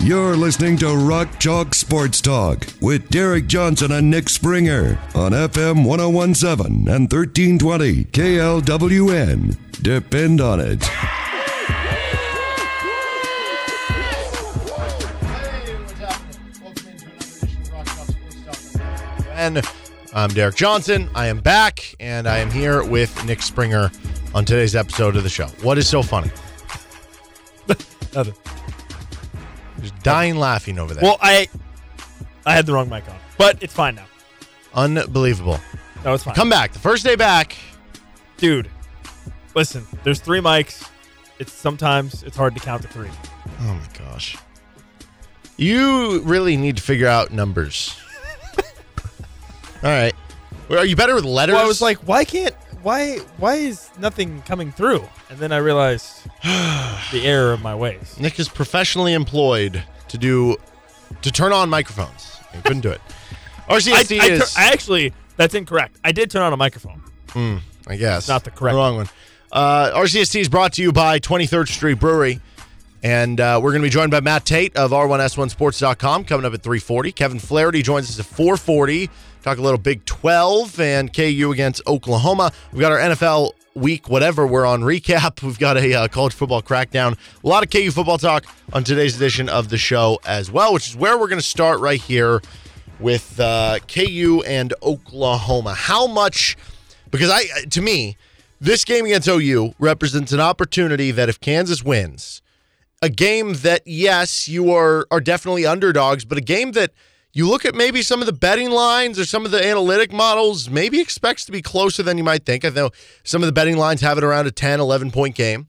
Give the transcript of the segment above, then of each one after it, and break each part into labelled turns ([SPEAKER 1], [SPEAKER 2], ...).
[SPEAKER 1] You're listening to Rock Chalk Sports Talk with Derek Johnson and Nick Springer on FM 1017 and 1320 KLWN. Depend on it.
[SPEAKER 2] And I'm Derek Johnson. I am back, and I am here with Nick Springer on today's episode of the show. What is so funny? Dying laughing over there.
[SPEAKER 3] Well, I I had the wrong mic on, but it's fine now.
[SPEAKER 2] Unbelievable.
[SPEAKER 3] No, it's fine.
[SPEAKER 2] Come back. The first day back.
[SPEAKER 3] dude. Listen, there's three mics. It's sometimes it's hard to count to three.
[SPEAKER 2] Oh my gosh. You really need to figure out numbers. All right. Are you better with letters?
[SPEAKER 3] Well, I was like, why can't why why is nothing coming through? And then I realized the error of my ways.
[SPEAKER 2] Nick is professionally employed to do to turn on microphones. He couldn't do it.
[SPEAKER 3] I,
[SPEAKER 2] RCST
[SPEAKER 3] I,
[SPEAKER 2] is
[SPEAKER 3] tur- I actually that's incorrect. I did turn on a microphone.
[SPEAKER 2] I guess.
[SPEAKER 3] Not the correct
[SPEAKER 2] wrong one. Uh, RCST is brought to you by 23rd Street Brewery. And uh, we're going to be joined by Matt Tait of R1S1Sports.com coming up at 340. Kevin Flaherty joins us at 440. Talk a little Big 12 and KU against Oklahoma. We've got our NFL week, whatever. We're on recap. We've got a uh, college football crackdown. A lot of KU football talk on today's edition of the show as well, which is where we're going to start right here with uh, KU and Oklahoma. How much because I to me this game against OU represents an opportunity that if Kansas wins, a game that yes, you are are definitely underdogs, but a game that you look at maybe some of the betting lines or some of the analytic models maybe expects to be closer than you might think. I know some of the betting lines have it around a 10, 11 point game.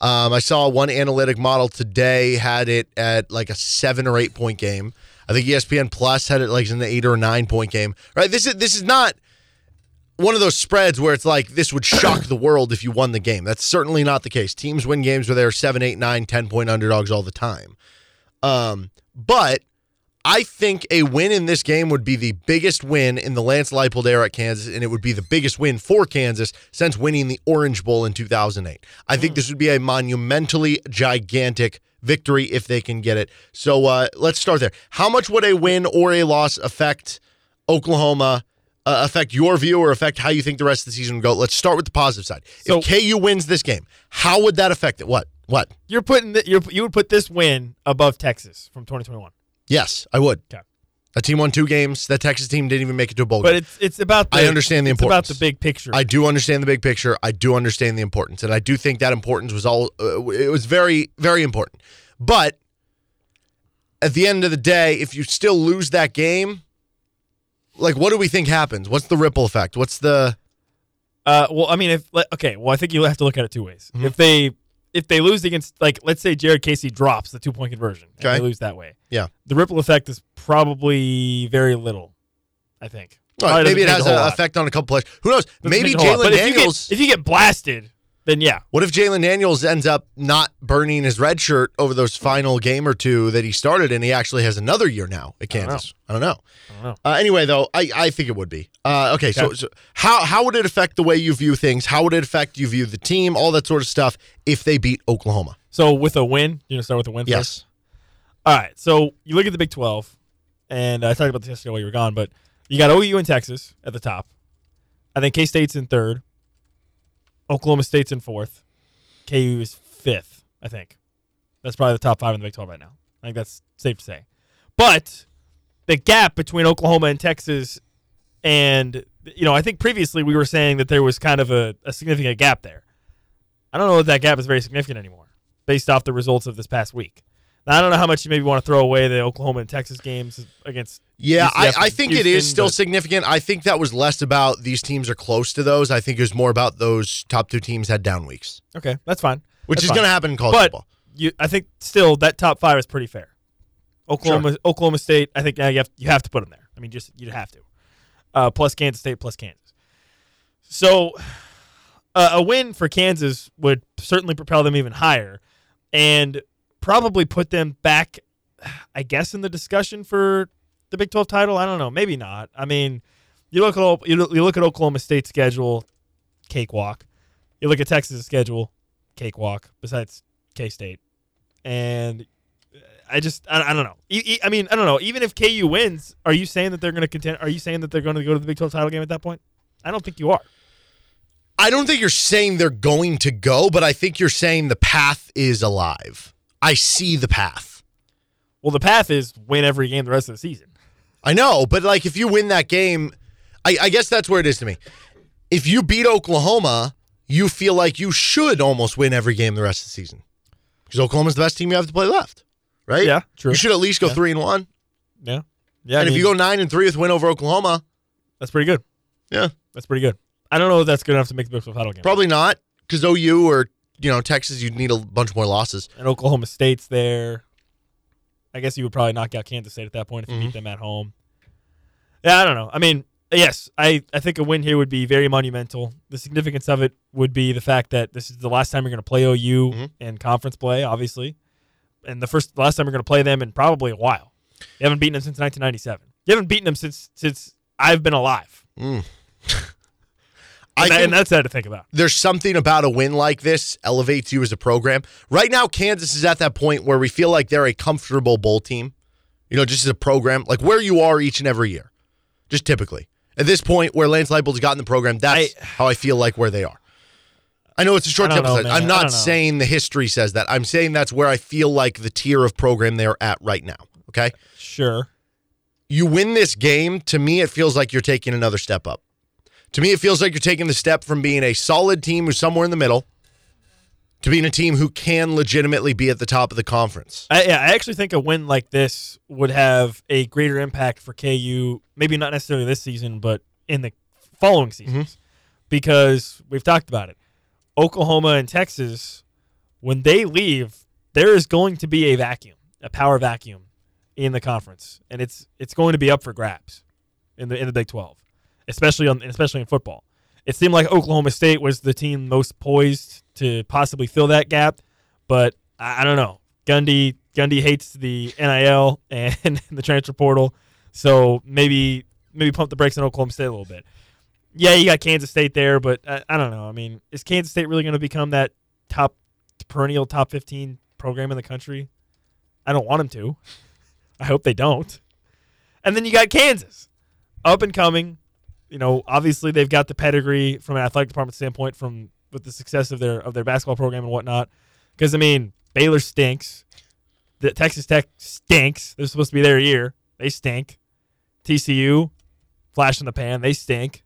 [SPEAKER 2] Um, I saw one analytic model today had it at like a seven or eight point game. I think ESPN Plus had it like in the eight or nine point game. Right? This is this is not one of those spreads where it's like this would shock the world if you won the game. That's certainly not the case. Teams win games where they're seven, eight, nine, 10 point underdogs all the time. Um, but I think a win in this game would be the biggest win in the Lance Leipold era at Kansas, and it would be the biggest win for Kansas since winning the Orange Bowl in 2008. I think this would be a monumentally gigantic victory if they can get it. So uh, let's start there. How much would a win or a loss affect Oklahoma? Uh, affect your view or affect how you think the rest of the season will go? Let's start with the positive side.
[SPEAKER 3] So-
[SPEAKER 2] if KU wins this game, how would that affect it? What? What?
[SPEAKER 3] You're putting the, you're, you would put this win above Texas from 2021.
[SPEAKER 2] Yes, I would.
[SPEAKER 3] Okay.
[SPEAKER 2] A team won two games. That Texas team didn't even make it to a bowl
[SPEAKER 3] But
[SPEAKER 2] game.
[SPEAKER 3] it's it's about the,
[SPEAKER 2] I understand the
[SPEAKER 3] it's about the big picture.
[SPEAKER 2] I do understand the big picture. I do understand the importance, and I do think that importance was all. Uh, it was very, very important. But at the end of the day, if you still lose that game, like, what do we think happens? What's the ripple effect? What's the?
[SPEAKER 3] Uh, well, I mean, if okay, well, I think you have to look at it two ways.
[SPEAKER 2] Mm-hmm.
[SPEAKER 3] If they if they lose against, like, let's say Jared Casey drops the two point conversion, and
[SPEAKER 2] Okay.
[SPEAKER 3] they lose that way.
[SPEAKER 2] Yeah.
[SPEAKER 3] the ripple effect is probably very little. I think.
[SPEAKER 2] All right,
[SPEAKER 3] Probably
[SPEAKER 2] maybe it
[SPEAKER 3] doesn't
[SPEAKER 2] has
[SPEAKER 3] change a whole
[SPEAKER 2] an
[SPEAKER 3] lot.
[SPEAKER 2] effect on a couple players. Who knows?
[SPEAKER 3] Doesn't
[SPEAKER 2] Maybe
[SPEAKER 3] change a whole lot.
[SPEAKER 2] Jalon
[SPEAKER 3] But if you get-
[SPEAKER 2] Daniels.
[SPEAKER 3] if you get blasted, then yeah.
[SPEAKER 2] What if Jalon Daniels ends up not burning his red shirt over those final game or two that he started, and he actually has another year now at
[SPEAKER 3] don't know.
[SPEAKER 2] Kansas? I don't know.
[SPEAKER 3] I don't know.
[SPEAKER 2] Uh, anyway, though, I, I think it would be. Uh, okay, so, so how how would it affect the way you view things? How would it affect you view the team? All that sort of stuff if they beat Oklahoma.
[SPEAKER 3] So with a win, you're gonna start with a win. First?
[SPEAKER 2] Yes.
[SPEAKER 3] All right. So you look at the Big 12, and I talked about this yesterday while you were gone, but you got OU and Texas at the top. I think K State's in third. Oklahoma State's in fourth. KU is fifth. I think that's probably the top five in the Big 12 right now. I think that's safe to say. But the gap between Oklahoma and Texas, and you know, I think previously we were saying that there was kind of a, a significant gap there. I don't know if that gap is very significant anymore, based off the results of this past week. Now, I don't know how much you maybe want to throw away the Oklahoma and Texas games against.
[SPEAKER 2] Yeah, I, I think it is still
[SPEAKER 3] but-
[SPEAKER 2] significant. I think that was less about these teams are close to those. I think it was more about those top two teams had down weeks,
[SPEAKER 3] Okay, that's fine.
[SPEAKER 2] which
[SPEAKER 3] That's
[SPEAKER 2] is going to happen in college
[SPEAKER 3] But
[SPEAKER 2] football.
[SPEAKER 3] you, I think still that top five is pretty fair. Oklahoma, Oklahoma State. I think yeah, you have you have to put them there. I mean, just you'd have to. Uh, plus Kansas State, plus Kansas. So uh, a win for Kansas would certainly propel them even higher, and probably put them back, I guess, in the discussion for the Big Twelve title. I don't know, maybe not. I mean, you look at you look at Oklahoma State's schedule, cakewalk. You look at Texas' schedule, cakewalk. Besides K State, and I just I, I don't know. I mean I don't know. Even if KU wins, are you saying that they're going to contend? Are you saying that they're going to go to the Big Twelve title game at that point? I don't think you are.
[SPEAKER 2] I don't think you're saying they're going to go, but I think you're saying the path is alive. I see the path.
[SPEAKER 3] Well, the path is win every game the rest of the season.
[SPEAKER 2] I know, but like if you win that game, I, I guess that's where it is to me. If you beat Oklahoma, you feel like you should almost win every game the rest of the season because Oklahoma's the best team you have to play left, right?
[SPEAKER 3] Yeah, true.
[SPEAKER 2] You should at least go
[SPEAKER 3] Yeah.
[SPEAKER 2] three and one,
[SPEAKER 3] Yeah, yeah.
[SPEAKER 2] and
[SPEAKER 3] I
[SPEAKER 2] if you go nine and three with win over Oklahoma,
[SPEAKER 3] that's pretty good.
[SPEAKER 2] yeah,
[SPEAKER 3] That's pretty good. I don't know if that's good enough to make the Big 12 title game.
[SPEAKER 2] probably not because OU or you know Texas, you'd need a bunch more losses.
[SPEAKER 3] and Oklahoma State's there. I guess you would probably knock out Kansas State at that point if you
[SPEAKER 2] Mm-hmm.
[SPEAKER 3] beat them at home. Yeah, I don't know. I mean, yes, I, I think a win here would be very monumental. The significance of it would be the fact that this is the last time you're going to play OU
[SPEAKER 2] Mm-hmm.
[SPEAKER 3] in conference play, obviously, and the first last time you're going to play them in probably a while. You haven't beaten them since 1997. You haven't beaten them since since I've been alive.
[SPEAKER 2] I can-
[SPEAKER 3] and that's sad to think about.
[SPEAKER 2] there's something about a win like this elevates you as a program. Right now, Kansas is at that point where we feel like they're a comfortable bowl team, you know, just as a program, like where you are each and every year, just typically. At this point, where Lance Leipold's gotten the program, that's
[SPEAKER 3] I-
[SPEAKER 2] how I feel like where they are. I know it's a short episode. I'm not saying the history says that. I'm saying that's where I feel like the tier of program they're at right now. Okay.
[SPEAKER 3] Sure.
[SPEAKER 2] You win this game, to me, it feels like you're taking another step up. To me, it feels like you're taking the step from being a solid team who's somewhere in the middle to being a team who can legitimately be at the top of the conference.
[SPEAKER 3] I, yeah, I actually think a win like this would have a greater impact for KU. Maybe not necessarily this season, but in the following mm-hmm. seasons, because we've talked about it. Oklahoma and Texas, when they leave, there is going to be a vacuum, a power vacuum in the conference, and it's it's going to be up for grabs in the in the Big Twelve, especially on especially in football. It seemed like Oklahoma State was the team most poised to possibly fill that gap, but I, I don't know. Gundy Gundy hates the NIL and the transfer portal, so maybe maybe pump the brakes on Oklahoma State a little bit. Yeah, you got Kansas State there, but I, I don't know. I mean, is Kansas State really going to become that top perennial top fifteen program in the country? I don't want them to. I hope they don't. And then you got Kansas, up and coming. You know, obviously they've got the pedigree from an athletic department standpoint from with the success of their of their basketball program and whatnot. Because I mean, Baylor stinks. The Texas Tech stinks. They're supposed to be there a year. They stink. TCU, flash in the pan. They stink.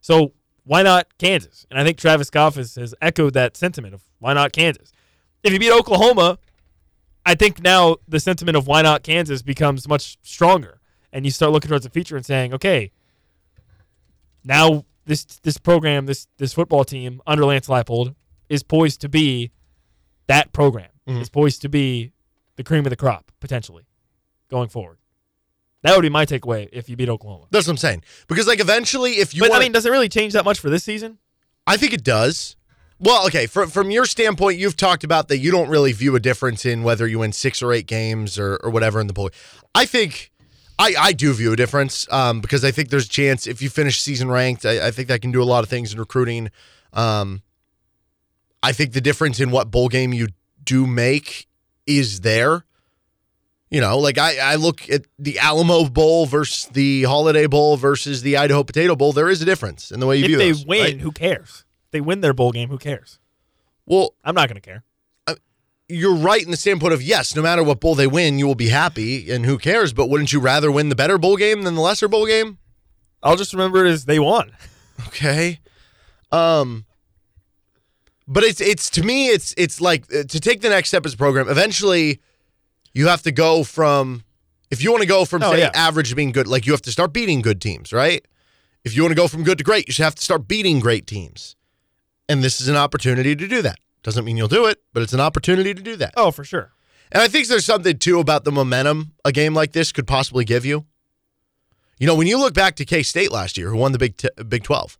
[SPEAKER 3] So why not Kansas? And I think Travis Goff has, has echoed that sentiment of why not Kansas. If you beat Oklahoma, I think now the sentiment of why not Kansas becomes much stronger, and you start looking towards the future and saying, okay, now this this program, this this football team under Lance Leipold is poised to be that program. Mm-hmm. Is poised to be the cream of the crop potentially going forward. That would be my takeaway if you beat Oklahoma.
[SPEAKER 2] That's what I'm saying. Because like eventually, if you
[SPEAKER 3] But
[SPEAKER 2] want,
[SPEAKER 3] I mean, does it really change that much for this season?
[SPEAKER 2] I think it does. Well, okay. From from your standpoint, you've talked about that you don't really view a difference in whether you win six or eight games or, or whatever in the poll. I think I, I do view a difference um, because I think there's a chance if you finish season ranked, I, I think that can do a lot of things in recruiting. Um, I think the difference in what bowl game you do make is there. You know, like I, I look at the Alamo Bowl versus the Holiday Bowl versus the Idaho Potato Bowl. There is a difference in the way you
[SPEAKER 3] if
[SPEAKER 2] view
[SPEAKER 3] they
[SPEAKER 2] those,
[SPEAKER 3] win,
[SPEAKER 2] right?
[SPEAKER 3] who cares? If they win their bowl game, who cares?
[SPEAKER 2] Well,
[SPEAKER 3] I'm not going to care.
[SPEAKER 2] You're right in the standpoint of yes, no matter what bowl they win, you will be happy, and who cares? But wouldn't you rather win the better bowl game than the lesser bowl game?
[SPEAKER 3] I'll just remember it as they won.
[SPEAKER 2] Okay. Um. But it's it's to me it's it's like uh, to take the next step as a program. Eventually, you have to go from if you want to go from
[SPEAKER 3] Oh,
[SPEAKER 2] say
[SPEAKER 3] yeah.
[SPEAKER 2] average to being good, like you have to start beating good teams, right? If you want to go from good to great, you should have to start beating great teams, and this is an opportunity to do that. Doesn't mean you'll do it, but it's an opportunity to do that.
[SPEAKER 3] Oh, for sure.
[SPEAKER 2] And I think there's something too about the momentum a game like this could possibly give you. You know, when you look back to K State last year, who won the Big T- Big Twelve,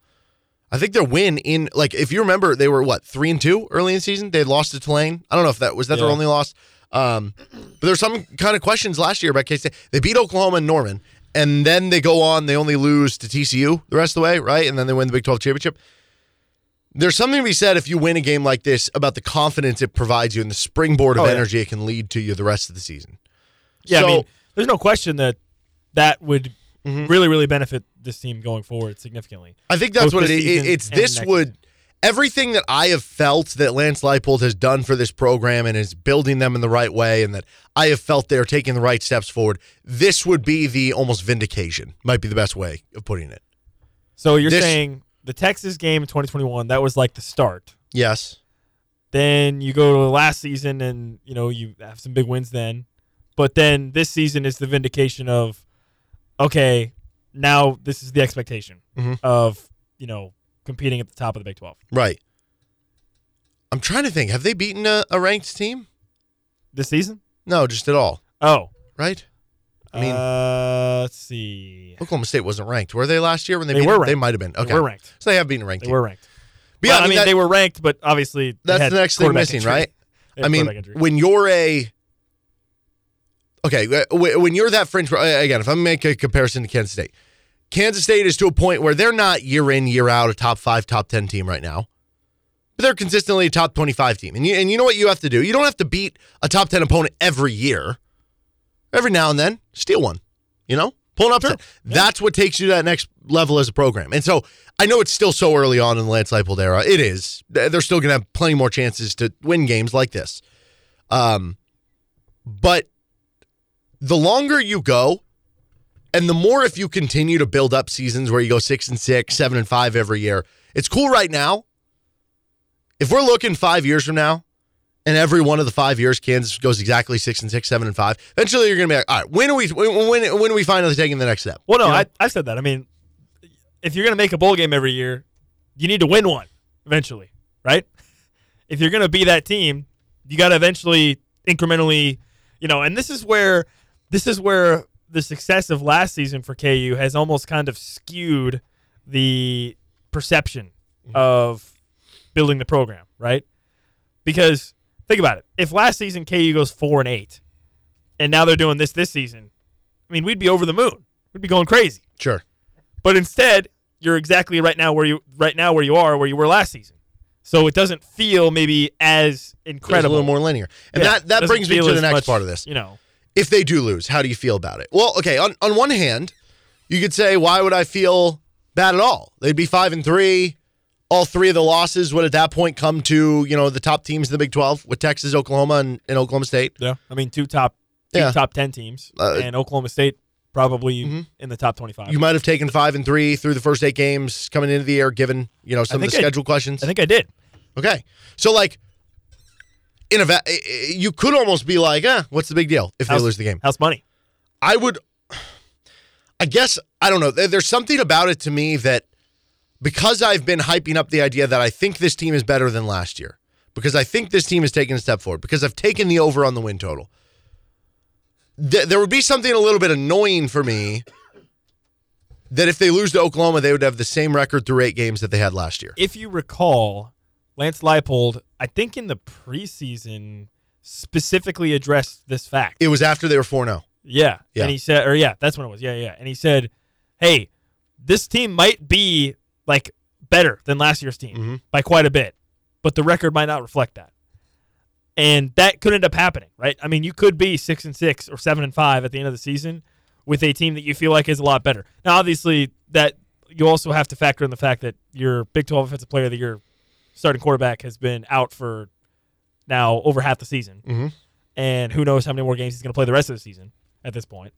[SPEAKER 2] I think their win in like if you remember, they were what three and two early in the season. They lost to Tulane. I don't know if that was that their only loss. Um, but there's some kind of questions last year about K State. They beat Oklahoma and Norman, and then they go on. They only lose to TCU the rest of the way, right? And then they win the Big Twelve championship. There's something to be said if you win a game like this about the confidence it provides you and the springboard of
[SPEAKER 3] Oh, yeah.
[SPEAKER 2] energy it can lead to you the rest of the season.
[SPEAKER 3] Yeah,
[SPEAKER 2] So-
[SPEAKER 3] I mean, there's no question that that would
[SPEAKER 2] Mm-hmm.
[SPEAKER 3] really, really benefit this team going forward significantly.
[SPEAKER 2] I think that's
[SPEAKER 3] both
[SPEAKER 2] what it is. It's this would everything that I have felt that Lance Leipold has done for this program and is building them in the right way, and that I have felt they're taking the right steps forward. This would be the almost vindication. Might be the best way of putting it.
[SPEAKER 3] So you're
[SPEAKER 2] This-
[SPEAKER 3] saying the Texas game in 2021 that was like the start.
[SPEAKER 2] Yes.
[SPEAKER 3] Then you go to the last season and you know you have some big wins then, but then this season is the vindication of okay, now this is the expectation
[SPEAKER 2] Mhm.
[SPEAKER 3] of you know competing at the top of the Big 12
[SPEAKER 2] Right. I'm trying to think. Have they beaten a, a ranked team?
[SPEAKER 3] this season.
[SPEAKER 2] No, just at all.
[SPEAKER 3] Oh,
[SPEAKER 2] Right. I mean,
[SPEAKER 3] uh, let's see.
[SPEAKER 2] Oklahoma State wasn't ranked. Were they last year when they,
[SPEAKER 3] They
[SPEAKER 2] beat
[SPEAKER 3] were
[SPEAKER 2] them?
[SPEAKER 3] ranked.
[SPEAKER 2] They might have been. Okay.
[SPEAKER 3] They were ranked.
[SPEAKER 2] So they have been ranked
[SPEAKER 3] They
[SPEAKER 2] team.
[SPEAKER 3] were ranked.
[SPEAKER 2] But
[SPEAKER 3] Well,
[SPEAKER 2] yeah,
[SPEAKER 3] I mean,
[SPEAKER 2] that-
[SPEAKER 3] they were ranked, but obviously
[SPEAKER 2] That's the next thing missing,
[SPEAKER 3] injury.
[SPEAKER 2] right? I mean,
[SPEAKER 3] injury.
[SPEAKER 2] when you're a okay, when you're that fringe again, if I'm gonna make a comparison to Kansas State, Kansas State is to a point where they're not year in year out a top five, top ten team right now, but they're consistently a top twenty five team. And you and you know what you have to do? You don't have to beat a top ten opponent every year. Every now and then, steal one. You know, pull an upset. That's what takes you to that next level as a program. And so I know it's still so early on in the Lance Leipold era. It is. They're still going to have plenty more chances to win games like this. Um, but the longer you go, and the more if you continue to build up seasons where you go six and six, seven and five every year, it's cool right now. If we're looking five years from now, and every one of the five years Kansas goes exactly six and six, seven and five, eventually you're going to be like, all right, when are we when when, when are we finally taking the next step?
[SPEAKER 3] Well, no,
[SPEAKER 2] You know?
[SPEAKER 3] I, I said that. I mean, if you're going to make a bowl game every year, you need to win one eventually, right? If you're going to be that team, you got to eventually incrementally, you know. And this is where this is where the success of last season for KU has almost kind of skewed the perception mm-hmm. of building the program, right? Because think about it: if last season KU goes four and eight, and now they're doing this this season, I mean, we'd be over the moon. We'd be going crazy.
[SPEAKER 2] sure.
[SPEAKER 3] But instead, you're exactly right now where you right now where you are where you were last season. So it doesn't feel maybe as
[SPEAKER 2] It's a little more linear, and
[SPEAKER 3] Yeah,
[SPEAKER 2] that that brings me to the next
[SPEAKER 3] much,
[SPEAKER 2] part of this.
[SPEAKER 3] You know,
[SPEAKER 2] if they do lose, how do you feel about it? Well, okay, on, on one hand, you could say, why would I feel bad at all? They'd be five and three. All three of the losses would at that point come to, you know, the top teams in the Big 12 with Texas, Oklahoma, and, and Oklahoma State.
[SPEAKER 3] yeah. I mean, two top, two
[SPEAKER 2] Yeah.
[SPEAKER 3] top ten teams,
[SPEAKER 2] Uh,
[SPEAKER 3] and Oklahoma State probably in the top twenty-five.
[SPEAKER 2] You might have taken five and three through the first eight games coming into the year, given, you know, some of the
[SPEAKER 3] think I-
[SPEAKER 2] schedule questions.
[SPEAKER 3] I think I did.
[SPEAKER 2] Okay. So, like, in a va- you could almost be like, eh, what's the big deal if they lose the game?
[SPEAKER 3] House money.
[SPEAKER 2] I would, I guess, I don't know. There's something about it to me that because I've been hyping up the idea that I think this team is better than last year, because I think this team has taken a step forward, because I've taken the over on the win total, th- there would be something a little bit annoying for me that if they lose to Oklahoma, they would have the same record through eight games that they had last year.
[SPEAKER 3] If you recall, Lance Leipold, I think in the preseason specifically addressed this fact.
[SPEAKER 2] It was after they were 4 0.
[SPEAKER 3] Yeah.
[SPEAKER 2] Yeah.
[SPEAKER 3] And he said, or yeah, that's when it was. Yeah, yeah. And he said, hey, this team might be like better than last year's team
[SPEAKER 2] Mhm.
[SPEAKER 3] by quite a bit, but the record might not reflect that. And that could end up happening, right? I mean, you could be six and six or seven and five at the end of the season with a team that you feel like is a lot better. Now, obviously, that you also have to factor in the fact that your Big 12 Offensive Player of the Year starting quarterback has been out for now over half the season
[SPEAKER 2] Mhm.
[SPEAKER 3] and who knows how many more games he's going to play the rest of the season at this point.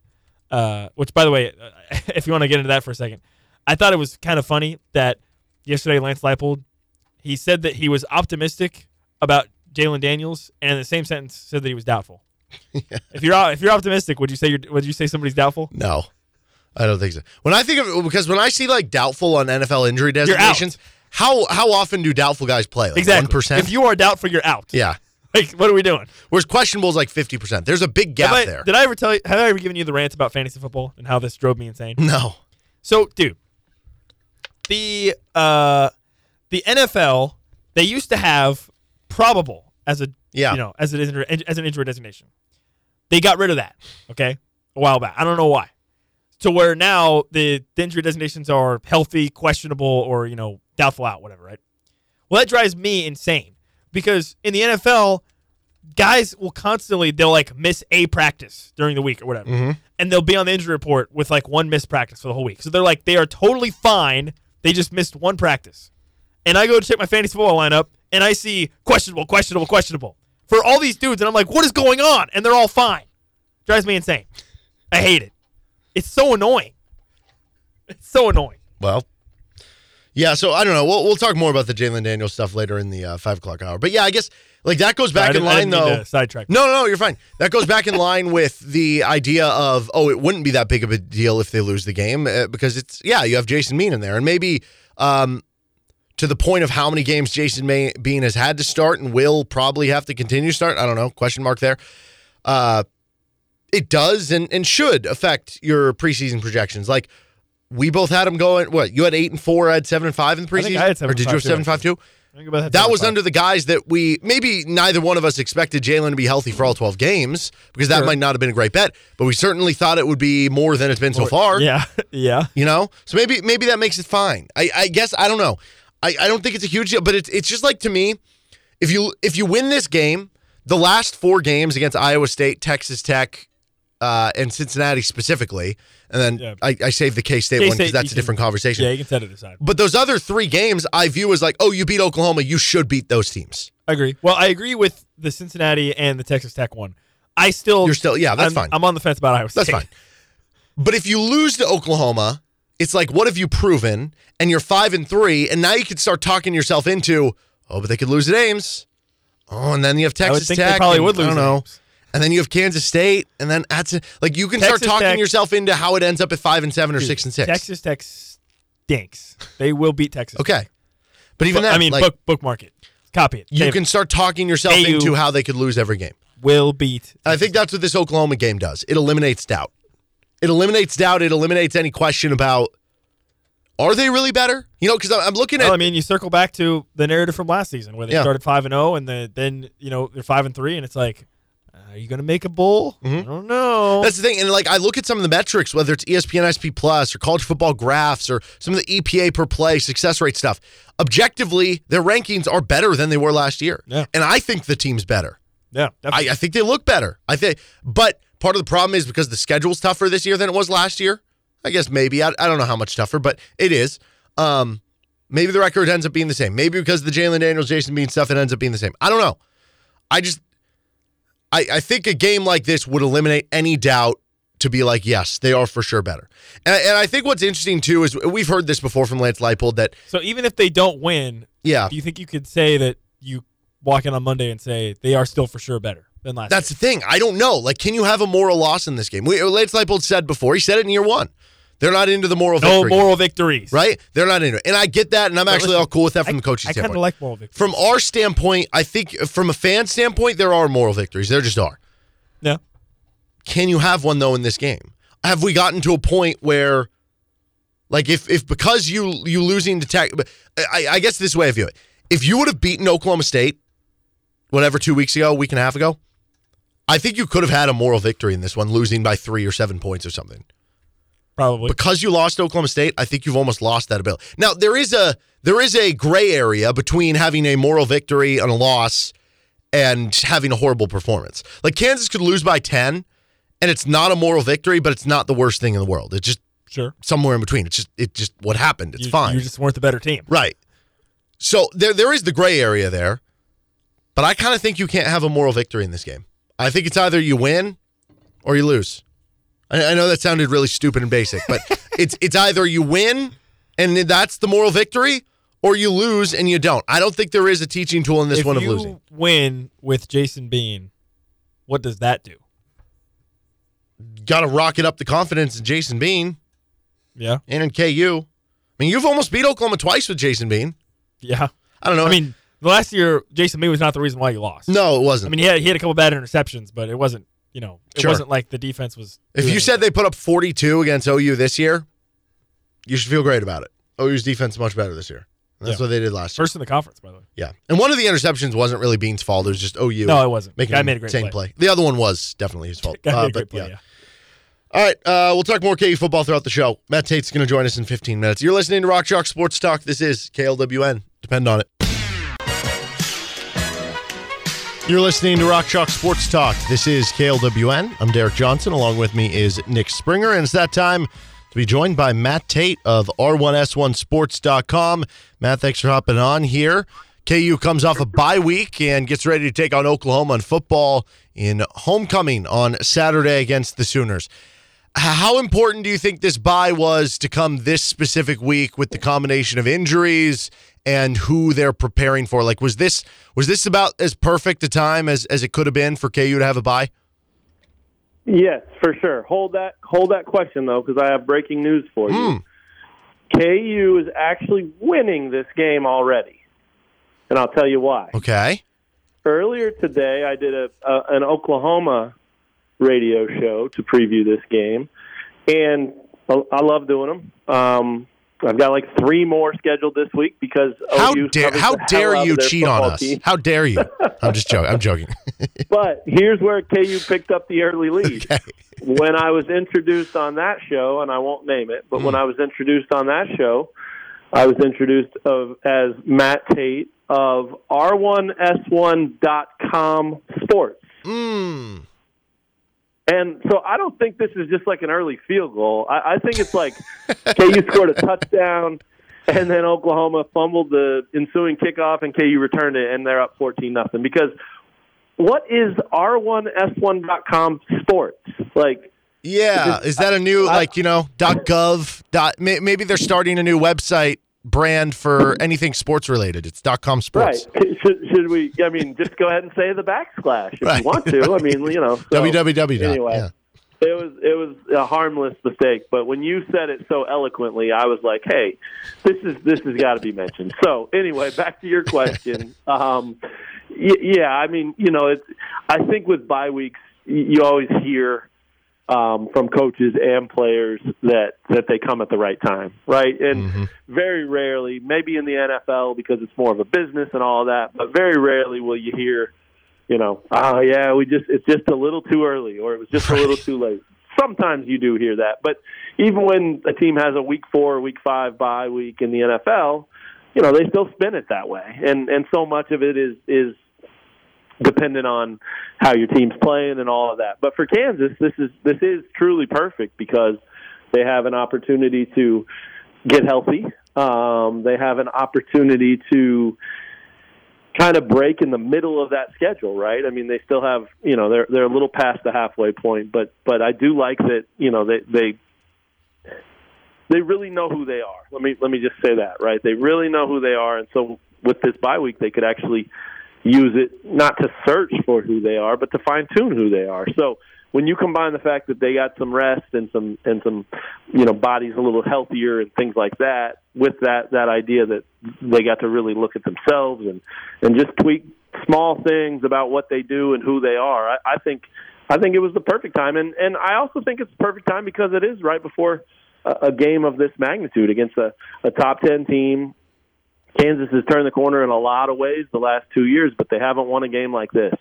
[SPEAKER 3] Uh, which, by the way, if you want to get into that for a second, I thought it was kind of funny that yesterday Lance Leipold he said that he was optimistic about Jalon Daniels, and in the same sentence said that he was doubtful. yeah. If you're if you're optimistic, would you say you're, would you say somebody's doubtful?
[SPEAKER 2] No, I don't think so. When I think of because when I see like doubtful on NFL injury designations, how how often do doubtful guys play? Like
[SPEAKER 3] Exactly.
[SPEAKER 2] one percent.
[SPEAKER 3] If you are doubtful, you're out.
[SPEAKER 2] yeah,
[SPEAKER 3] like, what are we doing?
[SPEAKER 2] Whereas questionable is like 50%. There's a big gap
[SPEAKER 3] I-
[SPEAKER 2] there.
[SPEAKER 3] Did I ever tell you? Have I ever given you the rant about fantasy football and how this drove me insane?
[SPEAKER 2] no.
[SPEAKER 3] So, dude, the uh, the NFL they used to have probable as a
[SPEAKER 2] Yeah.
[SPEAKER 3] you know as an injury, as an injury designation. They got rid of that. Okay, a while back. I don't know why. To where now the, the injury designations are healthy, questionable, or you know doubtful out, whatever. Right. Well, that drives me insane because in the NFL, guys will constantly they'll like miss a practice during the week or whatever, and they'll be on the injury report with like one missed practice for the whole week. So they're like they are totally fine. They just missed one practice, and I go to check my fantasy football lineup and I see questionable, questionable, questionable for all these dudes, and I'm like, what is going on? And they're all fine. Drives me insane. I hate it. It's so annoying. It's so annoying.
[SPEAKER 2] Well, yeah. So I don't know. We'll we'll talk more about the Jalon Daniels stuff later in the uh, five o'clock hour. But yeah, I guess like that goes back in line though.
[SPEAKER 3] sidetrack.
[SPEAKER 2] No, no, no, you're fine. That goes back in line with the idea of oh, it wouldn't be that big of a deal if they lose the game uh, because it's yeah, you have Jason Bean in there, and maybe um, to the point of how many games Jason May- Bean has had to start and will probably have to continue to start. I don't know. Question mark there. Uh, it does and and should affect your preseason projections. Like we both had him going. What you had eight and four, I had seven and five in the
[SPEAKER 3] I
[SPEAKER 2] preseason,
[SPEAKER 3] think I had seven
[SPEAKER 2] or did you have seven five too?
[SPEAKER 3] I think about that
[SPEAKER 2] That was under the guys that we maybe neither one of us expected Jalon to be healthy for all 12 games because that
[SPEAKER 3] Sure.
[SPEAKER 2] might not have been a great bet, but we certainly thought it would be more than it's been so far.
[SPEAKER 3] Yeah, yeah.
[SPEAKER 2] You know? So maybe maybe that makes it fine. I, I guess I don't know. I, I don't think it's a huge deal, but it's it's just like to me, if you if you win this game, the last four games against Iowa State, Texas Tech, uh, and Cincinnati specifically, and then
[SPEAKER 3] Yeah.
[SPEAKER 2] I, I saved the K State one because that's a different
[SPEAKER 3] can-
[SPEAKER 2] conversation.
[SPEAKER 3] Yeah, you can set it aside.
[SPEAKER 2] But those other three games I view as like, oh, you beat Oklahoma, you should beat those teams.
[SPEAKER 3] I agree. Well, I agree with the Cincinnati and the Texas Tech one. I still
[SPEAKER 2] You're still- yeah, that's
[SPEAKER 3] I'm,
[SPEAKER 2] fine.
[SPEAKER 3] I'm on the fence about Iowa State.
[SPEAKER 2] That's fine. But if you lose to Oklahoma, it's like, what have you proven? And you're five and three, and now you could start talking yourself into, oh, but they could lose at Ames. Oh, and then you have Texas
[SPEAKER 3] think
[SPEAKER 2] Tech.
[SPEAKER 3] they probably
[SPEAKER 2] and-
[SPEAKER 3] would lose.
[SPEAKER 2] I don't know.
[SPEAKER 3] Ames.
[SPEAKER 2] And then you have Kansas State, and then that's it. Like you can start talking
[SPEAKER 3] Tech-
[SPEAKER 2] yourself into how it ends up at five and seven or
[SPEAKER 3] Dude,
[SPEAKER 2] six and six.
[SPEAKER 3] Texas Tech stinks. They will beat Texas.
[SPEAKER 2] Okay. But even
[SPEAKER 3] But,
[SPEAKER 2] that,
[SPEAKER 3] I mean,
[SPEAKER 2] like,
[SPEAKER 3] book bookmark it, copy it.
[SPEAKER 2] you
[SPEAKER 3] Save
[SPEAKER 2] can
[SPEAKER 3] it.
[SPEAKER 2] start talking yourself
[SPEAKER 3] AU.
[SPEAKER 2] into how they could lose every game.
[SPEAKER 3] will beat.
[SPEAKER 2] I think that's what this Oklahoma game does. It eliminates doubt. It eliminates doubt. It eliminates any question about are they really better? You know, because I'm looking at
[SPEAKER 3] Well, I mean, you circle back to the narrative from last season where they
[SPEAKER 2] Yeah.
[SPEAKER 3] started five and zero, and the, then you know they're five and three, and it's like, are you going to make a bowl? I don't know.
[SPEAKER 2] Mm-hmm. That's the thing. And like I look at some of the metrics, whether it's ESPN SP Plus or college football graphs or some of the EPA per play success rate stuff. Objectively, their rankings are better than they were last year.
[SPEAKER 3] Yeah.
[SPEAKER 2] And I think the team's better.
[SPEAKER 3] yeah,
[SPEAKER 2] I. I think they look better. I think but part of the problem is because the schedule's tougher this year than it was last year. I guess maybe. I, I don't know how much tougher, but it is. Um maybe the record ends up being the same. Maybe because of the Jalon Daniels, Jason Bean stuff, it ends up being the same. I don't know. I just I, I think a game like this would eliminate any doubt to be like, yes, they are for sure better. And, and I think what's interesting too is we've heard this before from Lance Leipold that,
[SPEAKER 3] so even if they don't win,
[SPEAKER 2] yeah,
[SPEAKER 3] do you think you could say that you walk in on Monday and say they are still for sure better than last?
[SPEAKER 2] that's the thing. I don't know. Like, can you have a moral loss in this game? We, Lance Leipold said before, he said it in year one. They're not into the moral
[SPEAKER 3] no
[SPEAKER 2] victory.
[SPEAKER 3] moral victories,
[SPEAKER 2] right? They're not into it. And I get that, and I'm actually
[SPEAKER 3] listen,
[SPEAKER 2] all cool with that from
[SPEAKER 3] I,
[SPEAKER 2] the coaching
[SPEAKER 3] I kind of like moral victories.
[SPEAKER 2] from our standpoint, I think from a fan standpoint, there are moral victories. There just are.
[SPEAKER 3] yeah,
[SPEAKER 2] Can you have one though in this game? Have we gotten to a point where, like, if if because you you losing to Tech, I, I guess this way I view it: if you would have beaten Oklahoma State, whatever, two weeks ago, week and a half ago, I think you could have had a moral victory in this one, losing by three or seven points or something.
[SPEAKER 3] Probably.
[SPEAKER 2] Because you lost Oklahoma State, I think you've almost lost that ability. Now there is a there is a gray area between having a moral victory and a loss and having a horrible performance. Like Kansas could lose by 10 and it's not a moral victory, but it's not the worst thing in the world. It's just
[SPEAKER 3] sure,
[SPEAKER 2] somewhere in between. It's just it just what happened. It's
[SPEAKER 3] you,
[SPEAKER 2] fine.
[SPEAKER 3] You just weren't the better team.
[SPEAKER 2] right. So there there is the gray area there. But I kind of think you can't have a moral victory in this game. I think it's either you win or you lose. I, I know that sounded really stupid and basic, but it's it's either you win and that's the moral victory, or you lose and you don't. I don't think there is a teaching tool in this
[SPEAKER 3] if
[SPEAKER 2] one of
[SPEAKER 3] you
[SPEAKER 2] losing.
[SPEAKER 3] win with Jason Bean, what does that do?
[SPEAKER 2] Got to rocket up the confidence in Jason Bean
[SPEAKER 3] Yeah,
[SPEAKER 2] and in KU. I mean, you've almost beat Oklahoma twice with Jason Bean.
[SPEAKER 3] yeah.
[SPEAKER 2] I don't know.
[SPEAKER 3] I mean, The last year, Jason Bean was not the reason why you lost.
[SPEAKER 2] No, it wasn't.
[SPEAKER 3] I mean he had he had a couple bad interceptions, but it wasn't. You know, it
[SPEAKER 2] Sure.
[SPEAKER 3] wasn't like the defense was.
[SPEAKER 2] if you said they put up 42 against OU this year, you should feel great about it. OU's defense is much better this year. And That's
[SPEAKER 3] Yeah.
[SPEAKER 2] what they did last year.
[SPEAKER 3] first in the conference, by the way.
[SPEAKER 2] Yeah. And one of the interceptions wasn't really Bean's fault. It was just OU.
[SPEAKER 3] No, it wasn't.
[SPEAKER 2] Making
[SPEAKER 3] Guy made a great
[SPEAKER 2] insane
[SPEAKER 3] play.
[SPEAKER 2] The other one was definitely his fault.
[SPEAKER 3] Guy
[SPEAKER 2] Uh,
[SPEAKER 3] made a
[SPEAKER 2] but
[SPEAKER 3] great play.
[SPEAKER 2] yeah.
[SPEAKER 3] Yeah.
[SPEAKER 2] All right, uh, we'll talk more KU football throughout the show. Matt Tait's going to join us in 15 minutes. You're listening to Rock Chalk Sports Talk. This is KLWN. Depend on it. You're listening to Rock Chalk Sports Talk. This is KLWN. I'm Derek Johnson. Along with me is Nick Springer, and it's that time to be joined by Matt Tait of R1S1Sports.com. Matt, thanks for hopping on here. KU comes off a bye week and gets ready to take on Oklahoma in football in homecoming on Saturday against the Sooners. How important do you think this bye was to come this specific week with the combination of injuries and who they're preparing for? Like, was this was this about as perfect a time as, as it could have been for KU to have a bye?
[SPEAKER 4] Yes, for sure. Hold that hold that question though, because I have breaking news for you. Hmm. KU is actually winning this game already, and I'll tell you why.
[SPEAKER 2] Okay.
[SPEAKER 4] Earlier today, I did a, a an Oklahoma radio show to preview this game, and I love doing them. Um, I've got like three more scheduled this week because
[SPEAKER 2] How
[SPEAKER 4] OU
[SPEAKER 2] dare how dare you cheat on us?
[SPEAKER 4] team.
[SPEAKER 2] How dare you? I'm just joking. I'm joking.
[SPEAKER 4] But here's where KU picked up the early lead. When I was introduced on that show, and I won't name it, but when I was introduced on that show, I was introduced of as Matt Tait of R1S1.com Sports.
[SPEAKER 2] Mm.
[SPEAKER 4] And so I don't think this is just like an early field goal. I, I think it's like KU scored a touchdown, and then Oklahoma fumbled the ensuing kickoff, and KU returned it, and they're up fourteen nothing. Because what is R1S1.com sports like?
[SPEAKER 2] Yeah, is that a new like you know dot .gov dot? may- Maybe they're starting a new website brand for anything sports related. It's dot .com sports.
[SPEAKER 4] Right? Should, should we? I mean, just go ahead and say the backslash if
[SPEAKER 2] Right.
[SPEAKER 4] you want to. I mean, you know, so,
[SPEAKER 2] www.
[SPEAKER 4] Anyway,
[SPEAKER 2] yeah.
[SPEAKER 4] it was it was a harmless mistake, but when you said it so eloquently, I was like, "Hey, this is this has got to be mentioned." So anyway, back to your question. um, y- yeah, I mean, you know, it's. I think with bye weeks, you always hear um, from coaches and players that that they come at the right time, right? And very rarely, maybe in the NFL because it's more of a business and all that, but very rarely will you hear, you know, oh yeah, we just it's just a little too early or it was just a little too late. Sometimes you do hear that, but even when a team has a week four, week five bye week in the NFL, you know, they still spin it that way, and and so much of it is is dependent on how your team's playing and all of that. But for Kansas, this is this is truly perfect because they have an opportunity to get healthy. Um, they have an opportunity to kind of break in the middle of that schedule, right? I mean, they still have, you know, they're they're a little past the halfway point, but but I do like that, you know, they they they really know who they are. Let me let me just say that, right? They really know who they are, and so with this bye week, they could actually use it not to search for who they are, but to fine tune who they are. So when you combine the fact that they got some rest and some and some you know bodies a little healthier and things like that, with that that idea that they got to really look at themselves and and just tweak small things about what they do and who they are, I, I think I think it was the perfect time, and and I also think it's the perfect time because it is right before a, a game of this magnitude against a, a top ten team Kansas has turned the corner in a lot of ways the last two years, but they haven't won a game like this.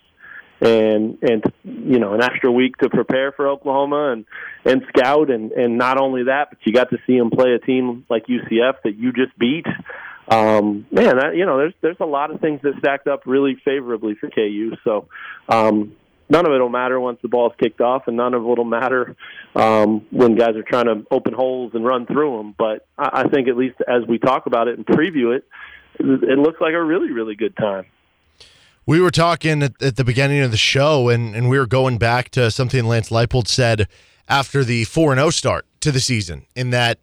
[SPEAKER 4] And and you know an extra week to prepare for Oklahoma and and scout and and not only that, but you got to see them play a team like UCF that you just beat. Um, man, that, you know there's there's a lot of things that stacked up really favorably for KU. So um, none of it will matter once the ball's kicked off, and none of it will matter um, when guys are trying to open holes and run through them. But I, I think at least as we talk about it and preview it, it looks like a really, really good time.
[SPEAKER 2] We were talking at, at the beginning of the show, and, and we were going back to something Lance Leipold said after the 4 0 start to the season, in that,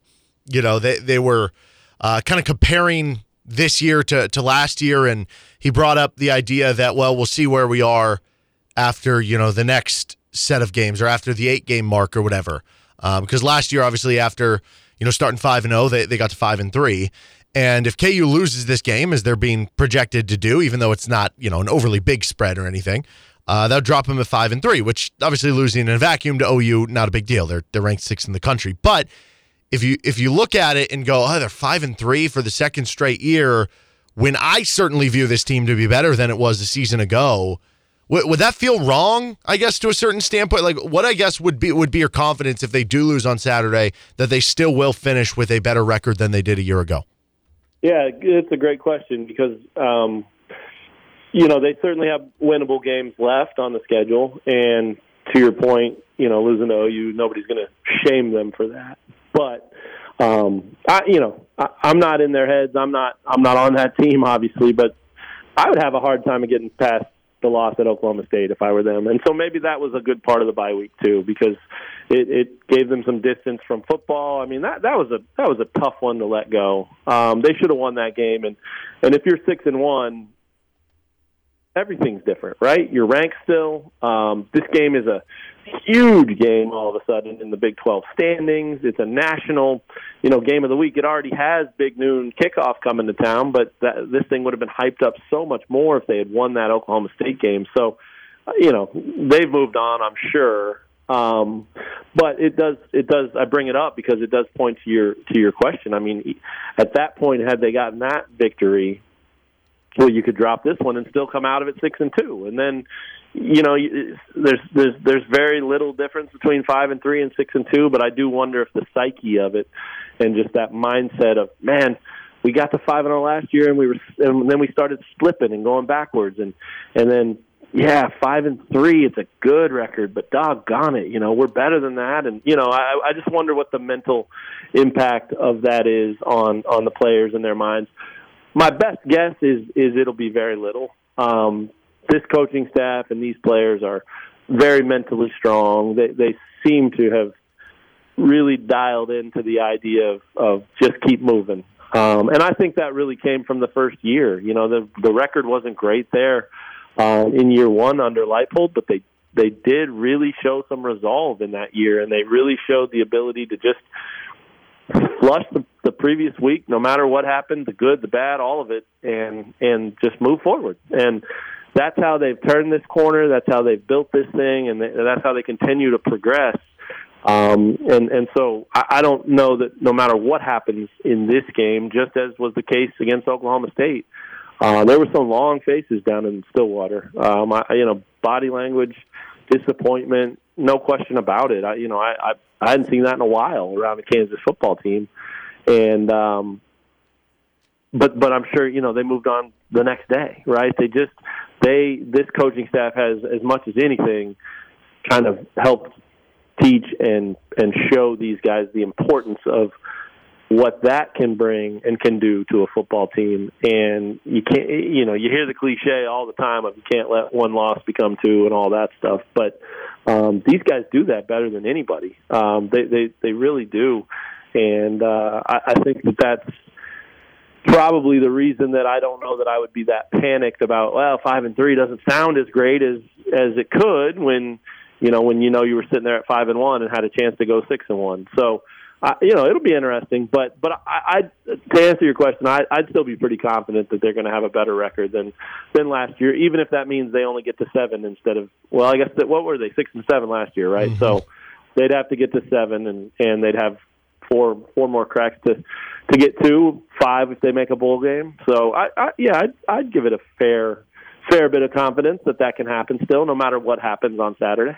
[SPEAKER 2] you know, they, they were uh, kind of comparing this year to, to last year. And he brought up the idea that, well, we'll see where we are after, you know, the next set of games or after the eight game mark or whatever. Um, because last year, obviously, after, you know, starting 5 and 0, they, they got to 5 and 3. And if KU loses this game, as they're being projected to do, even though it's not you know an overly big spread or anything, uh, that'll drop them at five and three. Which obviously losing in a vacuum to OU, not a big deal. They're they're ranked sixth in the country. But if you if you look at it and go, oh, they're five and three for the second straight year, when I certainly view this team to be better than it was a season ago. Would, that feel wrong? I guess to a certain standpoint, like what I guess would be would be your confidence if they do lose on Saturday that they still will finish with a better record than they did a year ago.
[SPEAKER 4] Yeah, it's a great question because um, you know they certainly have winnable games left on the schedule, and to your point, you know losing to OU, nobody's going to shame them for that. But um, I, you know, I, I'm not in their heads. I'm not. I'm not on that team, obviously, but I would have a hard time of getting past the loss at Oklahoma State if I were them. And so maybe that was a good part of the bye week too, because it, it gave them some distance from football. I mean that that was a that was a tough one to let go. Um, they should have won that game, and and if you're six and one, everything's different, right? You're ranked still. Um, this game is a huge game all of a sudden in the Big 12 standings. It's a national, you know, game of the week. It already has big noon kickoff coming to town, but that, this thing would have been hyped up so much more if they had won that Oklahoma State game. So, uh, you know, they've moved on, I'm sure. Um, but it does, it does. I bring it up because it does point to your to your question. I mean, at that point, had they gotten that victory, well, you could drop this one and still come out of it six and two, and then you know, there's there's there's very little difference between five and three and six and two, but I do wonder if the psyche of it and just that mindset of man, we got to five and zero last year, and we were, and then we started slipping and going backwards, and and then yeah, five and three, it's a good record, but doggone it, you know, we're better than that, and you know, I, I just wonder what the mental impact of that is on on the players and their minds. My best guess is is it'll be very little. Um, this coaching staff and these players are very mentally strong. They they seem to have really dialed into the idea of of just keep moving. Um, and I think that really came from the first year. You know, the the record wasn't great there uh, in year one under Leipold, but they they did really show some resolve in that year, and they really showed the ability to just flush the, the previous week, no matter what happened, the good, the bad, all of it, and and just move forward. And that's how they've turned this corner. That's how they've built this thing, and, that's how they continue to progress. Um, and and so I, I don't know that no matter what happens in this game, just as was the case against Oklahoma State, uh, there were some long faces down in Stillwater. Um, I, you know, body language, disappointment, no question about it. I, you know, I, I I hadn't seen that in a while around the Kansas football team, and um, but but I'm sure you know they moved on the next day, right? They just they this coaching staff has as much as anything kind of helped teach and and show these guys the importance of what that can bring and can do to a football team. And you can't you know you hear the cliche all the time of you can't let one loss become two and all that stuff but um these guys do that better than anybody. Um they they they really do. And uh i, I think that that's probably the reason that I don't know that I would be that panicked about well five and three doesn't sound as great as as it could when you know when you know you were sitting there at five and one and had a chance to go six and one. So uh, you know it'll be interesting but but I, I to answer your question I, I'd still be pretty confident that they're going to have a better record than than last year even if that means they only get to seven instead of well I guess that what were they? Six and seven last year right? Mm-hmm. so they'd have to get to seven and and they'd have four four more cracks to to get to five if they make a bowl game. So I, I yeah, I'd, I'd give it a fair fair bit of confidence that that can happen still, no matter what happens on Saturday.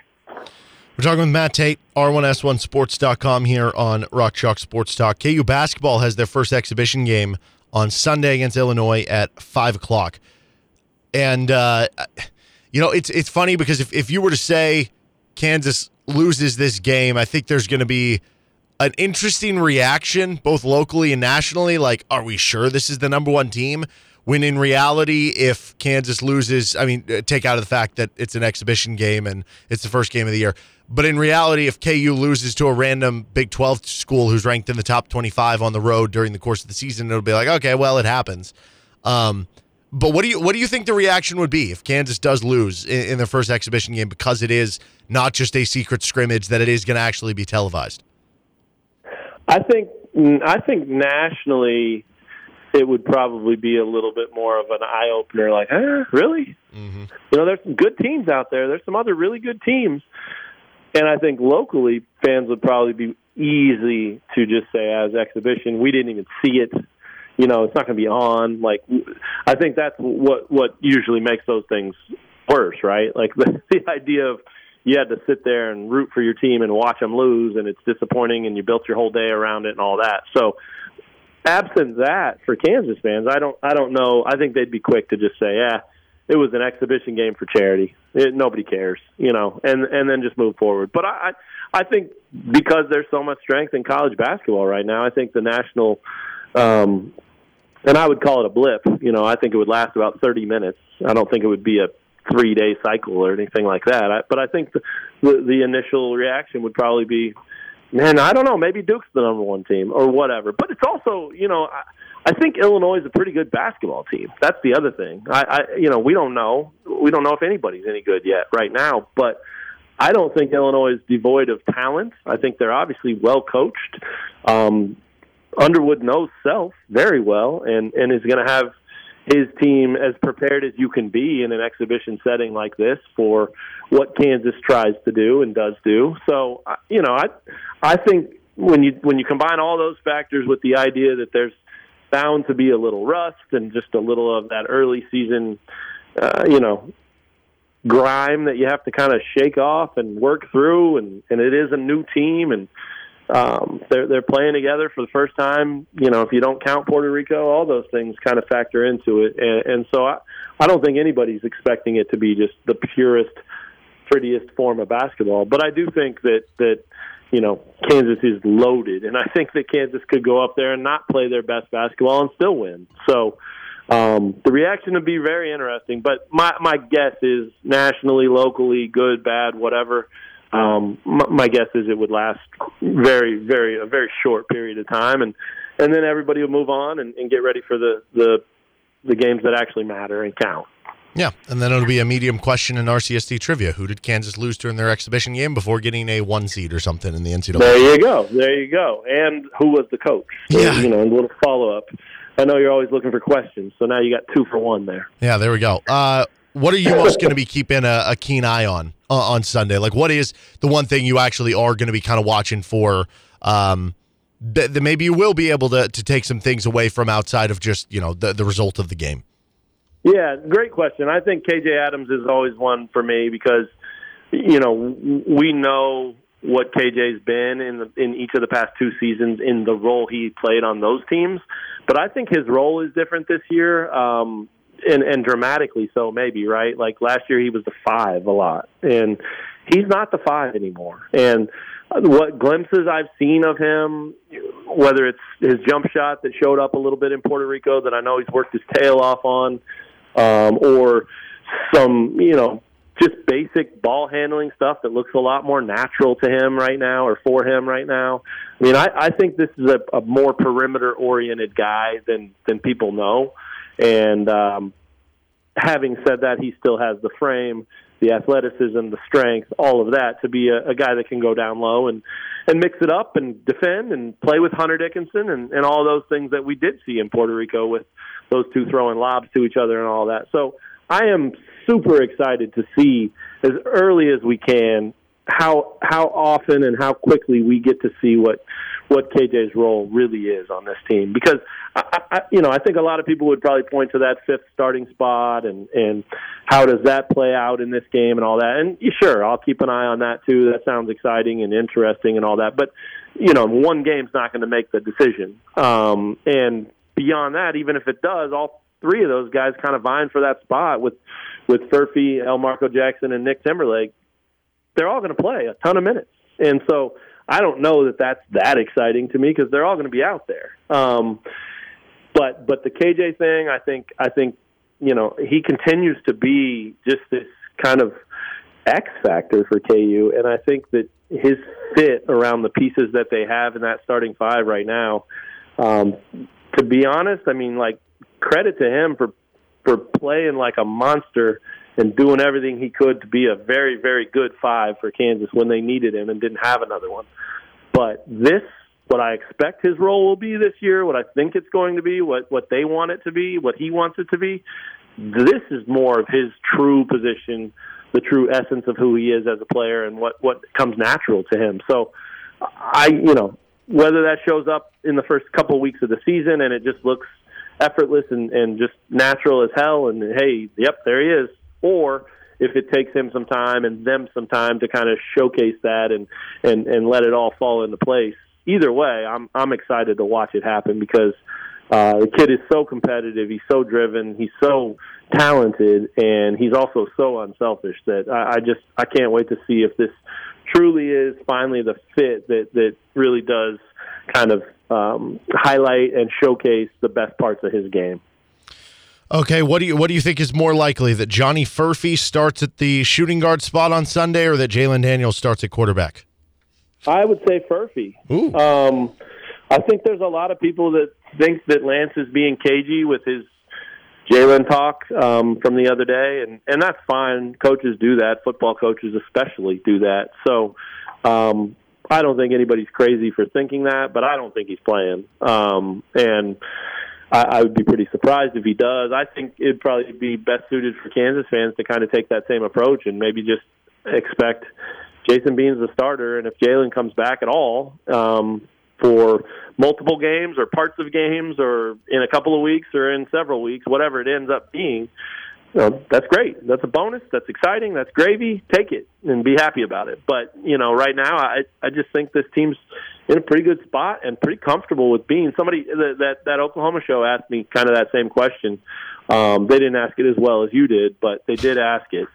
[SPEAKER 2] We're talking with Matt Tait, R1S1Sports.com here on Rock Chalk Sports Talk. KU basketball has their first exhibition game on Sunday against Illinois at five o'clock, and uh, you know it's it's funny because if if you were to say Kansas loses this game, I think there's going to be an interesting reaction, both locally and nationally. Like, are we sure this is the number one team? When in reality, if Kansas loses, I mean, uh, take out of the fact that it's an exhibition game and it's the first game of the year. But in reality, if KU loses to a random Big 12 school who's ranked in the top 25 on the road during the course of the season, it'll be like, okay, well, it happens. Um, but what do you what do you think the reaction would be if Kansas does lose in, in their first exhibition game because it is not just a secret scrimmage that it is going to actually be televised?
[SPEAKER 4] I think I think nationally it would probably be a little bit more of an eye opener. Like, eh, really?
[SPEAKER 2] Mm-hmm.
[SPEAKER 4] You know, there's some good teams out there. There's some other really good teams, and I think locally fans would probably be easy to just say as exhibition. We didn't even see it. You know, it's not going to be on. Like, I think that's what what usually makes those things worse, right? Like the, the idea of you had to sit there and root for your team and watch them lose, and it's disappointing, and you built your whole day around it and all that. So, absent that for Kansas fans, I don't I don't know. I think they'd be quick to just say, yeah, it was an exhibition game for charity. It, nobody cares, you know, and and then just move forward. But I I think because there's so much strength in college basketball right now, I think the national. Um, and I would call it a blip. You know, I think it would last about 30 minutes. I don't think it would be a three day cycle or anything like that. I, but I think the, the the initial reaction would probably be, man, I don't know, maybe Duke's the number one team or whatever. But it's also, you know, I, I think Illinois is a pretty good basketball team. That's the other thing. I, I, you know, we don't know. We don't know if anybody's any good yet right now, but. I don't think Illinois is devoid of talent. I think they're obviously well coached. Um, Underwood knows Self very well, and and is going to have his team as prepared as you can be in an exhibition setting like this for what Kansas tries to do and does do. So, you know, I I think when you when you combine all those factors with the idea that there's bound to be a little rust and just a little of that early season, uh, you know, grime that you have to kind of shake off and work through, and and it is a new team and um, they're they're playing together for the first time. You know, if you don't count Puerto Rico, all those things kind of factor into it, and, and so I I don't think anybody's expecting it to be just the purest, prettiest form of basketball. But I do think that that you know Kansas is loaded, and I think that Kansas could go up there and not play their best basketball and still win. So. Um, the reaction would be very interesting, but my my guess is nationally, locally, good, bad, whatever um, my, my guess is it would last very, very a very short period of time, and and then everybody will move on and, and get ready for the the the games that actually matter and count.
[SPEAKER 2] Yeah, and then it'll be a medium question in RCST trivia. Who did Kansas lose during their exhibition game before getting a one seed or something in the NCAA?
[SPEAKER 4] There you go. There you go. And who was the coach? So,
[SPEAKER 2] Yeah.
[SPEAKER 4] You know, a little follow up. I know you're always looking for questions, so now you got two for one there.
[SPEAKER 2] Yeah, there we go. Uh, what are you most going to be keeping a, a keen eye on uh, on Sunday? Like, what is the one thing you actually are going to be kind of watching for? Um, that, that maybe you will be able to to take some things away from outside of just you know the the result of the game.
[SPEAKER 4] Yeah, great question. I think KJ Adams is always one for me because you know we know what KJ's been in the, in each of the past two seasons in the role he played on those teams, but I think his role is different this year. Um, and, and dramatically so, maybe right. Like last year, he was the five a lot, and he's not the five anymore. And what glimpses I've seen of him, whether it's his jump shot that showed up a little bit in Puerto Rico that I know he's worked his tail off on, um, or some, you know, just basic ball handling stuff that looks a lot more natural to him right now or for him right now. I mean, I, I think this is a, a more perimeter oriented guy than than people know. And um, having said that, he still has the frame, the athleticism, the strength, all of that to be a, a guy that can go down low and and mix it up and defend and play with Hunter Dickinson and, and all those things that we did see in Puerto Rico with those two throwing lobs to each other and all that. So I am super excited to see as early as we can how how often and how quickly we get to see what what KJ's role really is on this team. Because I, I, you know I think a lot of people would probably point to that fifth starting spot and and how does that play out in this game and all that. And sure I'll keep an eye on that too. That sounds exciting and interesting and all that. But you know one game's not going to make the decision. Um, and beyond that even if it does all three of those guys kind of vying for that spot with with Furphy, Elmarko Jackson, and Nick Timberland they're all going to play a ton of minutes. And so I don't know that that's that exciting to me because they're all going to be out there. Um, but but the KJ thing, I think I think you know he continues to be just this kind of X factor for KU, and I think that his fit around the pieces that they have in that starting five right now. Um, to be honest, I mean, like credit to him for for playing like a monster and doing everything he could to be a very, very good five for Kansas when they needed him and didn't have another one. But this what I expect his role will be this year, what I think it's going to be, what what they want it to be, what he wants it to be. This is more of his true position, the true essence of who he is as a player, and what what comes natural to him. So, I you know whether that shows up in the first couple weeks of the season and it just looks effortless and, and just natural as hell, and hey, yep, there he is, or if it takes him some time and them some time to kind of showcase that and and and let it all fall into place. Either way, I'm I'm excited to watch it happen because uh, the kid is so competitive. He's so driven. He's so talented, and he's also so unselfish that I, I just I can't wait to see if this truly is finally the fit that that really does kind of um, highlight and showcase the best parts of his game.
[SPEAKER 2] Okay, what do you what do you think is more likely that Johnny Furphy starts at the shooting guard spot on Sunday, or that Jalon Daniels starts at quarterback?
[SPEAKER 4] I would say Furphy. Um, I think there's a lot of people that think that Lance is being cagey with his Jalon talk um, from the other day, and and that's fine. Coaches do that. Football coaches especially do that. So um, I don't think anybody's crazy for thinking that, but I don't think he's playing. Um, and I, I would be pretty surprised if he does. I think it'd probably be best suited for Kansas fans to kind of take that same approach and maybe just expect Jason Bean's the starter, and if Jalon comes back at all um, for multiple games or parts of games or in a couple of weeks or in several weeks, whatever it ends up being, that's great. That's a bonus. That's exciting. That's gravy. Take it and be happy about it. But you know, right now, I I just think this team's in a pretty good spot and pretty comfortable with being somebody that that, that Oklahoma show asked me kind of that same question. Um, they didn't ask it as well as you did, but they did ask it,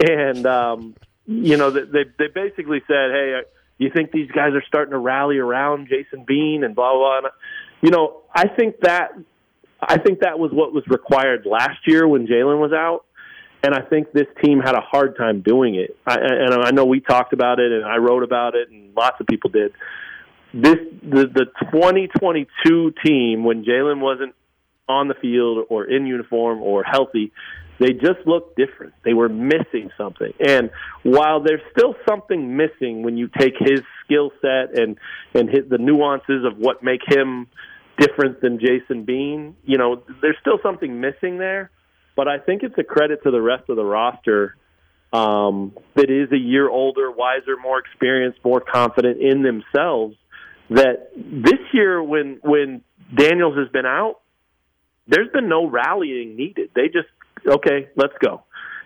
[SPEAKER 4] and um, you know, they they basically said, "Hey, you think these guys are starting to rally around Jason Bean and blah blah?" blah. You know, I think that I think that was what was required last year when Jalon was out, and I think this team had a hard time doing it. I, and I know we talked about it, and I wrote about it, and lots of people did. This the the 2022 team when Jalon wasn't on the field or in uniform or healthy, they just looked different. They were missing something. And while there's still something missing when you take his skill set and and hit the nuances of what make him different than Jason Bean, you know, there's still something missing there. But I think it's a credit to the rest of the roster um, that is a year older, wiser, more experienced, more confident in themselves. That this year, when when Daniels has been out, there's been no rallying needed. They just okay, let's go.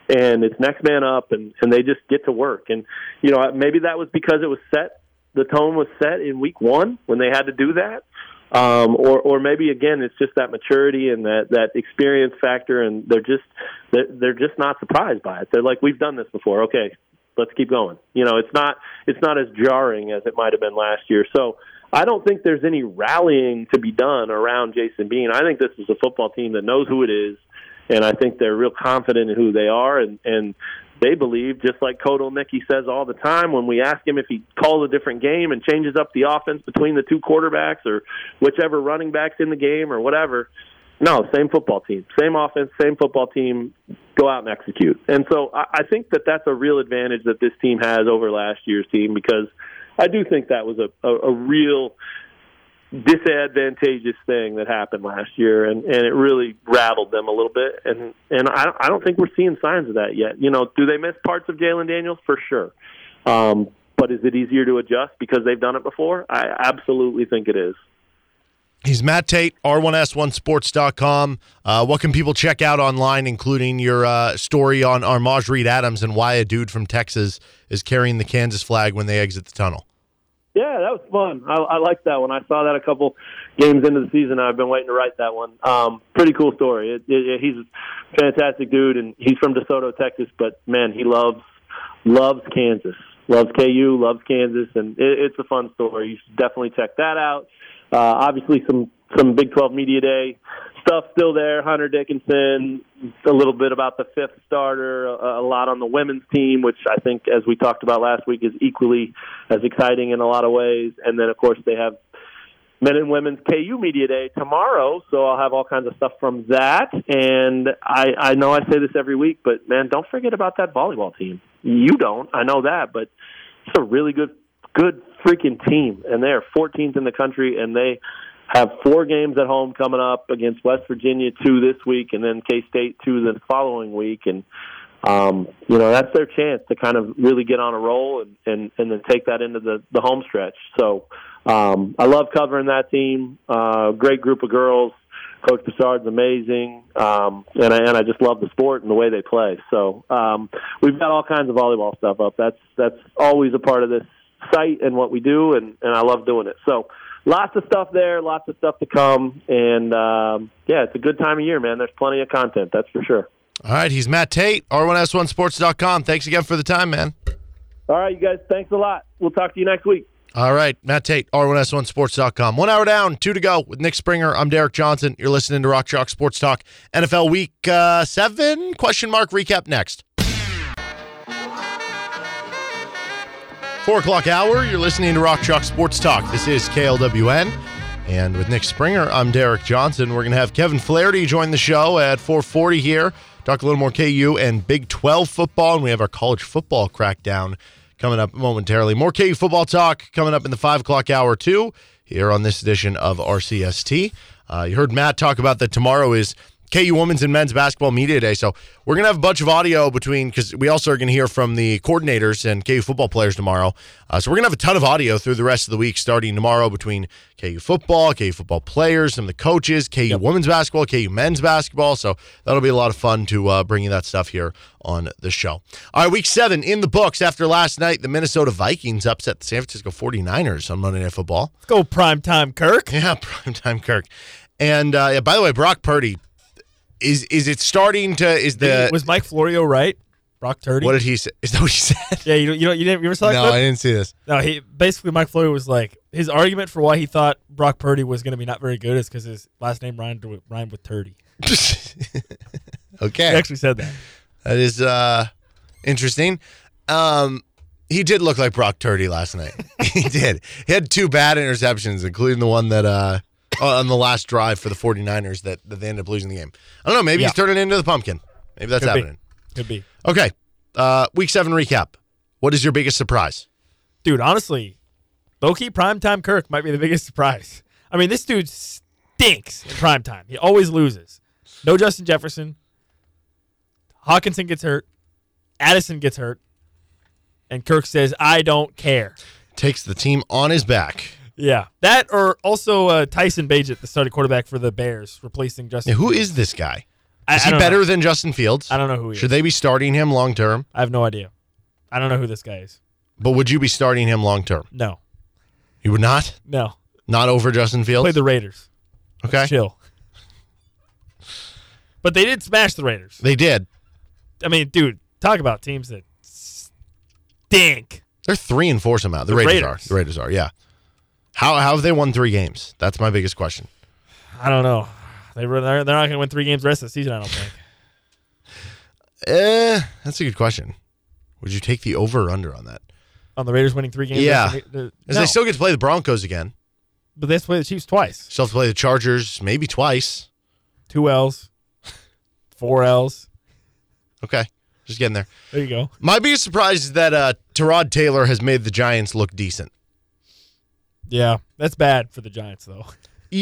[SPEAKER 4] And it's next man up, and and they just get to work. And you know, maybe that was because it was set. The tone was set in week one when they had to do that, um, or or maybe again it's just that maturity and that that experience factor, and they're just they're, they're just not surprised by it. They're like, we've done this before. Okay, let's keep going. You know, it's not it's not as jarring as it might have been last year. So I don't think there's any rallying to be done around Jason Bean. I think this is a football team that knows who it is, and I think they're real confident in who they are, and and they believe, just like Mickey says all the time, when we ask him if he calls a different game and changes up the offense between the two quarterbacks or whichever running backs in the game or whatever. No, same football team, same offense, same football team. Go out and execute. And so I, I think that that's a real advantage that this team has over last year's team because I do think that was a, a, a real disadvantageous thing that happened last year, and and it really rattled them a little bit. And and I I don't think we're seeing signs of that yet. You know, do they miss parts of Jalon Daniels for sure? Um, but is it easier to adjust because they've done it before? I absolutely think it is.
[SPEAKER 2] He's Matt Tait, R1S1Sports.com. Uh, what can people check out online, including your uh, story on Armaj Reed Adams and why a dude from Texas is carrying the Kansas flag when they exit the tunnel?
[SPEAKER 4] Yeah, that was fun. I, I liked that one. I saw that a couple games into the season. I've been waiting to write that one. Um, pretty cool story. It, it, he's a fantastic dude, and he's from DeSoto, Texas. But man, he loves loves Kansas, loves KU, loves Kansas, and it, it's a fun story. You should definitely check that out. Uh, obviously, some some Big 12 Media Day stuff still there. Hunter Dickinson, a little bit about the fifth starter, a, a lot on the women's team, which I think, as we talked about last week, is equally as exciting in a lot of ways. And then, of course, they have men and women's KU Media Day tomorrow, so I'll have all kinds of stuff from that. And I, I know I say this every week, but man, don't forget about that volleyball team. You don't, I know that, but it's a really good good freaking team, and they're 14th in the country, and they have four games at home coming up against West Virginia, two this week, and then K State two the following week, and um, you know that's their chance to kind of really get on a roll and and, and then take that into the the home stretch. So um, I love covering that team. Uh, great group of girls. Coach Bechard's amazing, um, and I and I just love the sport and the way they play. So um, we've got all kinds of volleyball stuff up. That's that's always a part of this site and what we do, and and I love doing it. So lots of stuff there, lots of stuff to come, and um, yeah, it's a good time of year, man. There's plenty of content, that's for sure.
[SPEAKER 2] All right, he's Matt Tait, R1S1Sports.com. Thanks again for the time, man.
[SPEAKER 4] All right, you guys, thanks a lot. We'll talk to you next week.
[SPEAKER 2] All right, Matt Tait, R1S1Sports.com. One hour down, two to go with Nick Springer. I'm Derek Johnson. You're listening to Rock Chalk Sports Talk. NFL Week uh, 7, question mark, recap next. 4 o'clock hour, you're listening to Rock Chalk Sports Talk. This is KLWN. And with Nick Springer, I'm Derek Johnson. We're going to have Kevin Flaherty join the show at 440 here. Talk a little more KU and Big 12 football. And we have our college football crackdown coming up momentarily. More KU football talk coming up in the 5 o'clock hour, too, here on this edition of RCST. Uh, you heard Matt talk about that tomorrow is KU women's and men's basketball media day. So we're gonna have a bunch of audio between because we also are gonna hear from the coordinators and KU football players tomorrow. Uh, so we're gonna have a ton of audio through the rest of the week, starting tomorrow between KU football, KU football players, some of the coaches, KU yep. women's basketball, KU men's basketball. So that'll be a lot of fun to uh, bring you that stuff here on the show. All right, week seven in the books after last night. The Minnesota Vikings upset the San Francisco 49ers on Monday Night Football.
[SPEAKER 3] Let's go primetime Kirk.
[SPEAKER 2] Yeah, primetime Kirk. And uh, yeah, by the way, Brock Purdy is is it starting to is the
[SPEAKER 3] was Mike Florio right? Brock Turdy.
[SPEAKER 2] What did he say? Is that what he said?
[SPEAKER 3] Yeah, you you know you didn't you ever saw that?
[SPEAKER 2] No,
[SPEAKER 3] clip?
[SPEAKER 2] I didn't see this.
[SPEAKER 3] No, he basically Mike Florio was like his argument for why he thought Brock Purdy was going to be not very good is because his last name rhymed with rhymed with Turdy.
[SPEAKER 2] okay,
[SPEAKER 3] he actually said that.
[SPEAKER 2] That is uh, interesting. Um, he did look like Brock Turdy last night. he did. He had two bad interceptions, including the one that uh, on the last drive for the 49ers that, that they ended up losing the game. I don't know. Maybe yeah. he's turning into the pumpkin. Maybe that's
[SPEAKER 3] Could
[SPEAKER 2] happening.
[SPEAKER 3] Be. Could be.
[SPEAKER 2] Okay. Uh, week seven recap. What is your biggest surprise?
[SPEAKER 3] Dude, honestly, Loki primetime Kirk might be the biggest surprise. I mean, this dude stinks in primetime. He always loses. No Justin Jefferson. Hockenson gets hurt. Addison gets hurt. And Kirk says, I don't care.
[SPEAKER 2] Takes the team on his back.
[SPEAKER 3] Yeah, that or also uh, Tyson Bagent, the starting quarterback for the Bears, replacing Justin.
[SPEAKER 2] Now, who is this guy?
[SPEAKER 3] Is
[SPEAKER 2] I,
[SPEAKER 3] he
[SPEAKER 2] better
[SPEAKER 3] know.
[SPEAKER 2] than Justin Fields?
[SPEAKER 3] I don't know who he is.
[SPEAKER 2] Should
[SPEAKER 3] is.
[SPEAKER 2] they be starting him long term?
[SPEAKER 3] I have no idea. I don't know who this guy is.
[SPEAKER 2] But would you be starting him long term?
[SPEAKER 3] No,
[SPEAKER 2] You would not?
[SPEAKER 3] no.
[SPEAKER 2] Not over Justin Fields?
[SPEAKER 3] Play the Raiders.
[SPEAKER 2] okay.
[SPEAKER 3] Chill. But they did smash the Raiders.
[SPEAKER 2] They did.
[SPEAKER 3] I mean, dude, talk about teams that stink.
[SPEAKER 2] They're three and four somehow. The,
[SPEAKER 3] The
[SPEAKER 2] Raiders,
[SPEAKER 3] Raiders.
[SPEAKER 2] are. The Raiders are, yeah. How, how have they won three games? That's my biggest question.
[SPEAKER 3] I don't know. They were, they're, they're not going to win three games the rest of the season. I don't think.
[SPEAKER 2] Eh, that's a good question. Would you take the over or under on that?
[SPEAKER 3] On the Raiders winning three games.
[SPEAKER 2] Yeah.
[SPEAKER 3] the-
[SPEAKER 2] Because
[SPEAKER 3] no.
[SPEAKER 2] they still get to play the Broncos again.
[SPEAKER 3] but they have to play the Chiefs twice.
[SPEAKER 2] Still have to play the Chargers maybe twice.
[SPEAKER 3] Two L's, four L's.
[SPEAKER 2] Okay. Just getting there.
[SPEAKER 3] There you go.
[SPEAKER 2] My biggest surprise is that uh, Tyrod Taylor has made the Giants look decent.
[SPEAKER 3] Yeah, that's bad for the Giants though.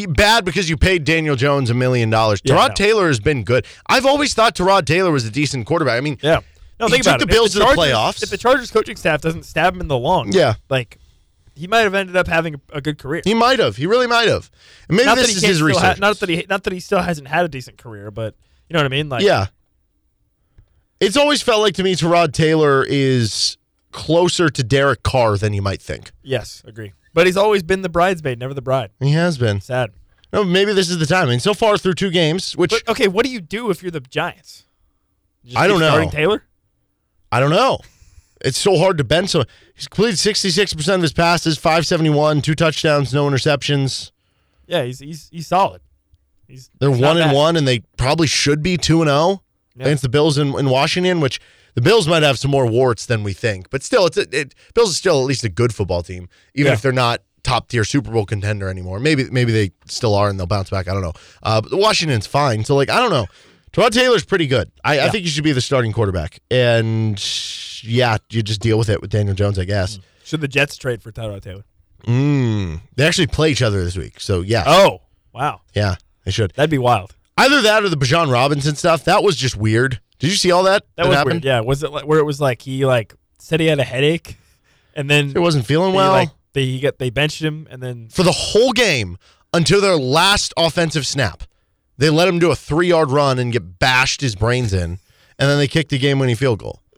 [SPEAKER 2] Bad because you paid Daniel Jones a million dollars.
[SPEAKER 3] Yeah,
[SPEAKER 2] Tyrod
[SPEAKER 3] no.
[SPEAKER 2] Taylor has been good. I've always thought Tyrod Taylor was a decent quarterback. I mean,
[SPEAKER 3] Yeah. No,
[SPEAKER 2] He
[SPEAKER 3] think
[SPEAKER 2] took
[SPEAKER 3] about
[SPEAKER 2] the
[SPEAKER 3] it.
[SPEAKER 2] Bills
[SPEAKER 3] if
[SPEAKER 2] to the playoffs.
[SPEAKER 3] If the Chargers coaching staff doesn't stab him in the lung,
[SPEAKER 2] Yeah.
[SPEAKER 3] like he might have ended up having a, a good career.
[SPEAKER 2] he might have. He really might have. And maybe
[SPEAKER 3] not
[SPEAKER 2] this is his
[SPEAKER 3] still ha- not that he not that he still hasn't had a decent career, but you know what I mean. Like,
[SPEAKER 2] yeah. It's always felt like to me Tyrod Taylor is closer to Derek Carr than you might think.
[SPEAKER 3] yes, agree. But he's always been the bridesmaid, never the bride.
[SPEAKER 2] He has been.
[SPEAKER 3] Sad.
[SPEAKER 2] No, maybe this is the time. I mean, so far through two games, which
[SPEAKER 3] But okay, what do you do if you're the Giants? You
[SPEAKER 2] I
[SPEAKER 3] keep
[SPEAKER 2] don't know.
[SPEAKER 3] Starting Taylor.
[SPEAKER 2] I don't know. It's so hard to bend. So he's completed 66% of his passes, 571, two touchdowns, no interceptions.
[SPEAKER 3] Yeah, he's he's he's solid. He's
[SPEAKER 2] They're
[SPEAKER 3] he's not
[SPEAKER 2] one and
[SPEAKER 3] bad.
[SPEAKER 2] one, and they probably should be two and zero
[SPEAKER 3] Yeah.
[SPEAKER 2] against the Bills in, in Washington. Which the Bills might have some more warts than we think, but still, it's a, it. Bills is still at least a good football team, even
[SPEAKER 3] Yeah.
[SPEAKER 2] if they're not top tier Super Bowl contender anymore. Maybe maybe they still are, and they'll bounce back. I don't know. Uh, but Washington's fine. So like, I don't know. Tyrod Taylor's pretty good. I, I think you should be the starting quarterback, and yeah, you just deal with it with Daniel Jones, I guess.
[SPEAKER 3] Should the Jets trade for Tyrod Taylor?
[SPEAKER 2] Mm. They actually play each other this week, so yeah,
[SPEAKER 3] Oh, wow.
[SPEAKER 2] yeah, they should.
[SPEAKER 3] That'd be wild.
[SPEAKER 2] Either that or the Bijan Robinson stuff. That was just weird. Did you see all that?
[SPEAKER 3] That was
[SPEAKER 2] happened?
[SPEAKER 3] weird. Yeah. Was it like, where it was like he like said he had a headache, and then
[SPEAKER 2] It wasn't feeling
[SPEAKER 3] they,
[SPEAKER 2] well
[SPEAKER 3] like they he got they benched him, and then
[SPEAKER 2] for the whole game until their last offensive snap. They let him do a three yard run and get bashed his brains in, and then they kicked the game winning field goal.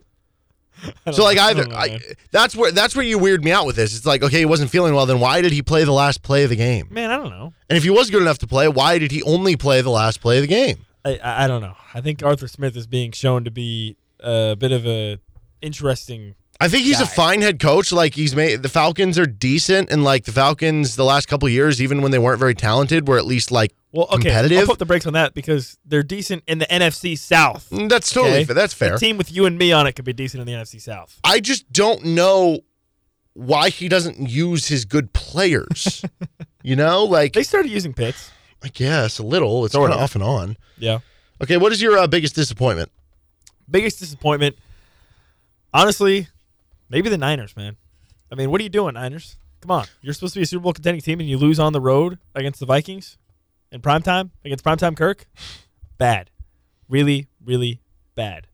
[SPEAKER 2] So like
[SPEAKER 3] I
[SPEAKER 2] either
[SPEAKER 3] don't know,
[SPEAKER 2] I,
[SPEAKER 3] man.
[SPEAKER 2] that's where that's where you weird me out with this. It's like okay, he wasn't feeling well. Then why did he play the last play of the game?
[SPEAKER 3] man, I don't know.
[SPEAKER 2] And if he was good enough to play, why did he only play the last play of the game?
[SPEAKER 3] I, I don't know. I think Arthur Smith is being shown to be a bit of a interesting.
[SPEAKER 2] I think he's a fine head coach. Like he's made the Falcons are decent, and like the Falcons the last couple of years, even when they weren't very talented, were at least like
[SPEAKER 3] Well, okay,
[SPEAKER 2] competitive.
[SPEAKER 3] I'll put the brakes on that because they're decent in the NFC South.
[SPEAKER 2] Mm, That's totally
[SPEAKER 3] okay?
[SPEAKER 2] fair. That's fair.
[SPEAKER 3] A team with you and me on it could be decent in the NFC South.
[SPEAKER 2] I just don't know why he doesn't use his good players. you know, like
[SPEAKER 3] They started using Pitts.
[SPEAKER 2] I guess a little. It's
[SPEAKER 3] Sort
[SPEAKER 2] kind of
[SPEAKER 3] of.
[SPEAKER 2] off and on.
[SPEAKER 3] Yeah.
[SPEAKER 2] Okay, what is your uh, biggest disappointment?
[SPEAKER 3] Biggest disappointment, honestly, maybe the Niners, man. I mean, what are you doing, Niners? Come on, you're supposed to be a Super Bowl contending team, and you lose on the road against the Vikings in primetime against primetime Kirk. Bad, really, really bad.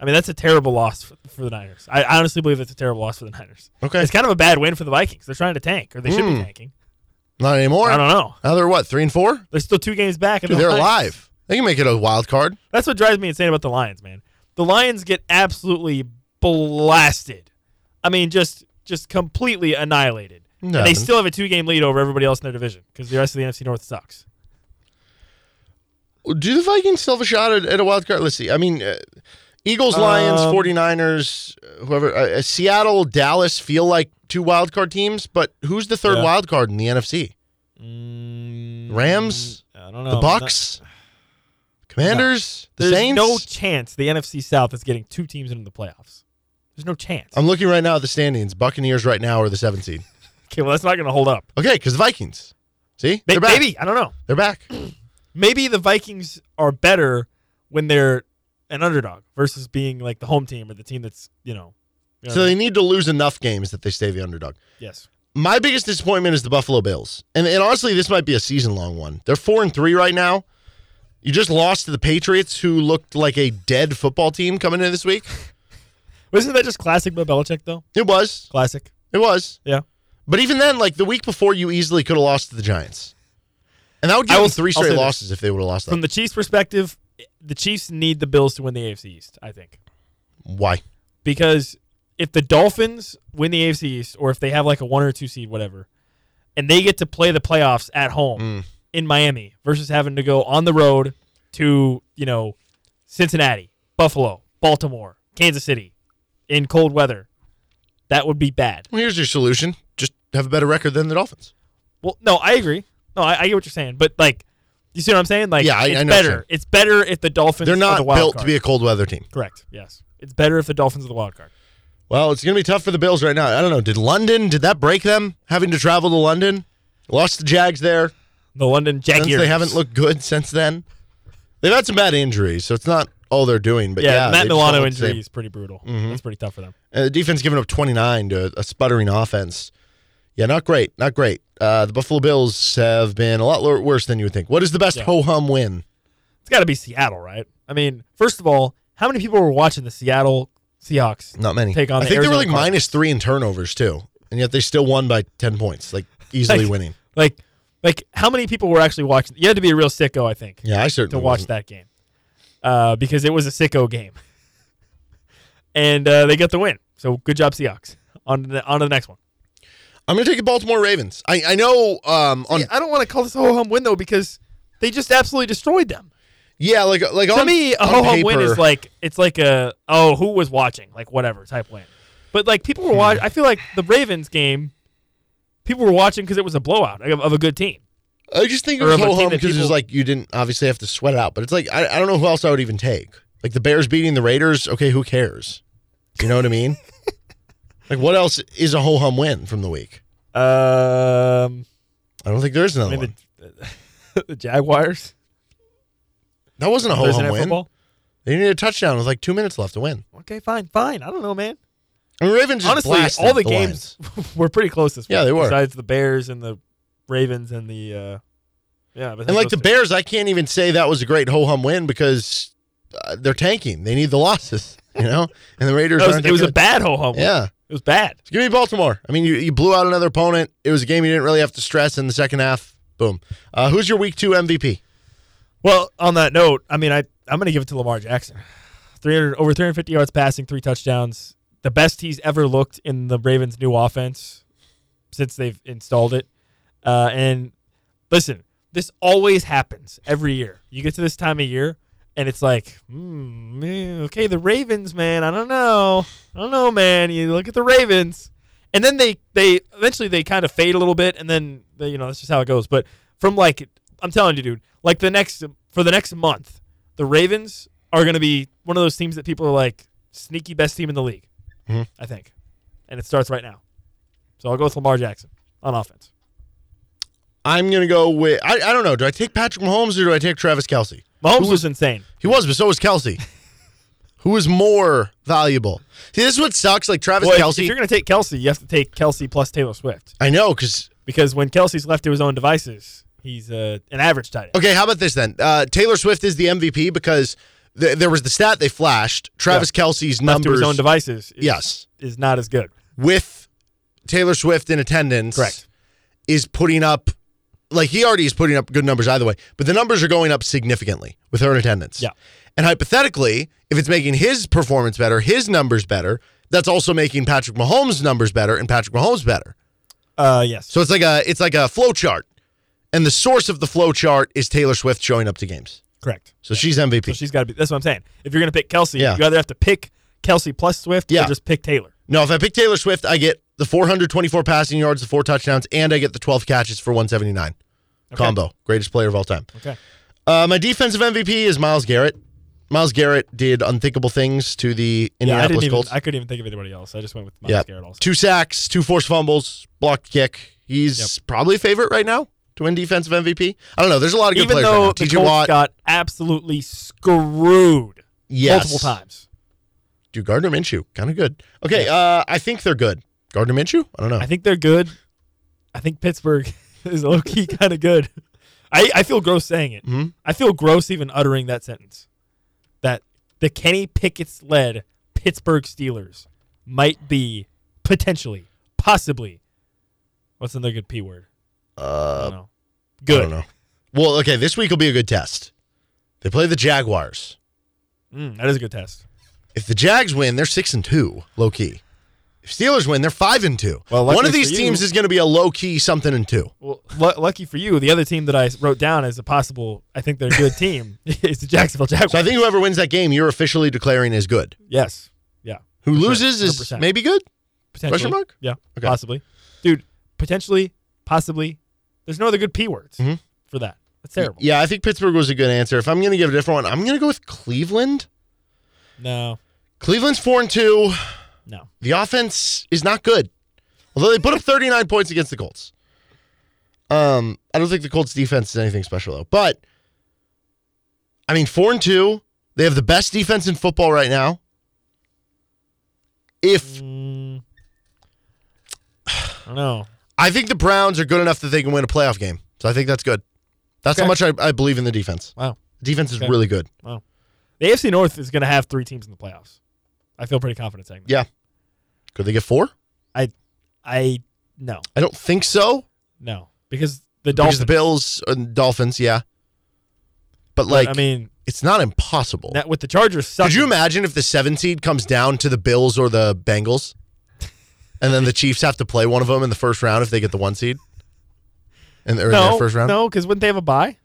[SPEAKER 3] I mean, that's a terrible loss for, for the Niners. I, honestly believe it's a terrible loss for the Niners.
[SPEAKER 2] Okay,
[SPEAKER 3] It's kind of a bad win for the Vikings. They're trying to tank, or they should
[SPEAKER 2] Hmm.
[SPEAKER 3] be tanking.
[SPEAKER 2] Not anymore.
[SPEAKER 3] I don't know.
[SPEAKER 2] Now they're what three and four?
[SPEAKER 3] They're still two games back.
[SPEAKER 2] Dude,
[SPEAKER 3] the
[SPEAKER 2] they're
[SPEAKER 3] Lions-
[SPEAKER 2] alive. They can make it a wild card.
[SPEAKER 3] That's what drives me insane about the Lions, man. The Lions get absolutely blasted. I mean, just just completely annihilated.
[SPEAKER 2] It
[SPEAKER 3] And they still have a two game lead over everybody else in their division because the rest of the NFC North sucks.
[SPEAKER 2] Do the Vikings still have a shot at, at a wild card? Let's see. I mean, uh, Eagles, Lions,
[SPEAKER 3] Um,
[SPEAKER 2] 49ers, uh, whoever. Uh, uh, Seattle, Dallas feel like two wild card teams, but who's the third
[SPEAKER 3] Yeah.
[SPEAKER 2] wild card in the NFC?
[SPEAKER 3] Mm,
[SPEAKER 2] Rams?
[SPEAKER 3] I don't know.
[SPEAKER 2] The Bucks, Commanders, the
[SPEAKER 3] There's
[SPEAKER 2] Saints.
[SPEAKER 3] no chance the NFC South is getting two teams into the playoffs. There's no chance.
[SPEAKER 2] I'm looking right now at the standings. Buccaneers right now are the seventh seed.
[SPEAKER 3] okay, well that's not going to hold up.
[SPEAKER 2] Okay, because the Vikings. See, back.
[SPEAKER 3] Maybe I don't know.
[SPEAKER 2] They're back.
[SPEAKER 3] Maybe the Vikings are better when they're an underdog versus being like the home team or the team that's you know. you know
[SPEAKER 2] So they need to lose enough games that they stay the underdog.
[SPEAKER 3] yes.
[SPEAKER 2] My biggest disappointment is the Buffalo Bills, and, and honestly, this might be a season long one. They're four and three right now. You just lost to the Patriots, who looked like a dead football team coming in this week.
[SPEAKER 3] Wasn't that just classic Bill Belichick though?
[SPEAKER 2] It was,
[SPEAKER 3] Classic.
[SPEAKER 2] it was.
[SPEAKER 3] Yeah.
[SPEAKER 2] But even then, like the week before, you easily could have lost to the Giants, and that would give them three straight
[SPEAKER 3] this.
[SPEAKER 2] losses if they would have lost
[SPEAKER 3] From the Chiefs' perspective, the Chiefs need the Bills to win the AFC East. I think
[SPEAKER 2] Why?
[SPEAKER 3] because if the Dolphins win the AFC East, or if they have like a one or two seed, whatever, and they get to play the playoffs at home
[SPEAKER 2] Mm.
[SPEAKER 3] in Miami versus having to go on the road to you know Cincinnati, Buffalo, Baltimore, Kansas City in cold weather, that would be bad.
[SPEAKER 2] Well, here's your solution: just have a better record than the Dolphins.
[SPEAKER 3] Well, no, I agree. No, I, I get what you're saying, but like, you see what I'm saying? Like,
[SPEAKER 2] Yeah, I-
[SPEAKER 3] it's
[SPEAKER 2] I know
[SPEAKER 3] better. It's better if the Dolphins.
[SPEAKER 2] They're
[SPEAKER 3] are
[SPEAKER 2] not
[SPEAKER 3] the wild
[SPEAKER 2] built
[SPEAKER 3] card.
[SPEAKER 2] to be a cold weather team.
[SPEAKER 3] correct. Yes, it's better if the Dolphins are the wild card.
[SPEAKER 2] Well, it's going to be tough for the Bills right now. I don't know. Did London, did that break them having to travel to London? Lost the Jags there.
[SPEAKER 3] The London
[SPEAKER 2] Since
[SPEAKER 3] Jaguars.
[SPEAKER 2] they haven't looked good since then. They've had some bad injuries, so it's not all they're doing. But
[SPEAKER 3] Yeah,
[SPEAKER 2] yeah,
[SPEAKER 3] Matt
[SPEAKER 2] they just don't
[SPEAKER 3] Milano
[SPEAKER 2] look the same.
[SPEAKER 3] injury is pretty brutal. That's pretty tough for them.
[SPEAKER 2] Uh, the defense giving up 29 to a sputtering offense. Yeah, not great. Not great. Uh, the Buffalo Bills have been a lot lo- worse than you would think. What is the best
[SPEAKER 3] Yeah.
[SPEAKER 2] ho hum win?
[SPEAKER 3] It's got to be Seattle, right? I mean, first of all, how many people were watching the Seattle Seahawks?
[SPEAKER 2] Not many.
[SPEAKER 3] Take on
[SPEAKER 2] I
[SPEAKER 3] the
[SPEAKER 2] think they were like
[SPEAKER 3] Cardinals.
[SPEAKER 2] three in turnovers too, and yet they still won by 10 points, like easily
[SPEAKER 3] Like-
[SPEAKER 2] winning.
[SPEAKER 3] Like, like how many people were actually watching? You had to be a real sicko, I think,
[SPEAKER 2] Yeah, I certainly to
[SPEAKER 3] watch
[SPEAKER 2] wasn't.
[SPEAKER 3] that game, uh, because it was a sicko game, and uh, they got the win. So good job, Seahawks. On to the, on to the next one.
[SPEAKER 2] I'm going to take the Baltimore Ravens. I, I know um, on
[SPEAKER 3] See, I don't want to call this a ho hum win though because they just absolutely destroyed them.
[SPEAKER 2] yeah, like like
[SPEAKER 3] to
[SPEAKER 2] on
[SPEAKER 3] me, a ho hum win is like it's like a oh who was watching like whatever type win, but like people were
[SPEAKER 2] Hmm.
[SPEAKER 3] watching. I feel like the Ravens game, people were watching because it was a blowout of, of a good team.
[SPEAKER 2] I just think it was ho hum because it was
[SPEAKER 3] people-
[SPEAKER 2] like you didn't obviously have to sweat it out. But it's like I, I don't know who else I would even take. Like the Bears beating the Raiders. Okay, who cares? You know what I mean? like what else is a ho hum win from the week?
[SPEAKER 3] Um,
[SPEAKER 2] I don't think there's
[SPEAKER 3] I
[SPEAKER 2] another
[SPEAKER 3] mean
[SPEAKER 2] one.
[SPEAKER 3] the, the Jaguars
[SPEAKER 2] that wasn't a ho hum win.
[SPEAKER 3] Football.
[SPEAKER 2] They needed a touchdown with like two minutes left to win.
[SPEAKER 3] Okay, fine, fine. I don't know, man.
[SPEAKER 2] I mean, Ravens just
[SPEAKER 3] Honestly, all the, games were pretty close. This
[SPEAKER 2] Yeah,
[SPEAKER 3] week.
[SPEAKER 2] they were.
[SPEAKER 3] All the, games were pretty close. This
[SPEAKER 2] Yeah, they were.
[SPEAKER 3] Besides the Bears and the Ravens and the uh, yeah,
[SPEAKER 2] And like the Bears, I can't even say that was a great ho hum win because uh, they're tanking. They need the losses, you know. And the Raiders
[SPEAKER 3] it was,
[SPEAKER 2] aren't.
[SPEAKER 3] it
[SPEAKER 2] that
[SPEAKER 3] was a bad ho hum.
[SPEAKER 2] Yeah.
[SPEAKER 3] It was bad.
[SPEAKER 2] Give me Baltimore. I mean, you, you blew out another opponent. It was a game you didn't really have to stress in the second half. Boom. Uh, who's your week two MVP?
[SPEAKER 3] Well, on that note, I mean, I I'm going to give it to Lamar Jackson. 300 over 350 yards passing, three touchdowns. The best he's ever looked in the Ravens' new offense since they've installed it. Uh, and listen, this always happens every year. You get to this time of year, and it's like, man, okay, the Ravens, man. I don't know, I don't know, man. You look at the Ravens, and then they they eventually they kind of fade a little bit, and then they, you know that's just how it goes. But from like, I'm telling you, dude, like the next for the next month, the Ravens are going to be one of those teams that people are like sneaky best team in the league.
[SPEAKER 2] Mhm.
[SPEAKER 3] I think, and it starts right now. So I'll go with Lamar Jackson on offense.
[SPEAKER 2] I'm going to go with, I, I don't know. Do I take Patrick Mahomes or do I take Travis Kelce?
[SPEAKER 3] Mahomes was insane.
[SPEAKER 2] He was, but so was Kelce. Who is more valuable? See, this is what sucks. Like Travis
[SPEAKER 3] Well,
[SPEAKER 2] Kelce.
[SPEAKER 3] if you're going to take Kelce, you have to take Kelce plus Taylor Swift
[SPEAKER 2] I know, because
[SPEAKER 3] because when Kelce's left to his own devices, he's uh, an average tight end.
[SPEAKER 2] Okay, how about this then? Uh, Taylor Swift is the MVP because th- there was the stat they flashed. Travis Kelce's
[SPEAKER 3] Left to
[SPEAKER 2] numbers
[SPEAKER 3] his own devices, is,
[SPEAKER 2] Yes.
[SPEAKER 3] is not as good.
[SPEAKER 2] with Taylor Swift in attendance,
[SPEAKER 3] Correct.
[SPEAKER 2] is putting up like he already is putting up good numbers either way, but the numbers are going up significantly with her in attendance.
[SPEAKER 3] Yeah.
[SPEAKER 2] And hypothetically, if it's making his performance better, his numbers better, that's also making Patrick Mahomes' numbers better and Patrick Mahomes better.
[SPEAKER 3] Uh, yes.
[SPEAKER 2] So it's like a it's like a flow chart. And the source of the flow chart is Taylor Swift showing up to games.
[SPEAKER 3] Correct.
[SPEAKER 2] So she's MVP.
[SPEAKER 3] So she's got to be. That's what I'm saying. If you're going to pick Kelce,
[SPEAKER 2] Yeah.
[SPEAKER 3] you either have to pick Kelce plus Swift
[SPEAKER 2] Yeah.
[SPEAKER 3] or just pick Taylor.
[SPEAKER 2] No, if I pick Taylor Swift, I get the 424 passing yards, the four touchdowns, and I get the 12 catches for 179. Combo. Greatest player of all time.
[SPEAKER 3] Okay.
[SPEAKER 2] Uh, my defensive MVP is Myles Garrett. Myles Garrett did unthinkable things to the
[SPEAKER 3] Yeah, I didn't
[SPEAKER 2] Indianapolis
[SPEAKER 3] even.
[SPEAKER 2] Colts.
[SPEAKER 3] I couldn't even think of anybody else. I just went with Myles
[SPEAKER 2] yeah.
[SPEAKER 3] Garrett also.
[SPEAKER 2] Two sacks, two forced fumbles, blocked kick. He's probably a favorite right now to win defensive MVP. I don't know. There's a lot of good
[SPEAKER 3] Even
[SPEAKER 2] players
[SPEAKER 3] though
[SPEAKER 2] right
[SPEAKER 3] the Colts
[SPEAKER 2] Watt.
[SPEAKER 3] got absolutely screwed
[SPEAKER 2] yes.
[SPEAKER 3] multiple times.
[SPEAKER 2] Dude, Gardner Minshew, kind of good. Okay, uh, I think they're good. Gardner Minshew? I don't know.
[SPEAKER 3] I think they're good. I think Pittsburgh is low key kind of good. I, I feel gross saying it.
[SPEAKER 2] Mhm.
[SPEAKER 3] I feel gross even uttering that sentence. That the Kenny Pickett's led Pittsburgh Steelers might be potentially, possibly, what's another good P word? I
[SPEAKER 2] uh,
[SPEAKER 3] don't know.
[SPEAKER 2] I
[SPEAKER 3] Good.
[SPEAKER 2] don't know. Well, okay, this week will be a good test. They play the Jaguars.
[SPEAKER 3] Mm, that is a good test.
[SPEAKER 2] If the Jags win, they're six and two, low key. If Steelers win, they're five and two.
[SPEAKER 3] Well,
[SPEAKER 2] one of these
[SPEAKER 3] for you-
[SPEAKER 2] teams is going to be a low key something and two.
[SPEAKER 3] Well, lu- lucky for you, the other team that I wrote down as a possible, I think they're a good team, is the Jacksonville Jaguars.
[SPEAKER 2] So I think whoever wins that game, you're officially declaring is good.
[SPEAKER 3] yes. Yeah.
[SPEAKER 2] Who
[SPEAKER 3] For sure.
[SPEAKER 2] loses is
[SPEAKER 3] 100%.
[SPEAKER 2] maybe good.
[SPEAKER 3] Potentially.
[SPEAKER 2] Question mark?
[SPEAKER 3] Yeah,
[SPEAKER 2] Okay.
[SPEAKER 3] possibly. Dude, potentially, possibly. There's no other good P words
[SPEAKER 2] Mhm.
[SPEAKER 3] for that. That's terrible.
[SPEAKER 2] Yeah, I think Pittsburgh was a good answer. If I'm going to give a different one, I'm going to go with Cleveland.
[SPEAKER 3] No,
[SPEAKER 2] Cleveland's four and two.
[SPEAKER 3] No.
[SPEAKER 2] The offense is not good. Although they put up 39 points against the Colts. Um, I don't think the Colts defense is anything special though. But I mean, four and two. They have the best defense in football right now. If
[SPEAKER 3] Mm, I don't know.
[SPEAKER 2] I think the Browns are good enough that they can win a playoff game, so I think that's good. That's how much I, I believe in the defense.
[SPEAKER 3] Wow.
[SPEAKER 2] Defense is
[SPEAKER 3] Okay.
[SPEAKER 2] really good. Wow.
[SPEAKER 3] The AFC North is going to have three teams in the playoffs. I feel pretty confident saying that.
[SPEAKER 2] Yeah. Could they get four?
[SPEAKER 3] I I no,
[SPEAKER 2] I don't think so.
[SPEAKER 3] no, because the
[SPEAKER 2] Because
[SPEAKER 3] Dolphins.
[SPEAKER 2] the Bills and Dolphins, yeah. But like,
[SPEAKER 3] I mean,
[SPEAKER 2] it's not impossible.
[SPEAKER 3] that, with the Chargers, sucking,
[SPEAKER 2] Could you imagine if the seven seed comes down to the Bills or the Bengals, and then the Chiefs have to play one of them in the first round if they get the one seed, and in
[SPEAKER 3] No,
[SPEAKER 2] their first round?
[SPEAKER 3] no, because wouldn't they have a bye?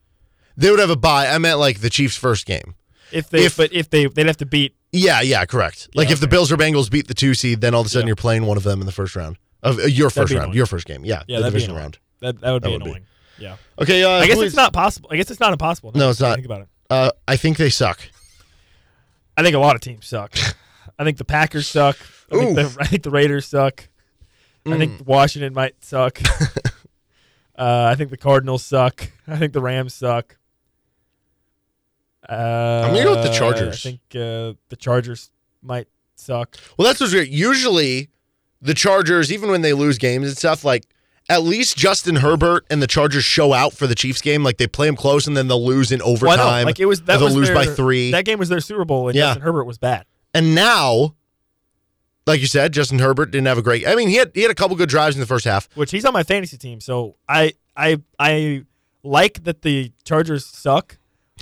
[SPEAKER 2] They would have a bye. I meant like the Chiefs' first game.
[SPEAKER 3] If they,
[SPEAKER 2] If-
[SPEAKER 3] but if they, they'd have to beat.
[SPEAKER 2] Yeah, yeah, correct. Like
[SPEAKER 3] Yeah,
[SPEAKER 2] if the. Bills or Bengals beat the two seed, then all of a sudden
[SPEAKER 3] Yeah.
[SPEAKER 2] you're playing one of them in the first round of uh, your first round,
[SPEAKER 3] annoying.
[SPEAKER 2] your first game. Yeah,
[SPEAKER 3] Yeah,
[SPEAKER 2] the division round.
[SPEAKER 3] That that would
[SPEAKER 2] That
[SPEAKER 3] be
[SPEAKER 2] would be.
[SPEAKER 3] Yeah,
[SPEAKER 2] Okay, uh,
[SPEAKER 3] I guess it's not possible. I guess it's not impossible.
[SPEAKER 2] No, it's
[SPEAKER 3] now that I
[SPEAKER 2] not.
[SPEAKER 3] Think about it.
[SPEAKER 2] Uh, I think they suck.
[SPEAKER 3] I think a lot of teams suck. I think the Packers suck. I think, the, I think the Raiders suck. I think Washington might suck. uh, I think the Cardinals suck. I think the Rams suck. Uh,
[SPEAKER 2] gonna go with the Chargers.
[SPEAKER 3] I think uh, the Chargers might suck.
[SPEAKER 2] Well, that's what's weird. Usually, the Chargers, even when they lose games and stuff, like at least Justin Herbert and the Chargers show out for the Chiefs game. Like they play them close and then they'll lose in overtime.
[SPEAKER 3] know, like it was that
[SPEAKER 2] they'll
[SPEAKER 3] was
[SPEAKER 2] lose
[SPEAKER 3] their,
[SPEAKER 2] by three.
[SPEAKER 3] That game was their Super Bowl, and
[SPEAKER 2] Yeah.
[SPEAKER 3] Justin Herbert was bad.
[SPEAKER 2] and now, like you said, Justin Herbert didn't have a great. I mean, he had he had a couple good drives in the first half.
[SPEAKER 3] Which he's on my fantasy team, so I I I like that the Chargers suck,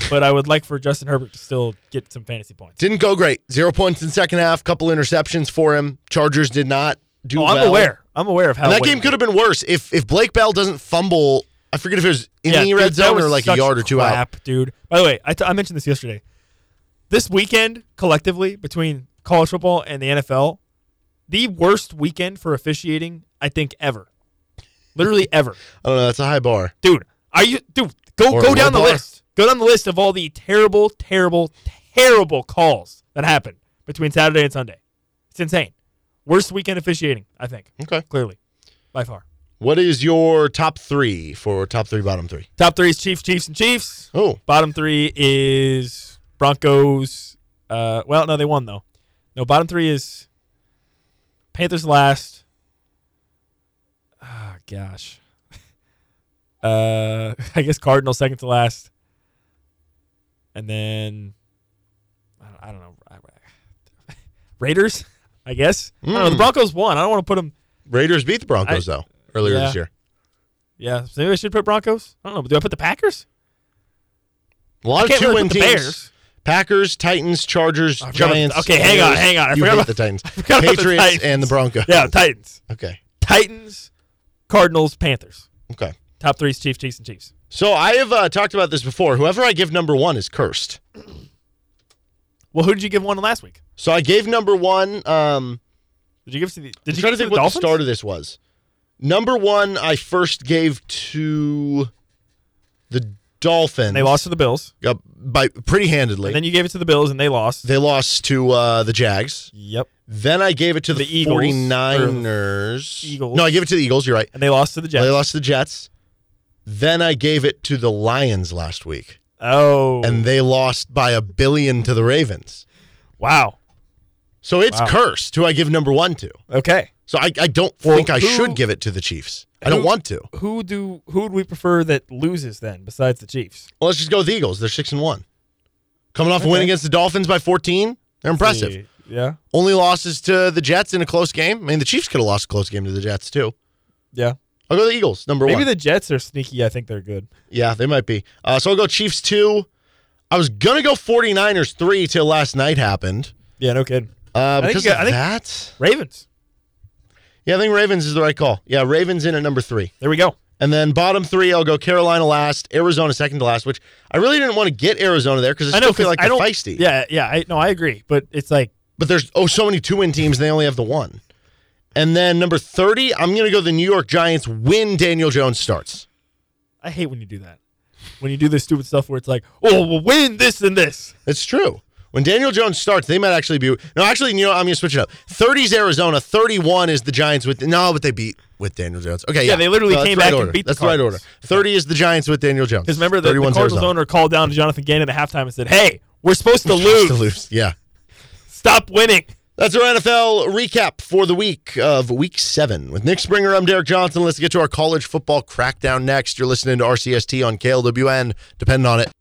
[SPEAKER 3] but I would like for Justin Herbert to still get some fantasy points.
[SPEAKER 2] Didn't go great. Zero points in second half. Couple interceptions for him. Chargers did not do
[SPEAKER 3] Oh, I'm
[SPEAKER 2] well.
[SPEAKER 3] aware. I'm aware of how
[SPEAKER 2] And that game could have been worse if if Blake Bell doesn't fumble. I forget if it was in
[SPEAKER 3] Yeah,
[SPEAKER 2] the red
[SPEAKER 3] that
[SPEAKER 2] zone or like a yard or two out.
[SPEAKER 3] dude. By the way, I, t- I mentioned this yesterday. This weekend, collectively, between college football and the NFL, the worst weekend for officiating, I think, ever. Literally ever.
[SPEAKER 2] I don't know. That's a high bar.
[SPEAKER 3] Dude, are you dude, go
[SPEAKER 2] Or
[SPEAKER 3] go down the
[SPEAKER 2] bar.
[SPEAKER 3] list. Go down the list of all the terrible, terrible, terrible calls that happened between Saturday and Sunday. It's insane. Worst weekend officiating, I think.
[SPEAKER 2] Okay.
[SPEAKER 3] Clearly. By far.
[SPEAKER 2] What is your top three for top three, bottom three?
[SPEAKER 3] Top three is Chiefs, Chiefs, and Chiefs.
[SPEAKER 2] Oh,
[SPEAKER 3] Bottom three is Broncos. Uh, well, no, they won though. No, bottom three is Panthers last. Ah, gosh. Uh, I guess Cardinals second to last, and then I don't, I don't know. Raiders, I guess. I don't know. The
[SPEAKER 2] Mm.
[SPEAKER 3] Broncos won. I don't want to put them.
[SPEAKER 2] Raiders beat the Broncos
[SPEAKER 3] I-
[SPEAKER 2] though earlier
[SPEAKER 3] yeah.
[SPEAKER 2] this year.
[SPEAKER 3] Yeah, so maybe I should put Broncos. I don't know. But do I put the Packers?
[SPEAKER 2] A lot of
[SPEAKER 3] can't
[SPEAKER 2] two
[SPEAKER 3] really
[SPEAKER 2] win
[SPEAKER 3] put the
[SPEAKER 2] teams.
[SPEAKER 3] Bears.
[SPEAKER 2] Packers, Titans, Chargers,
[SPEAKER 3] I forgot about the-
[SPEAKER 2] Giants.
[SPEAKER 3] okay, hang on, hang on. I
[SPEAKER 2] you
[SPEAKER 3] forgot about-
[SPEAKER 2] the Titans,
[SPEAKER 3] forgot about the
[SPEAKER 2] Patriots,
[SPEAKER 3] Titans.
[SPEAKER 2] and the Broncos.
[SPEAKER 3] Yeah, Titans.
[SPEAKER 2] Okay.
[SPEAKER 3] Titans, Cardinals, Panthers.
[SPEAKER 2] Okay.
[SPEAKER 3] Top three is Chiefs, Chiefs, and Chiefs.
[SPEAKER 2] So I have uh, talked about this before. Whoever I give number one is cursed.
[SPEAKER 3] Well, who did you give one last week?
[SPEAKER 2] So I gave number one. Um,
[SPEAKER 3] Did you give to the? Did
[SPEAKER 2] I'm
[SPEAKER 3] you give
[SPEAKER 2] to think
[SPEAKER 3] the
[SPEAKER 2] what
[SPEAKER 3] Dolphins?
[SPEAKER 2] the start of this was. Number one, I first gave to the Dolphins.
[SPEAKER 3] They lost to the Bills,
[SPEAKER 2] uh, by pretty handedly.
[SPEAKER 3] and then you gave it to the Bills, and they lost.
[SPEAKER 2] they lost to uh, the Jags.
[SPEAKER 3] yep,
[SPEAKER 2] Then I gave it to the,
[SPEAKER 3] The Eagles,
[SPEAKER 2] 49ers.
[SPEAKER 3] Eagles.
[SPEAKER 2] No, I gave it to the Eagles. You're right.
[SPEAKER 3] and they lost to the Jets.
[SPEAKER 2] They lost to the Jets. Then I gave it to the Lions last week,
[SPEAKER 3] oh,
[SPEAKER 2] and they lost by a billion to the Ravens.
[SPEAKER 3] wow.
[SPEAKER 2] So it's
[SPEAKER 3] Wow.
[SPEAKER 2] cursed. Who I give number one to.
[SPEAKER 3] Okay,
[SPEAKER 2] So I, I don't
[SPEAKER 3] Well,
[SPEAKER 2] think I
[SPEAKER 3] who-
[SPEAKER 2] should give it to the Chiefs. I don't
[SPEAKER 3] who-
[SPEAKER 2] want to.
[SPEAKER 3] who do who would we prefer that loses then besides the Chiefs?
[SPEAKER 2] Well, let's just go with the Eagles. They're six and one, coming off a win against the Dolphins by 14. They're impressive.
[SPEAKER 3] The- yeah,
[SPEAKER 2] Only losses to the Jets in a close game. I mean, the Chiefs could have lost a close game to the Jets too.
[SPEAKER 3] yeah.
[SPEAKER 2] I'll go the Eagles, number
[SPEAKER 3] Maybe
[SPEAKER 2] one.
[SPEAKER 3] Maybe the Jets are sneaky. I think they're good.
[SPEAKER 2] yeah, they might be. Uh, so I'll go Chiefs two. I was gonna go 49ers three till last night happened.
[SPEAKER 3] Yeah, no kidding.
[SPEAKER 2] Uh,
[SPEAKER 3] think
[SPEAKER 2] because
[SPEAKER 3] you
[SPEAKER 2] of
[SPEAKER 3] I think-
[SPEAKER 2] that,
[SPEAKER 3] Ravens.
[SPEAKER 2] yeah, I think Ravens is the right call. Yeah, Ravens in at number three.
[SPEAKER 3] There we go.
[SPEAKER 2] And then bottom three, I'll go Carolina last, Arizona second to last, which I really didn't want to get Arizona there because I
[SPEAKER 3] I
[SPEAKER 2] still
[SPEAKER 3] know.
[SPEAKER 2] feel like
[SPEAKER 3] I
[SPEAKER 2] they're feisty.
[SPEAKER 3] Yeah, yeah. I no, I agree. But it's like
[SPEAKER 2] But there's oh so many two win teams, and they only have the one. And then number 30, I'm going to go the New York Giants when Daniel Jones starts.
[SPEAKER 3] I hate when you do that. When you do this stupid stuff where it's like, oh, we'll win this and this.
[SPEAKER 2] It's true. When Daniel Jones starts, they might actually be. No, actually, you know, I'm going to switch it up. 30 is Arizona. 31 is the Giants with. No, but they beat with Daniel Jones. Okay, yeah.
[SPEAKER 3] Yeah, they literally
[SPEAKER 2] No,
[SPEAKER 3] came
[SPEAKER 2] the right
[SPEAKER 3] back and beat
[SPEAKER 2] That's the right order.
[SPEAKER 3] Cardinals.
[SPEAKER 2] 30 is the Giants with Daniel Jones.
[SPEAKER 3] Because remember, the, the Cardinals
[SPEAKER 2] Arizona.
[SPEAKER 3] owner called down to Jonathan Gannon at halftime and said, hey, we're supposed to
[SPEAKER 2] Supposed
[SPEAKER 3] lose.
[SPEAKER 2] to lose. Yeah.
[SPEAKER 3] Stop winning.
[SPEAKER 2] That's our NFL recap for the week of week seven. With Nick Springer, I'm Derek Johnson. Let's get to our college football crackdown next. You're listening to RCST on KLWN. Depend on it.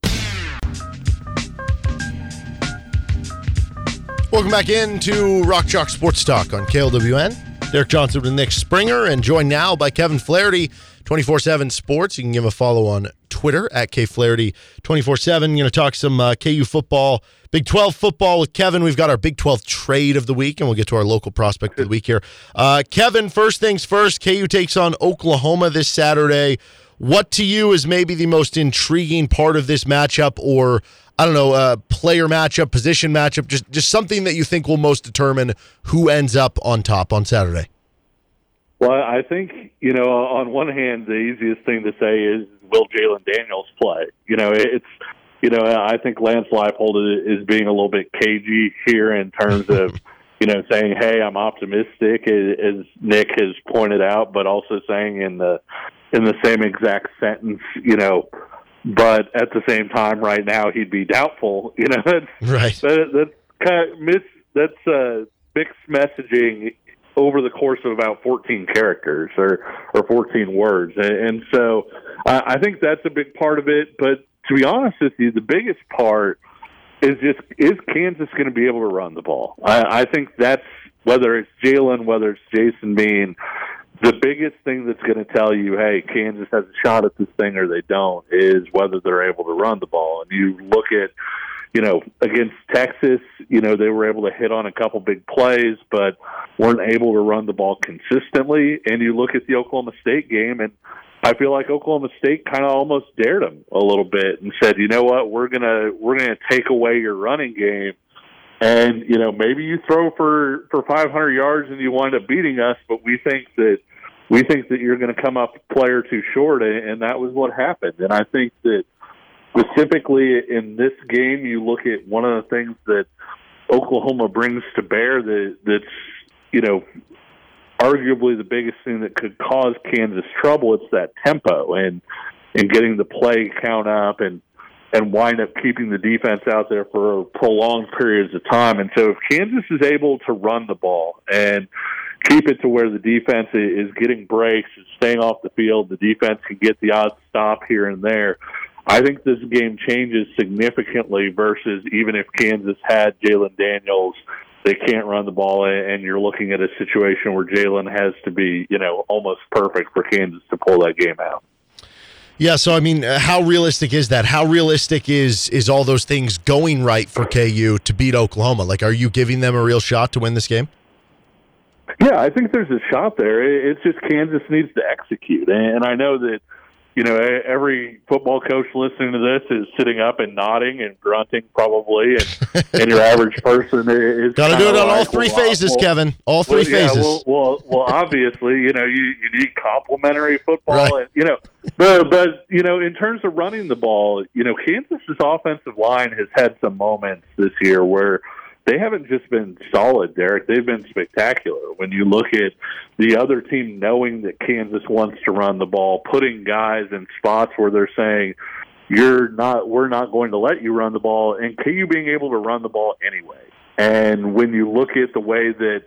[SPEAKER 2] Welcome back into Rock Chalk Sports Talk on KLWN. Derek Johnson with Nick Springer, and joined now by Kevin Flaherty, 24 7 Sports. You can give him a follow on Twitter at KFlaherty 24 7. Going to talk some uh, KU football, Big 12 football with Kevin. We've got our Big 12 trade of the week, and we'll get to our local prospect of the week here. Uh, Kevin, first things first, KU takes on Oklahoma this Saturday. What to you is maybe the most intriguing part of this matchup, or I don't know, uh, player matchup, position matchup, just just something that you think will most determine who ends up on top on Saturday?
[SPEAKER 4] Well, I think you know, on one hand, the easiest thing to say is will Jalon Daniels play? You know, it's you know, I think Lance Leipold is being a little bit cagey here in terms of you know saying, "Hey, I'm optimistic," as as Nick has pointed out, but also saying in the in the same exact sentence, you know. But at the same time, right now he'd be doubtful. You know, that's
[SPEAKER 2] Right.
[SPEAKER 4] that, that's kind of miss. That's uh,
[SPEAKER 5] mixed messaging over the course of about 14 characters or or 14 words, and, and so uh, I think that's a big part of it. But to be honest with you, the biggest part is just is Kansas going to be able to run the ball? I, I think that's whether it's Jalon, whether it's Jason Bean. The biggest thing that's going to tell you, hey, Kansas has a shot at this thing or they don't, is whether they're able to run the ball. And you look at, you know, against Texas, you know, they were able to hit on a couple big plays, but weren't able to run the ball consistently. And you look at the Oklahoma State game, and I feel like Oklahoma State kind of almost dared them a little bit and said, you know what, we're gonna we're gonna take away your running game, and you know maybe you throw for for 500 yards and you wind up beating us, but we think that we think that you're going to come up a play or two short, and that was what happened. And I think that specifically in this game, you look at one of the things that Oklahoma brings to bear that that's you know arguably the biggest thing that could cause Kansas trouble. It's that tempo and and getting the play count up and and wind up keeping the defense out there for prolonged periods of time. And so if Kansas is able to run the ball and keep it to where the defense is getting breaks and staying off the field, the defense can get the odd stop here and there. I think this game changes significantly versus even if Kansas had Jalon Daniels they can't run the ball, and you're looking at a situation where Jalon has to be, you know, almost perfect for Kansas to pull that game out.
[SPEAKER 2] Yeah, so I mean, how realistic is that? How realistic is is all those things going right for KU to beat Oklahoma? Like, are you giving them a real shot to win this game?
[SPEAKER 5] Yeah, I think there's a shot there. It's just Kansas needs to execute, and I know that you know, every football coach listening to this is sitting up and nodding and grunting probably, and, and your average person is
[SPEAKER 2] got to do it on like, all three well, phases, well, Kevin. All three
[SPEAKER 5] well,
[SPEAKER 2] phases.
[SPEAKER 5] Yeah, well, well, well, obviously, you know, you, you need complementary football, right. and you know, but but you know, in terms of running the ball, you know, Kansas's offensive line has had some moments this year where they haven't just been solid, Derek. They've been spectacular. When you look at the other team knowing that Kansas wants to run the ball, putting guys in spots where they're saying, "You're not, we're not going to let you run the ball," and KU being able to run the ball anyway. And when you look at the way that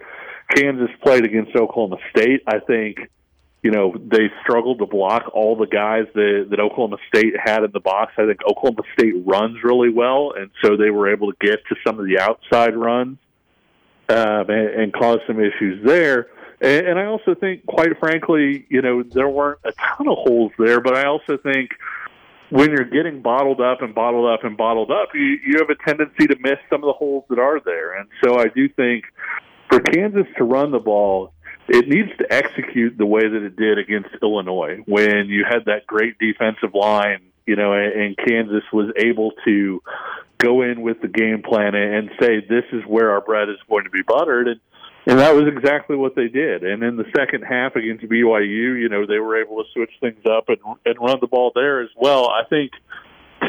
[SPEAKER 5] Kansas played against Oklahoma State, I think you know, they struggled to block all the guys that, that Oklahoma State had in the box. I think Oklahoma State runs really well, and so they were able to get to some of the outside runs um, and, and cause some issues there. And, and I also think, quite frankly, you know, there weren't a ton of holes there, but I also think when you're getting bottled up and bottled up and bottled up, you, you have a tendency to miss some of the holes that are there. And so I do think for Kansas to run the ball, it needs to execute the way that it did against Illinois when you had that great defensive line, you know, and Kansas was able to go in with the game plan and say this is where our bread is going to be buttered and and that was exactly what they did. And in the second half against BYU, you know, they were able to switch things up and and run the ball there as well. I think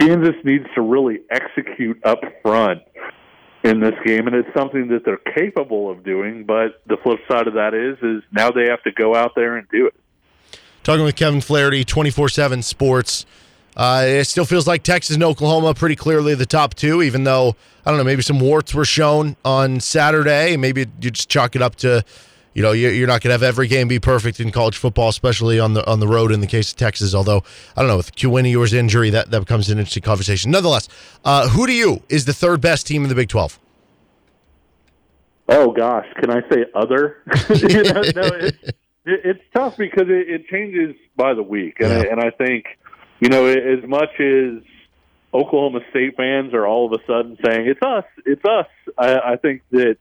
[SPEAKER 5] Kansas needs to really execute up front in this game, and it's something that they're capable of doing. But the flip side of that is, is now they have to go out there and do it.
[SPEAKER 2] Talking with Kevin Flaherty, twenty four seven Sports. Uh, it still feels like Texas and Oklahoma pretty clearly the top two, even though I don't know maybe some warts were shown on Saturday. Maybe you just chalk it up to you know you're not going to have every game be perfect in college football, especially on the on the road in the case of Texas. Although I don't know with Quinn's injury, that that becomes an interesting conversation. Nonetheless, uh, who do you is the third best team in the Big Twelve?
[SPEAKER 5] Oh gosh, can I say other? you know, no, it's, it's tough because it, it changes by the week, and, yeah. I, and I think you know as much as Oklahoma State fans are all of a sudden saying it's us, it's us. I, I think that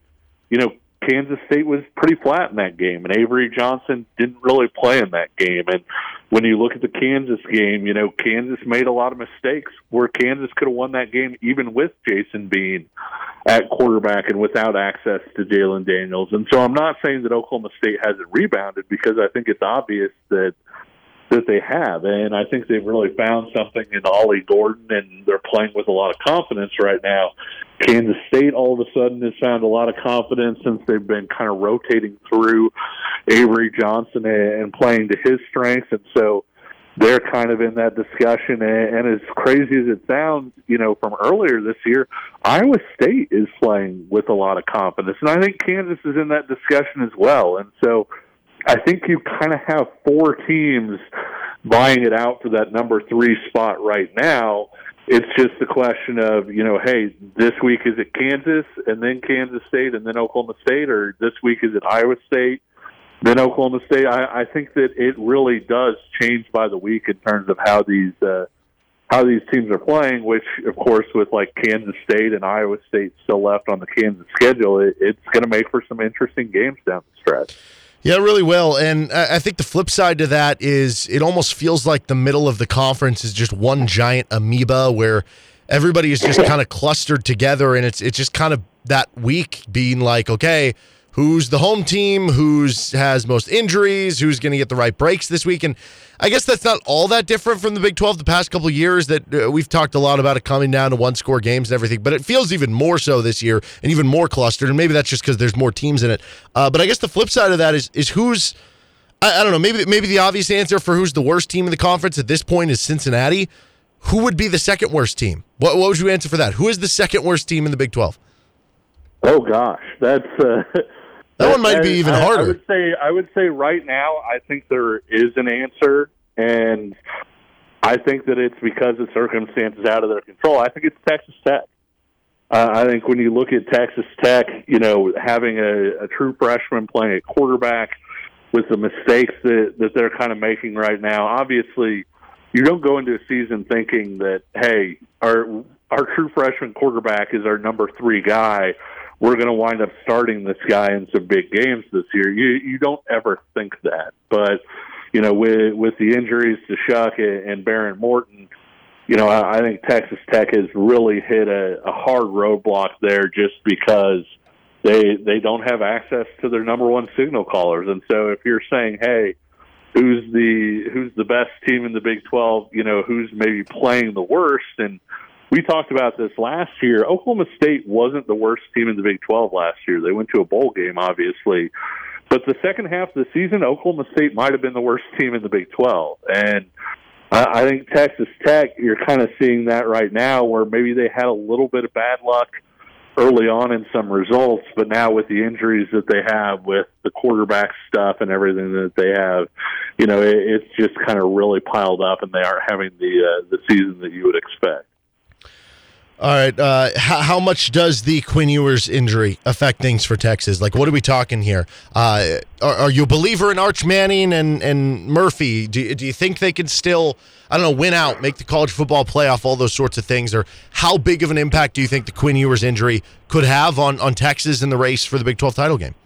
[SPEAKER 5] you know Kansas State was pretty flat in that game, and Avery Johnson didn't really play in that game. And when you look at the Kansas game, you know Kansas made a lot of mistakes where Kansas could have won that game even with Jason Bean at quarterback and without access to Jalon Daniels. And so I'm not saying that Oklahoma State hasn't rebounded because I think it's obvious that that they have. And I think they've really found something in Ollie Gordon, and they're playing with a lot of confidence right now. Kansas State all of a sudden has found a lot of confidence since they've been kind of rotating through Avery Johnson and playing to his strengths. And so they're kind of in that discussion. And, and as crazy as it sounds, you know, from earlier this year, Iowa State is playing with a lot of confidence, and I think Kansas is in that discussion as well. And so, I think you kind of have four teams vying it out for that number three spot right now. It's just the question of, you know, hey, this week is it Kansas and then Kansas State and then Oklahoma State, or this week is it Iowa State, then Oklahoma State? I, I think that it really does change by the week in terms of how these uh, how these teams are playing. Which, of course, with like Kansas State and Iowa State still left on the Kansas schedule, it, it's going to make for some interesting games down the stretch.
[SPEAKER 2] Yeah, really will. And I think the flip side to that is it almost feels like the middle of the conference is just one giant amoeba where everybody is just kind of clustered together and it's it's just kind of that week being like, okay, who's the home team, who's has most injuries, who's going to get the right breaks this week. And I guess that's not all that different from the Big 12 the past couple years that uh, we've talked a lot about it coming down to one score games and everything, but it feels even more so this year and even more clustered. And maybe that's just because there's more teams in it. Uh, but I guess the flip side of that is is who's I, I don't know, maybe maybe the obvious answer for who's the worst team in the conference at this point is Cincinnati. Who would be the second worst team? What, what would you answer for that? Who is the second worst team in the Big 12?
[SPEAKER 5] Oh gosh, that's uh,
[SPEAKER 2] That one might be even
[SPEAKER 5] I,
[SPEAKER 2] harder.
[SPEAKER 5] I would say I would say right now I think there is an answer, and I think that it's because of circumstances out of their control. I think it's Texas Tech. Uh, I think when you look at Texas Tech, you know, having a, a true freshman playing at quarterback with the mistakes that, that they're kind of making right now, obviously you don't go into a season thinking that, hey, our our true freshman quarterback is our number three guy we're going to wind up starting this guy in some big games this year. You you don't ever think that, but you know with with the injuries to Shough and Behren Morton, you know I, I think Texas Tech has really hit a, a hard roadblock there just because they they don't have access to their number one signal callers, and so if you're saying hey. Who's the who's the best team in the Big Twelve? You know who's maybe playing the worst, and we talked about this last year. Oklahoma State wasn't the worst team in the Big 12 last year. They went to a bowl game, obviously. But the second half of the season, Oklahoma State might have been the worst team in the Big 12. And I think Texas Tech, you're kind of seeing that right now where maybe they had a little bit of bad luck early on in some results, but now with the injuries that they have, with the quarterback stuff and everything that they have, you know, it, it's just kind of really piled up, and they aren't having the uh, the season that you would expect.
[SPEAKER 2] All right. Uh, how, how, much does the Quinn Ewers injury affect things for Texas? Like, what are we talking here? Uh, are, are, you a believer in Arch Manning and, and Murphy? Do, do you think they can still, I don't know, win out, make the college football playoff, all those sorts of things? Or how big of an impact do you think the Quinn Ewers injury could have on, on Texas in the race for the Big 12 title game?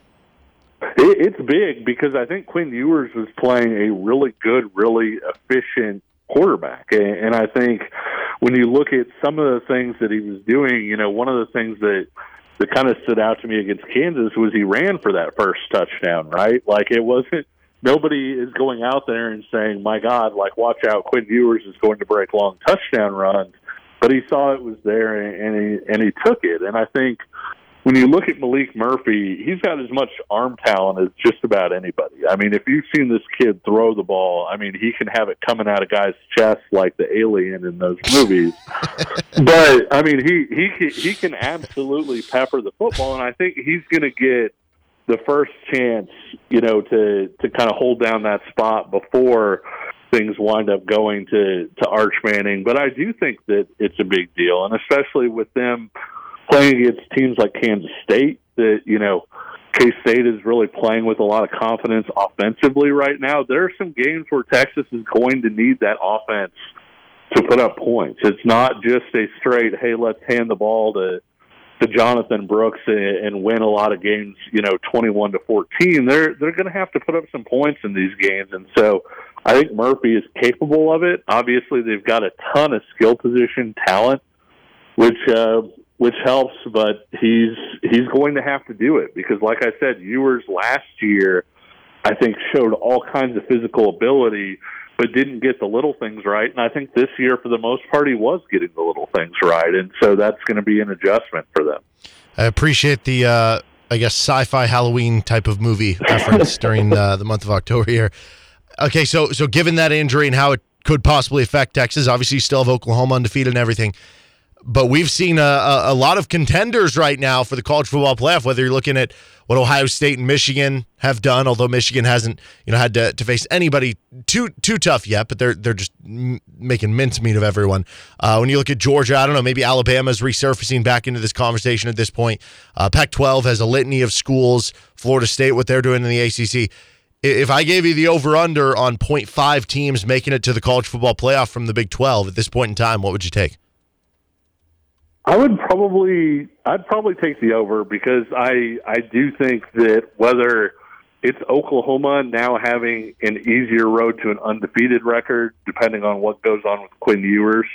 [SPEAKER 5] It's big because I think Quinn Ewers was playing a really good, really efficient quarterback. And I think when you look at some of the things that he was doing, you know, one of the things that that kind of stood out to me against Kansas was he ran for that first touchdown, right? Like it wasn't nobody is going out there and saying, "My God, like watch out, Quinn Ewers is going to break long touchdown runs." But he saw it was there and he and he took it. And I think when you look at Maalik Murphy, he's got as much arm talent as just about anybody. I mean, if you've seen this kid throw the ball, I mean, he can have it coming out of guys' chests like the alien in those movies. but I mean, he he can, he can absolutely pepper the football, and I think he's going to get the first chance, you know, to to kind of hold down that spot before things wind up going to to Arch Manning. But I do think that it's a big deal, and especially with them playing against teams like Kansas State that, you know, K State is really playing with a lot of confidence offensively right now. There are some games where Texas is going to need that offense to put up points. It's not just a straight, hey, let's hand the ball to to Jonathan Brooks and, win a lot of games, you know, twenty-one to fourteen. They're they're going to have to put up some points in these games, and so I think Murphy is capable of it. Obviously, they've got a ton of skill position talent, which uh, which helps, but he's he's going to have to do it because, like I said, Ewers last year, I think showed all kinds of physical ability, but didn't get the little things right. And I think this year, for the most part, he was getting the little things right, and so that's going to be an adjustment for them.
[SPEAKER 2] I appreciate the, uh, I guess, sci-fi Halloween type of movie reference during uh, the month of October here. Okay, so so given that injury and how it could possibly affect Texas. Obviously, you still have Oklahoma undefeated and everything. But we've seen a, a, a lot of contenders right now for the college football playoff. Whether you're looking at what Ohio State and Michigan have done, although Michigan hasn't, you know, had to, to face anybody too too tough yet, but they're they're just making mincemeat of everyone. Uh, when you look at Georgia, I don't know, maybe Alabama's resurfacing back into this conversation at this point. Uh, Pac-12 has a litany of schools. Florida State, what they're doing in the ACC. If I gave you the over/under on 0.5 teams making it to the college football playoff from the Big 12 at this point in time, what would you take?
[SPEAKER 5] I would probably I'd probably take the over because I I do think that whether it's Oklahoma now having an easier road to an undefeated record, depending on what goes on with Quinn Ewers,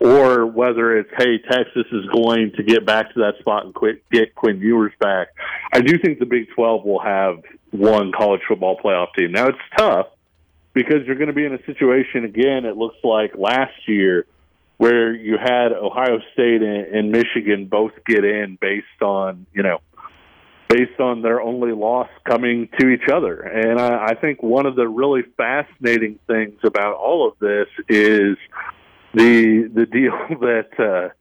[SPEAKER 5] or whether it's hey Texas is going to get back to that spot and quit, get Quinn Ewers back. I do think the Big Twelve will have one college football playoff team. Now it's tough because you're going to be in a situation again. It looks like last year where you had Ohio State and, and Michigan both get in based on you know based on their only loss coming to each other. And I, I think one of the really fascinating things about all of this is the the deal that uh,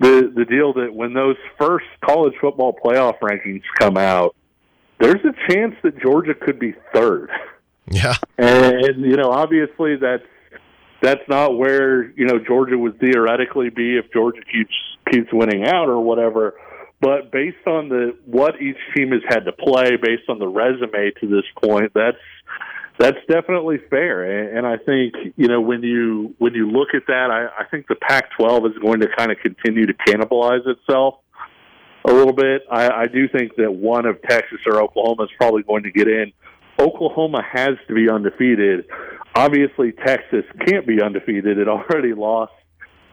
[SPEAKER 5] the the deal that when those first college football playoff rankings come out, there's a chance that Georgia could be third.
[SPEAKER 2] Yeah,
[SPEAKER 5] and you know obviously that's that's not where you know Georgia would theoretically be if Georgia keeps keeps winning out or whatever. But based on the what each team has had to play, based on the resume to this point, that's that's definitely fair. And, and I think you know when you when you look at that, I, I think the Pac-12 is going to kind of continue to cannibalize itself a little bit. I, I do think that one of Texas or Oklahoma is probably going to get in. Oklahoma has to be undefeated. Obviously, Texas can't be undefeated. It already lost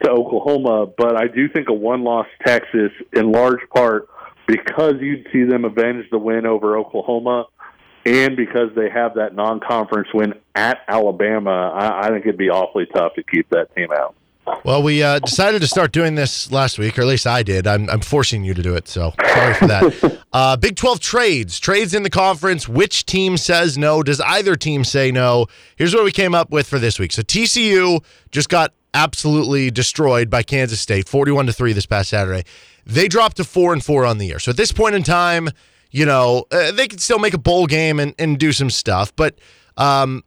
[SPEAKER 5] to Oklahoma, but I do think a one loss Texas, in large part because you'd see them avenge the win over Oklahoma and because they have that non conference win at Alabama, I, I think it'd be awfully tough to keep that team out.
[SPEAKER 2] Well, we uh, decided to start doing this last week, or at least I did. I'm, I'm forcing you to do it, so sorry for that. uh, Big 12 trades, trades in the conference. Which team says no? Does either team say no? Here's what we came up with for this week. So TCU just got absolutely destroyed by Kansas State, 41 to three this past Saturday. They dropped to four and four on the year. So at this point in time, you know uh, they can still make a bowl game and, and do some stuff, but um,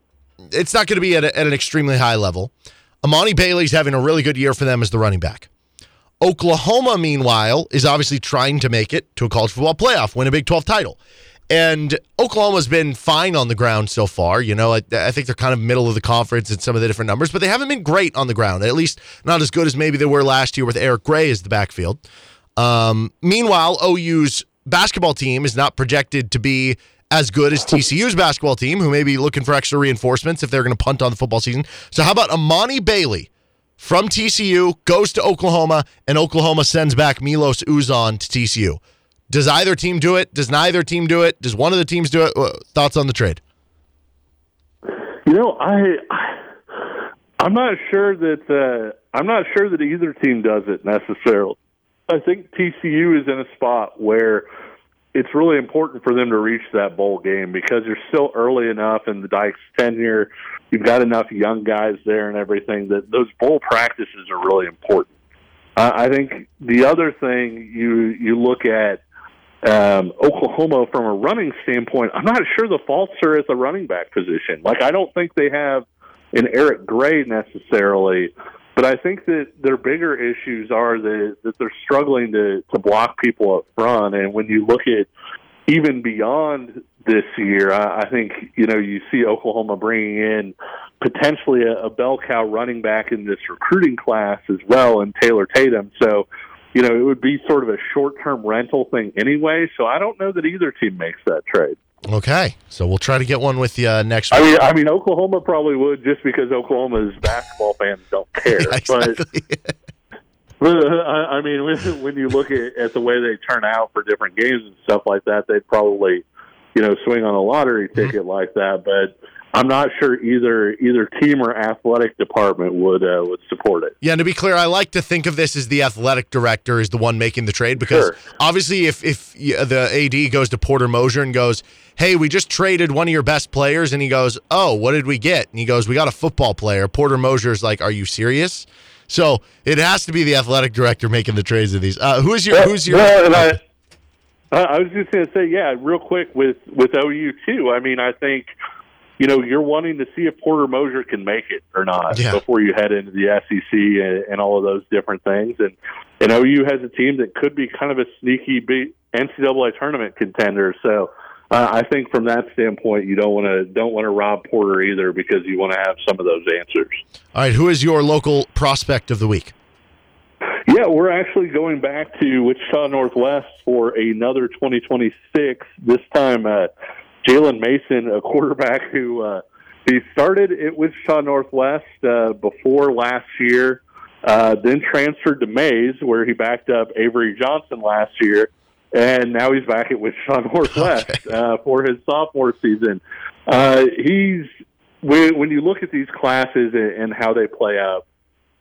[SPEAKER 2] it's not going to be at, a, at an extremely high level. Emani Bailey's having a really good year for them as the running back. Oklahoma, meanwhile, is obviously trying to make it to a college football playoff, win a Big 12 title. And Oklahoma's been fine on the ground so far. You know, I, I, think they're kind of middle of the conference in some of the different numbers, but they haven't been great on the ground. At least not as good as maybe they were last year with Eric Gray as the backfield. Um, meanwhile, OU's basketball team is not projected to be as good as TCU's basketball team, who may be looking for extra reinforcements if they're going to punt on the football season. So, how about Emani Bailey from TCU goes to Oklahoma, and Oklahoma sends back Milos Uzan to TCU? Does either team do it? Does neither team do it? Does one of the teams do it? Thoughts on the trade?
[SPEAKER 5] You know, I, I'm not sure that uh, I'm not sure that either team does it necessarily. I think TCU is in a spot where it's really important for them to reach that bowl game because you're still early enough in the Dykes tenure. You've got enough young guys there and everything that those bowl practices are really important. I think the other thing you you look at um, Oklahoma from a running standpoint. I'm not sure the faults are at the running back position. Like I don't think they have an Eric Gray necessarily but I think that their bigger issues are that, that they're struggling to, to block people up front. And when you look at even beyond this year, I, I think, you know, you see Oklahoma bringing in potentially a, a bell cow running back in this recruiting class as well and Taylor Tatum. So, you know, it would be sort of a short term rental thing anyway. So I don't know that either team makes that trade.
[SPEAKER 2] Okay, so we'll try to get one with you uh, next.
[SPEAKER 5] I mean, I mean, Oklahoma probably would just because Oklahoma's basketball fans don't care.
[SPEAKER 2] yeah, exactly.
[SPEAKER 5] But, I, I mean, when, when you look at, at the way they turn out for different games and stuff like that, they'd probably, you know, swing on a lottery mm-hmm. ticket mm-hmm. like that. But I'm not sure either either team or athletic department would uh, would support it.
[SPEAKER 2] Yeah, and to be clear, I like to think of this as the athletic director is the one making the trade because
[SPEAKER 5] Sure.
[SPEAKER 2] obviously, if if the AD goes to Porter Moser and goes, "Hey, we just traded one of your best players," and he goes, "Oh, what did we get?" and he goes, "We got a football player." Porter Moser's like, "Are you serious?" So it has to be the athletic director making the trades of these. Uh, who is your who's your?
[SPEAKER 5] Well, I I was just going to say, yeah, real quick with with OU too. I mean, I think you know you're wanting to see if Porter Moser can make it or not
[SPEAKER 2] Yeah.
[SPEAKER 5] before you head into the SEC and, and all of those different things. And and OU has a team that could be kind of a sneaky NCAA tournament contender. So. Uh, I think from that standpoint, you don't want to don't want to rob Porter either because you want to have some of those answers.
[SPEAKER 2] All right, who is your local prospect of the week?
[SPEAKER 5] Yeah, we're actually going back to Wichita Northwest for another 2026. This time, uh, Jalen Mason, a quarterback who uh, he started at Wichita Northwest uh, before last year, uh, then transferred to Maize, where he backed up Avery Johnson last year, and now he's back at Wichita Northwest
[SPEAKER 2] Okay.
[SPEAKER 5] uh, for his sophomore season. Uh, he's when, when you look at these classes and, and how they play out.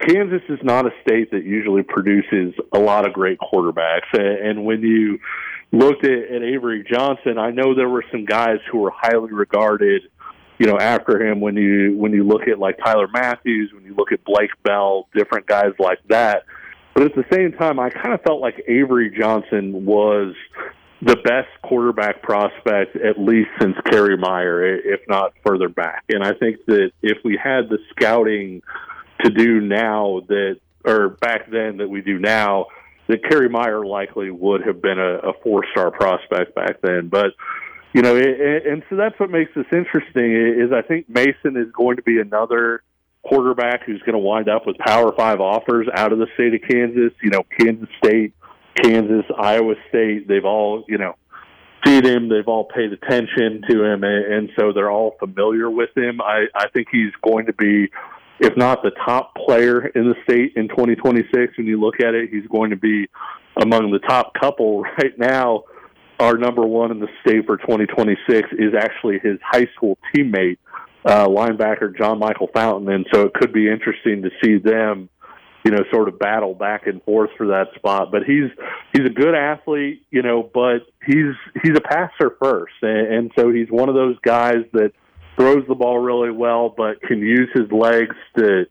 [SPEAKER 5] Kansas is not a state that usually produces a lot of great quarterbacks. A- And when you looked at, at Avery Johnson, I know there were some guys who were highly regarded, you know, after him. When you when you look at like Tyler Matthews, when you look at Blake Bell, different guys like that. But at the same time, I kind of felt like Avery Johnson was the best quarterback prospect at least since Kerry Meier, if not further back. And I think that if we had the scouting to do now that, or back then that we do now, that Kerry Meier likely would have been a, a four-star prospect back then. But you know, it- and so that's what makes this interesting is I think Mason is going to be another quarterback who's going to wind up with Power Five offers out of the state of Kansas. You know, Kansas State, Kansas, Iowa State. They've all you know seen him. They've all paid attention to him, and, and so they're all familiar with him. I, I think he's going to be, if not the top player in the state in 2026. When you look at it, he's going to be among the top couple right now. Our number one in the state for 2026 is actually his high school teammate, uh, linebacker John Michael Fountain, and so it could be interesting to see them you know, sort of battle back and forth for that spot. But he's he's a good athlete, you know, but he's he's a passer first, and, and so he's one of those guys that throws the ball really well, but can use his legs to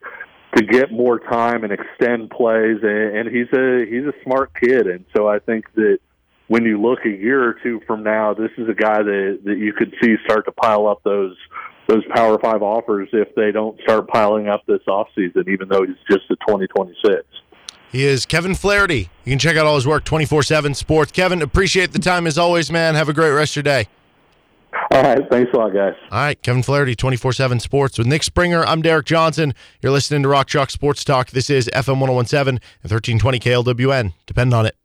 [SPEAKER 5] to get more time and extend plays. And, and he's a he's a smart kid, and so I think that when you look a year or two from now, this is a guy that that you could see start to pile up those those Power Five offers if they don't start piling up this offseason, even though he's just a 2026.
[SPEAKER 2] He is Kevin Flaherty. You can check out all his work 24 7 sports. Kevin, appreciate the time as always, man. Have a great rest of your day.
[SPEAKER 5] All right, thanks a lot, guys.
[SPEAKER 2] All right, Kevin Flaherty, 24 7 Sports with Nick Springer. I'm Derek Johnson. You're listening to Rock Chalk Sports Talk. This is FM 1017 and 1320 KLWN. Depend on it.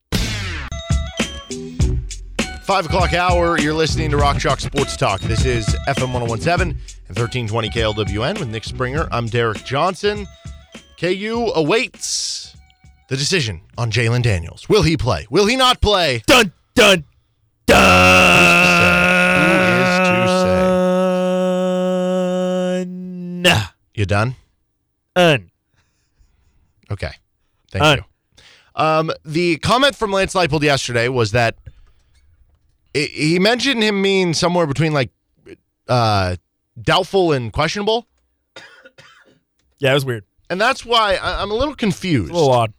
[SPEAKER 2] Five o'clock hour, you're listening to Rock Chalk Sports Talk. This is FM 1017 and 1320 KLWN with Nick Springer. I'm Derek Johnson. KU awaits the decision on Jalon Daniels. Will he play? Will he not play?
[SPEAKER 3] Dun dun dun.
[SPEAKER 2] You done?
[SPEAKER 3] Un.
[SPEAKER 2] Okay. Thank
[SPEAKER 3] Un.
[SPEAKER 2] you. Um, the comment from Lance Leipold yesterday was that i he mentioned him being somewhere between like uh, doubtful and questionable,
[SPEAKER 3] Yeah, it was weird.
[SPEAKER 2] and that's why I, I'm a little confused
[SPEAKER 3] A little odd.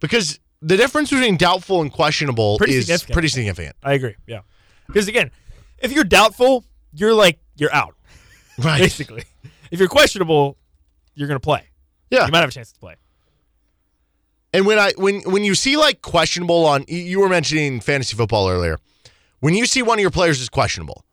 [SPEAKER 2] because the difference between doubtful and questionable
[SPEAKER 3] Pretty
[SPEAKER 2] is
[SPEAKER 3] significant.
[SPEAKER 2] pretty significant.
[SPEAKER 3] I agree. Yeah. Because again, if you're doubtful, you're like you're out.
[SPEAKER 2] Right.
[SPEAKER 3] Basically, if you're questionable, you're gonna play.
[SPEAKER 2] Yeah.
[SPEAKER 3] You might have a chance to play.
[SPEAKER 2] And when I when when you see like questionable on you- were mentioning fantasy football earlier, when you see one of your players is questionable,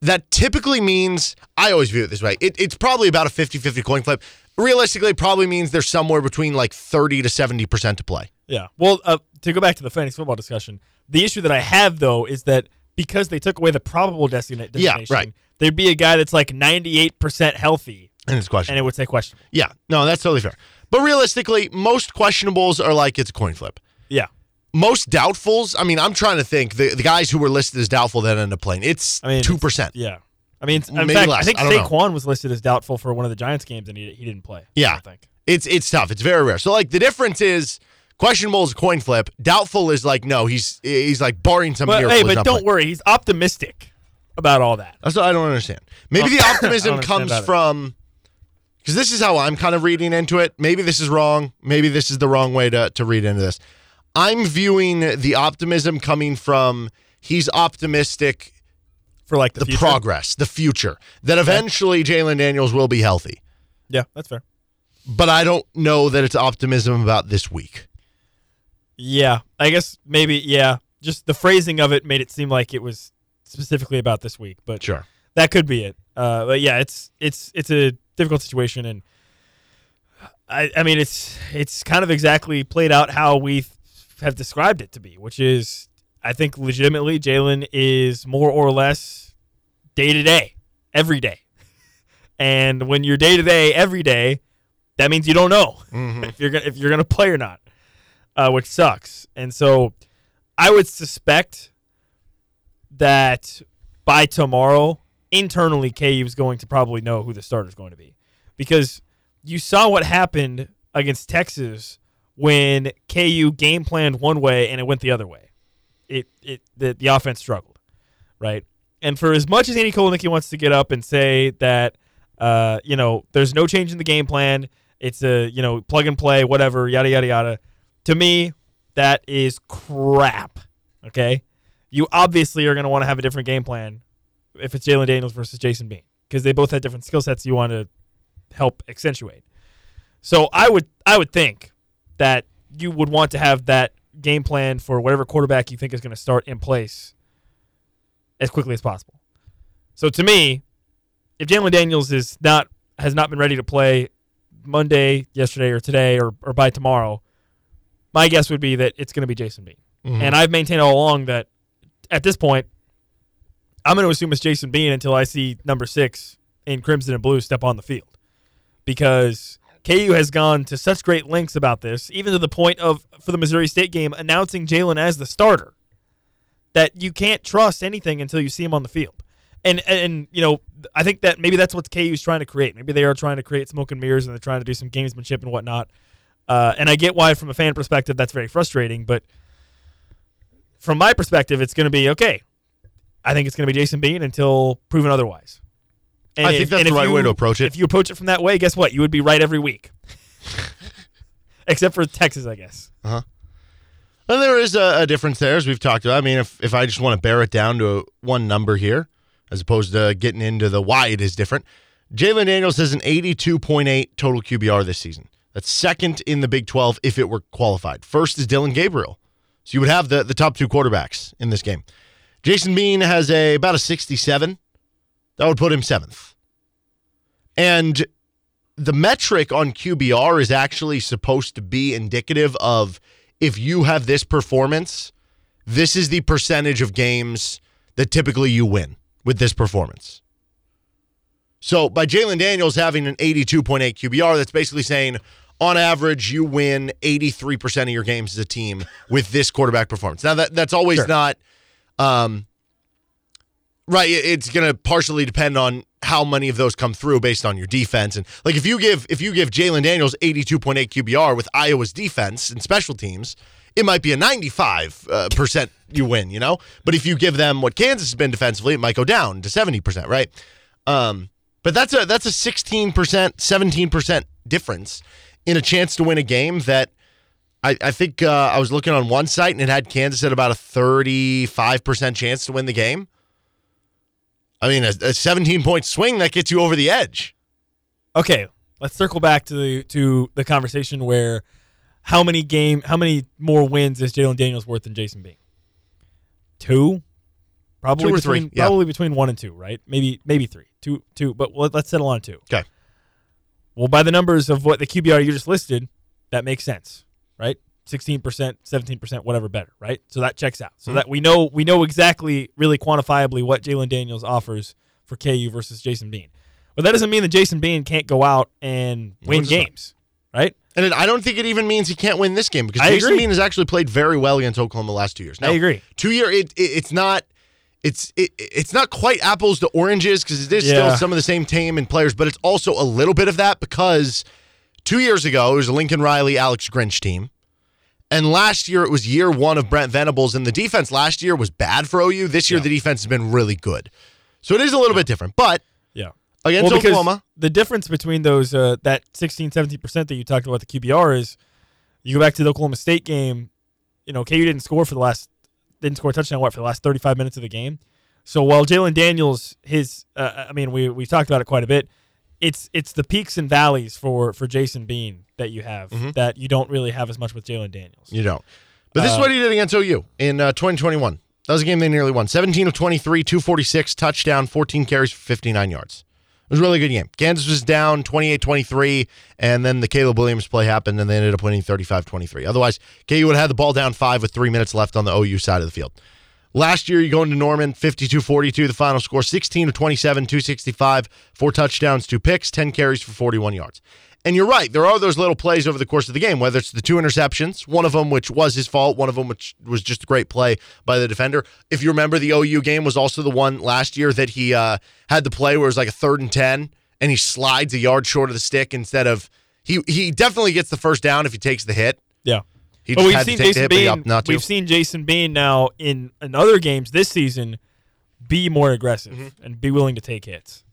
[SPEAKER 2] that typically means I always view it this way. It, it's probably about a 50-50 coin flip. Realistically, it probably means there's somewhere between like 30 to 70% to play.
[SPEAKER 3] Yeah. Well, uh, to go back to the fantasy football discussion, the issue that I have though is that because they took away the probable destina-
[SPEAKER 2] Yeah, right.
[SPEAKER 3] There'd be a guy that's like 98% healthy,
[SPEAKER 2] And it's questionable.
[SPEAKER 3] and it would say questionable.
[SPEAKER 2] yeah. No, that's totally fair. But realistically, most questionables are like it's a coin flip.
[SPEAKER 3] Yeah.
[SPEAKER 2] Most doubtfuls, I mean, I'm trying to think the, the guys who were listed as doubtful that end up playing. It's
[SPEAKER 3] I mean,
[SPEAKER 2] 2%.
[SPEAKER 3] Yeah. I mean, in
[SPEAKER 2] Maybe
[SPEAKER 3] fact,
[SPEAKER 2] less.
[SPEAKER 3] I think
[SPEAKER 2] I don't know.
[SPEAKER 3] Saquon was listed as doubtful for one of the Giants games, and he, he didn't play.
[SPEAKER 2] Yeah.
[SPEAKER 3] I think.
[SPEAKER 2] It's it's tough. It's very rare. So like the difference is questionable is a coin flip. Doubtful is like no, he's he's like barring some
[SPEAKER 3] But hey, but don't
[SPEAKER 2] playing.
[SPEAKER 3] worry, he's optimistic about all that.
[SPEAKER 2] That's what I don't understand. Maybe the optimism comes from because this is how I'm kind of reading into it. Maybe this is wrong. Maybe this is the wrong way to to read into this. I'm viewing the optimism coming from he's optimistic
[SPEAKER 3] For like the,
[SPEAKER 2] the progress, the future, that eventually Jalon Daniels will be healthy.
[SPEAKER 3] Yeah, that's fair.
[SPEAKER 2] But I don't know that it's optimism about this week.
[SPEAKER 3] Yeah, I guess maybe. Yeah, just the phrasing of it made it seem like it was specifically about this week, but
[SPEAKER 2] Sure.
[SPEAKER 3] that could be it. Uh, but yeah, it's it's it's a difficult situation, and I I mean it's it's kind of exactly played out how we have described it to be, which is I think legitimately Jalon is more or less day to day, every day, and when you're day to day, every day, that means you don't know if you're gonna if you're gonna play or not, uh, which sucks. And so, I would suspect that by tomorrow, internally, KU is going to probably know who the starter is going to be, because you saw what happened against Texas when KU game planned one way and it went the other way. It it the, the offense struggled, right? And for as much as Andy Kotelnicki wants to get up and say that, uh, you know, there's no change in the game plan, it's a you know plug and play, whatever, yada yada yada. To me, that is crap. Okay, you obviously are going to want to have a different game plan if it's Jalon Daniels versus Jason Bean because they both had different skill sets you want to help accentuate. So I would I would think that you would want to have that game plan for whatever quarterback you think is going to start in place as quickly as possible. So to me, if Jalon Daniels is not has not been ready to play Monday, yesterday, or today, or, or by tomorrow, my guess would be that it's going to be Jason Bean. Mm-hmm. And I've maintained all along that at this point, I'm going to assume it's Jason Bean until I see number six in crimson and blue step on the field, because KU has gone to such great lengths about this, even to the point of for the Missouri State game announcing Jalon as the starter, that you can't trust anything until you see him on the field. And and you know, I think that maybe that's what KU is trying to create. Maybe they are trying to create smoke and mirrors, and they're trying to do some gamesmanship and whatnot. Uh, and I get why, from a fan perspective, that's very frustrating. But from my perspective, it's going to be okay. I think it's going to be Jason Bean until proven otherwise. And
[SPEAKER 2] I think that's the
[SPEAKER 3] if
[SPEAKER 2] right
[SPEAKER 3] you-
[SPEAKER 2] way to approach it.
[SPEAKER 3] If you approach it from that way, guess what? You would be right every week, except for Texas, I guess. Uh huh.
[SPEAKER 2] Well, there is a, a difference there, as we've talked about. I mean, if, if I just want to bear it down to one number here, as opposed to getting into the why it is different, Jalon Daniels has an 82.8 total QBR this season. That's second in the Big 12 if it were qualified. First is Dillon Gabriel. So you would have the, the top two quarterbacks in this game. Jason Bean has a about a 67. That would put him seventh. And the metric on QBR is actually supposed to be indicative of if you have this performance, this is the percentage of games that typically you win with this performance. So by Jalon Daniels having an 82.8 QBR, that's basically saying on average you win 83% of your games as a team with this quarterback performance. Now that that's always not um right, it's going to partially depend on how many of those come through based on your defense and like if you give if you give Jalon Daniels 82.8 QBR with Iowa's defense and special teams, it might be a 95 uh, percent you win, you know. But if you give them what Kansas has been defensively, it might go down to 70 percent, right? Um, but that's a that's a 16 percent, 17 percent difference in a chance to win a game that. I, I think uh, I was looking on one site and it had Kansas at about a 35% chance to win the game. I mean, a, a 17 point swing that gets you over the edge.
[SPEAKER 3] Okay, let's circle back to the to the conversation where how many game how many more wins is Jalon Daniels worth than Jason Bean? Two, probably
[SPEAKER 2] Two or
[SPEAKER 3] between,
[SPEAKER 2] three, yeah.
[SPEAKER 3] Probably between one and two, right? Maybe maybe three, two two. But let, let's settle on two.
[SPEAKER 2] Okay.
[SPEAKER 3] Well, by the numbers of what the QBR you just listed, that makes sense, right? Sixteen percent, seventeen percent, whatever, better, right? So that checks out. So mm-hmm. that we know we know exactly, really quantifiably what Jalon Daniels offers for KU versus Jason Bean. But that doesn't mean that Jason Bean can't go out and win
[SPEAKER 2] it's not.
[SPEAKER 3] games, right?
[SPEAKER 2] And it, I don't think it even means he can't win this game because
[SPEAKER 3] I
[SPEAKER 2] Jason
[SPEAKER 3] agree.
[SPEAKER 2] Bean has actually played very well against Oklahoma the last two years. Now,
[SPEAKER 3] I agree.
[SPEAKER 2] Two year, it, it it's not it's it, it's not quite apples to oranges because it is
[SPEAKER 3] Yeah.
[SPEAKER 2] still some of the same team and players, but it's also a little bit of that because two years ago it was a Lincoln Riley, Alex Grinch team. And last year it was year one of Brent Venables, and the defense last year was bad for OU. This year the defense has been really good. So it is a little bit different. But
[SPEAKER 3] Yeah.
[SPEAKER 2] against
[SPEAKER 3] well,
[SPEAKER 2] Oklahoma,
[SPEAKER 3] the difference between those uh, that 16, 17% that you talked about the QBR is you go back to the Oklahoma State game, you know, KU didn't score for the last didn't score a touchdown what for the last 35 minutes of the game. So while Jalon Daniels his uh, I mean we we talked about it quite a bit. It's it's the peaks and valleys for for Jason Bean that you have that you don't really have as much with Jalon Daniels.
[SPEAKER 2] You don't. But this is
[SPEAKER 3] Uh,
[SPEAKER 2] what he did against OU in uh, 2021. That was a game they nearly won. 17 of 23, 246, touchdown, 14 carries for 59 yards. It was a really good game. Kansas was down 28 23, and then the Caleb Williams play happened, and they ended up winning 35 23. Otherwise, KU would have had the ball down five with three minutes left on the OU side of the field. Last year, you go into Norman, 52 42, the final score 16 of 27, 265, four touchdowns, two picks, 10 carries for 41 yards. And you're right, there are those little plays over the course of the game, whether it's the two interceptions, one of them which was his fault, one of them which was just a great play by the defender. If you remember, the OU game was also the one last year that he uh, had the play where it was like a third and 10, and he slides a yard short of the stick instead of. He, he definitely gets the first down if he takes the hit.
[SPEAKER 3] Yeah.
[SPEAKER 2] He
[SPEAKER 3] But we've
[SPEAKER 2] had to
[SPEAKER 3] seen
[SPEAKER 2] take the
[SPEAKER 3] Jason
[SPEAKER 2] hit, but
[SPEAKER 3] Bean.
[SPEAKER 2] opted not to.
[SPEAKER 3] We've seen Jason Bean now in, in other games this season be more aggressive
[SPEAKER 2] Mm-hmm.
[SPEAKER 3] and be willing to take hits.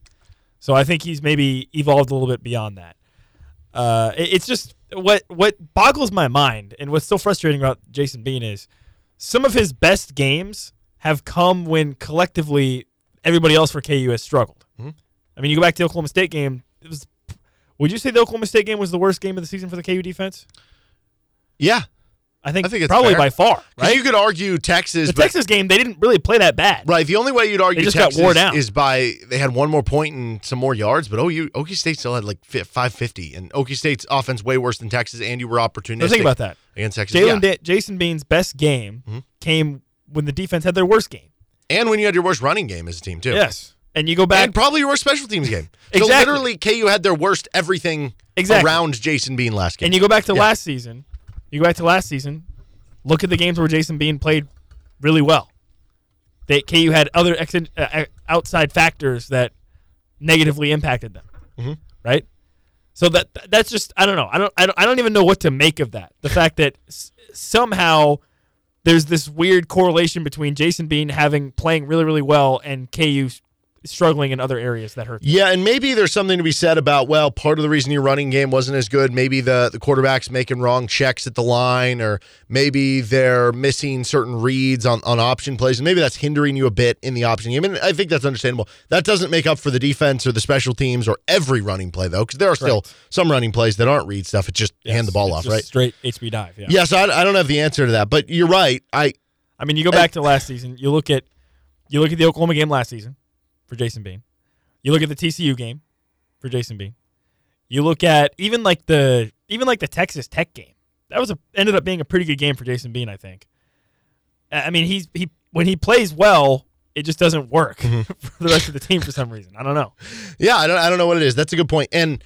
[SPEAKER 3] So I think he's maybe evolved a little bit beyond that. Uh, it- it's just what what boggles my mind and what's so frustrating about Jason Bean is some of his best games have come when collectively everybody else for KU has struggled.
[SPEAKER 2] Mm-hmm.
[SPEAKER 3] I mean, you go back to the Oklahoma State game. It was. Would you say the Oklahoma State game was the worst game of the season for the KU defense?
[SPEAKER 2] yeah.
[SPEAKER 3] I think,
[SPEAKER 2] I think it's
[SPEAKER 3] probably
[SPEAKER 2] fair.
[SPEAKER 3] by far. Right?
[SPEAKER 2] You could argue Texas,
[SPEAKER 3] The
[SPEAKER 2] but
[SPEAKER 3] Texas game, they didn't really play that bad.
[SPEAKER 2] Right. The only way you'd argue
[SPEAKER 3] They just got
[SPEAKER 2] Texas
[SPEAKER 3] wore down.
[SPEAKER 2] is by they had one more point and some more yards, but OU Okie State still had like 550, and Okie State's offense way worse than Texas, and you were opportunistic.
[SPEAKER 3] So think about that.
[SPEAKER 2] against Texas.
[SPEAKER 3] Jalon
[SPEAKER 2] yeah. Mm-hmm.
[SPEAKER 3] Da- Jason Bean's best game came when the defense had their worst game.
[SPEAKER 2] and when you had your worst running game as a team too.
[SPEAKER 3] Yes. And you go back
[SPEAKER 2] and probably your worst special teams game. So
[SPEAKER 3] Exactly.
[SPEAKER 2] literally, KU had their worst everything
[SPEAKER 3] Exactly.
[SPEAKER 2] around Jason Bean last game.
[SPEAKER 3] and you go back to
[SPEAKER 2] Yeah.
[SPEAKER 3] last season. You go back to last season. Look at the games where Jason Bean played really well. They KU had other ex- uh, outside factors that negatively impacted them.
[SPEAKER 2] Mm-hmm.
[SPEAKER 3] Right? So that that's just I don't know. I don't I don't I don't even know what to make of that. The fact that s- somehow there's this weird correlation between Jason Bean having playing really really well and KU struggling in other areas that hurt. them.
[SPEAKER 2] Yeah, and maybe there's something to be said about well, part of the reason your running game wasn't as good, maybe the the quarterback's making wrong checks at the line, or maybe they're missing certain reads on, on option plays, and maybe that's hindering you a bit in the option game. And I think that's understandable. That doesn't make up for the defense or the special teams or every running play though, because there are still some running plays that aren't read stuff. It's just hand the ball off,
[SPEAKER 3] just
[SPEAKER 2] right?
[SPEAKER 3] Straight HB dive. Yeah.
[SPEAKER 2] Yeah, so I, I don't have the answer to that, but you're right. I
[SPEAKER 3] I mean, you go back to last season. You look at you look at the Oklahoma game last season for Jason Bean. You look at the TCU game for Jason Bean. You look at even like the even like the Texas Tech game. That was a ended up being a pretty good game for Jason Bean. I think. I mean, he's he when he plays well, it just doesn't work for the rest of the team for some reason. I don't know.
[SPEAKER 2] Yeah, I don't, I don't know what it is. That's a good point. And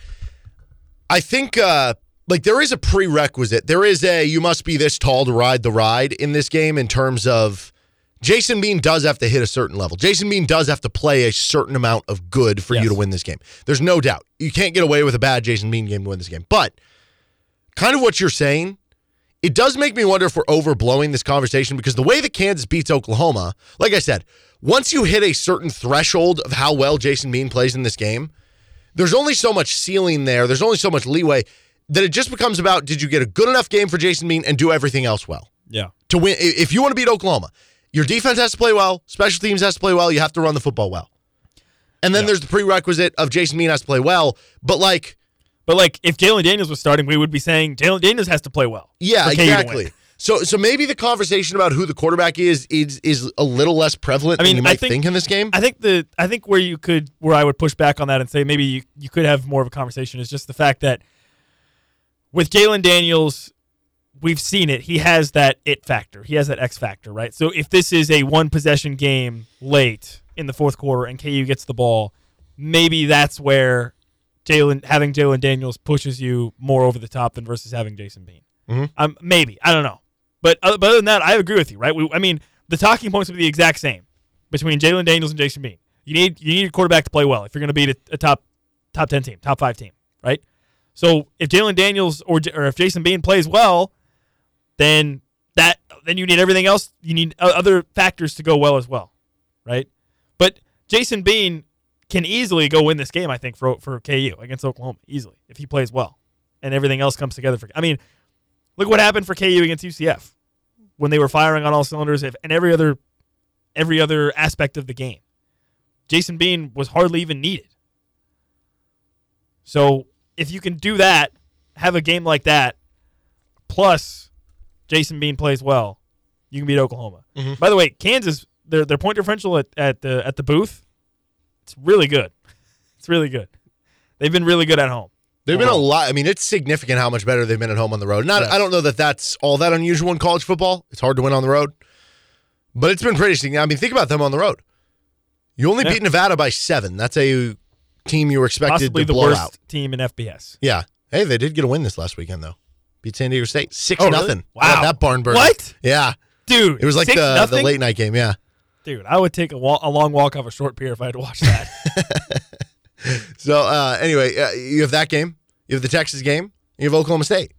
[SPEAKER 2] I think uh like there is a prerequisite. There is a you must be this tall to ride the ride in this game in terms of Jason Bean does have to hit a certain level. Jason Bean does have to play a certain amount of good for you to win this game. There's no doubt. You can't get away with a bad Jason Bean game to win this game. But kind of what you're saying, it does make me wonder if we're overblowing this conversation because the way that Kansas beats Oklahoma, like I said, once you hit a certain threshold of how well Jason Bean plays in this game, there's only so much ceiling there. There's only so much leeway that it just becomes about did you get a good enough game for Jason Bean and do everything else well
[SPEAKER 3] Yeah.
[SPEAKER 2] to win? If you want to beat Oklahoma, your defense has to play well, special teams has to play well, you have to run the football well. And then there's the prerequisite of Jason Bean has to play well, but like,
[SPEAKER 3] But like if Jalon Daniels was starting, we would be saying Jalon Daniels has to play well.
[SPEAKER 2] yeah,
[SPEAKER 3] for KU to win.
[SPEAKER 2] exactly. So, so maybe the conversation about who the quarterback is is is a little less prevalent
[SPEAKER 3] I mean,
[SPEAKER 2] than you
[SPEAKER 3] I
[SPEAKER 2] might
[SPEAKER 3] think-
[SPEAKER 2] think in this game.
[SPEAKER 3] I think the I think where you could where I would push back on that and say maybe you, you could have more of a conversation is just the fact that with Jalon Daniels, we've seen it. He has that it factor. He has that X factor, right? So if this is a one possession game late in the fourth quarter and KU gets the ball, maybe that's where Jalon having Jalon Daniels pushes you more over the top than versus having Jason Bean.
[SPEAKER 2] Mhm.
[SPEAKER 3] Um, maybe I don't know, but, uh, but other than that, I agree with you, right? We, I mean, the talking points would be the exact same. between Jalon Daniels and Jason Bean. You need you need a quarterback to play well if you're going to beat a, a top top ten team, top five team, right? So if Jalon Daniels or or if Jason Bean plays well, then that then you need everything else. You need other factors to go well as well, right? But Jason Bean can easily go win this game. I think for for KU against Oklahoma easily if he plays well, and everything else comes together for. I mean, look what happened for KU against UCF when they were firing on all cylinders and every other every other aspect of the game. Jason Bean was hardly even needed. So if you can do that, have a game like that, plus Jason Bean plays well, you can beat Oklahoma. Mm-hmm. By the way, Kansas their their point differential at, at the at the booth, it's really good. It's really good. They've been really good at home.
[SPEAKER 2] They've been a lot. I mean, it's significant how much better they've been at home on the road. Not,
[SPEAKER 3] Yes.
[SPEAKER 2] I don't know that that's all that unusual in college football. It's hard to win on the road, but it's been pretty significant. I mean, think about them on the road. You only
[SPEAKER 3] Yeah.
[SPEAKER 2] beat Nevada by seven. That's a team you were expected
[SPEAKER 3] Possibly
[SPEAKER 2] to
[SPEAKER 3] the
[SPEAKER 2] blow
[SPEAKER 3] worst
[SPEAKER 2] out.
[SPEAKER 3] team in FBS.
[SPEAKER 2] Yeah. Hey, they did get a win this last weekend though. Beat San Diego State six
[SPEAKER 3] Oh, really?
[SPEAKER 2] nothing.
[SPEAKER 3] Wow.
[SPEAKER 2] that barn burner.
[SPEAKER 3] What?
[SPEAKER 2] Yeah,
[SPEAKER 3] Dude,
[SPEAKER 2] it was like the the late night game. Yeah.
[SPEAKER 3] Dude, I would take a, wa- a long walk off a short pier if I had to watch that.
[SPEAKER 2] So uh, anyway, uh, you have that game. You have the Texas game. You have Oklahoma State.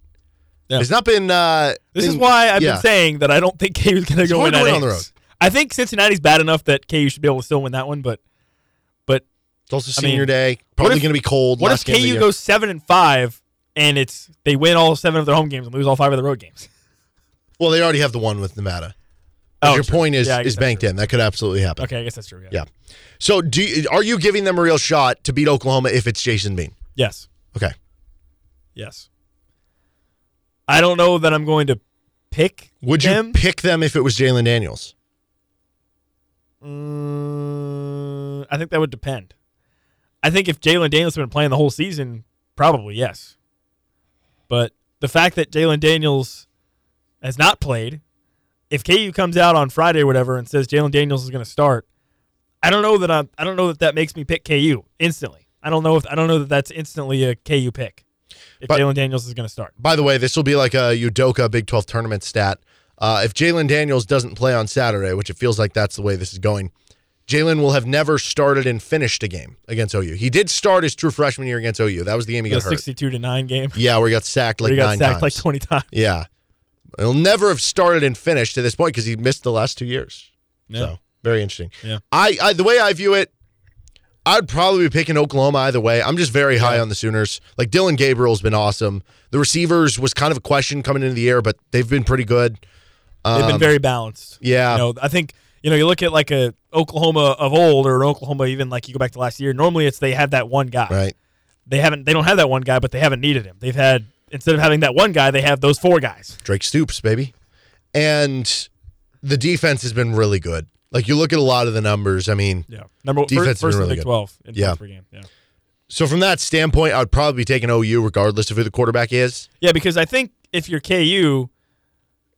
[SPEAKER 3] Yeah.
[SPEAKER 2] It's not been. Uh,
[SPEAKER 3] This is why I've
[SPEAKER 2] yeah.
[SPEAKER 3] been saying that I don't think KU's going to go win
[SPEAKER 2] to
[SPEAKER 3] at
[SPEAKER 2] win on the
[SPEAKER 3] Ames. I think Cincinnati's bad enough that KU should be able to still win that one, but but
[SPEAKER 2] It's also
[SPEAKER 3] I mean,
[SPEAKER 2] senior day. Probably going to be cold.
[SPEAKER 3] what if
[SPEAKER 2] game of the
[SPEAKER 3] KU goes seven and five and it's they win all seven of their home games and lose all five of the road games?
[SPEAKER 2] Well, they already have the one with Nevada.
[SPEAKER 3] Oh,
[SPEAKER 2] your
[SPEAKER 3] true.
[SPEAKER 2] point is
[SPEAKER 3] Yeah,
[SPEAKER 2] is banked
[SPEAKER 3] true.
[SPEAKER 2] in. That could absolutely happen.
[SPEAKER 3] Okay, I guess that's true. Yeah.
[SPEAKER 2] Yeah. So, do you, are you giving them a real shot to beat Oklahoma if it's Jason Bean?
[SPEAKER 3] Yes.
[SPEAKER 2] Okay.
[SPEAKER 3] Yes. I don't know that I'm going to pick
[SPEAKER 2] Would you pick them if it was Jalon Daniels?
[SPEAKER 3] Mm, I think that would depend. I think if Jalon Daniels had been playing the whole season, probably yes. But the fact that Jalon Daniels has not played, if KU comes out on Friday or whatever and says Jalon Daniels is going to start, I don't know that I'm, I don't know that that makes me pick KU instantly. I don't know if I don't know that that's instantly a KU pick. If Jalon Daniels is going to start,
[SPEAKER 2] By the way, this will be like a Udoka Big 12 tournament stat. Uh, if Jalon Daniels doesn't play on Saturday, which it feels like that's the way this is going, Jalon will have never started and finished a game against OU. He did start his true freshman year against OU. That was the game he
[SPEAKER 3] the
[SPEAKER 2] got hurt.
[SPEAKER 3] sixty-two to nine game,
[SPEAKER 2] Yeah, where he got sacked like
[SPEAKER 3] where he got
[SPEAKER 2] nine
[SPEAKER 3] sacked
[SPEAKER 2] times.
[SPEAKER 3] like twenty times.
[SPEAKER 2] Yeah. He'll never have started and finished to this point because he missed the last two years. So very interesting.
[SPEAKER 3] Yeah.
[SPEAKER 2] I, I the way I view it, I'd probably be picking Oklahoma either way. I'm just very high on the Sooners. Like Dillon Gabriel's been awesome. The receivers was kind of a question coming into the year, but they've been pretty good.
[SPEAKER 3] They've been
[SPEAKER 2] Um,
[SPEAKER 3] very balanced.
[SPEAKER 2] yeah.
[SPEAKER 3] You know, I think you know you look at like a Oklahoma of old or an Oklahoma even like you go back to last year. Normally it's they have that one guy.
[SPEAKER 2] Right.
[SPEAKER 3] They haven't. They don't have that one guy, but they haven't needed him. They've had instead of having that one guy, they have those four guys.
[SPEAKER 2] Drake Stoops, baby. And the defense has been really good. Like you look at a lot of the numbers. I mean,
[SPEAKER 3] Yeah. Number
[SPEAKER 2] Defense
[SPEAKER 3] first, first the
[SPEAKER 2] really
[SPEAKER 3] Big
[SPEAKER 2] good.
[SPEAKER 3] Twelve in
[SPEAKER 2] Yeah.
[SPEAKER 3] per game. Yeah.
[SPEAKER 2] so from that standpoint, I'd probably be taking OU regardless of who the quarterback is.
[SPEAKER 3] Yeah, because I think if you're KU,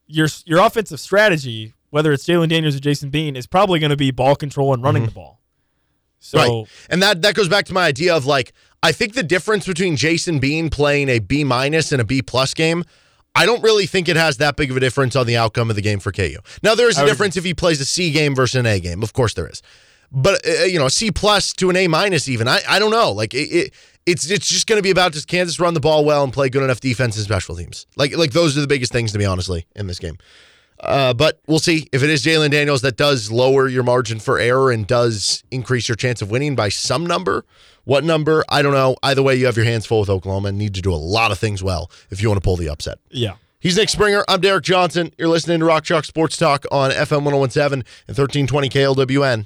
[SPEAKER 3] your your offensive strategy, whether it's Jalon Daniels or Jason Bean, is probably going to be ball control and running the ball. So
[SPEAKER 2] Mm-hmm. right. And that that goes back to my idea of like I think the difference between Jason Bean playing a B minus and a B plus game, I don't really think it has that big of a difference on the outcome of the game for KU. Now there is a difference if he plays a C game versus an A game. Of course there is. But uh, you know, a C plus to an A minus even. I I don't know. Like it, it it's it's just going to be about just Kansas run the ball well and play good enough defense and special teams. Like like those are the biggest things to me honestly in this game. Uh, but we'll see if it is Jalon Daniels that does lower your margin for error and does increase your chance of winning by some number. What number? I don't know. Either way, you have your hands full with Oklahoma and need to do a lot of things well if you want to pull the upset.
[SPEAKER 3] yeah.
[SPEAKER 2] He's Nick Springer. I'm Derek Johnson. You're listening to Rock Chalk Sports Talk on FM 1017 and 1320 KLWN.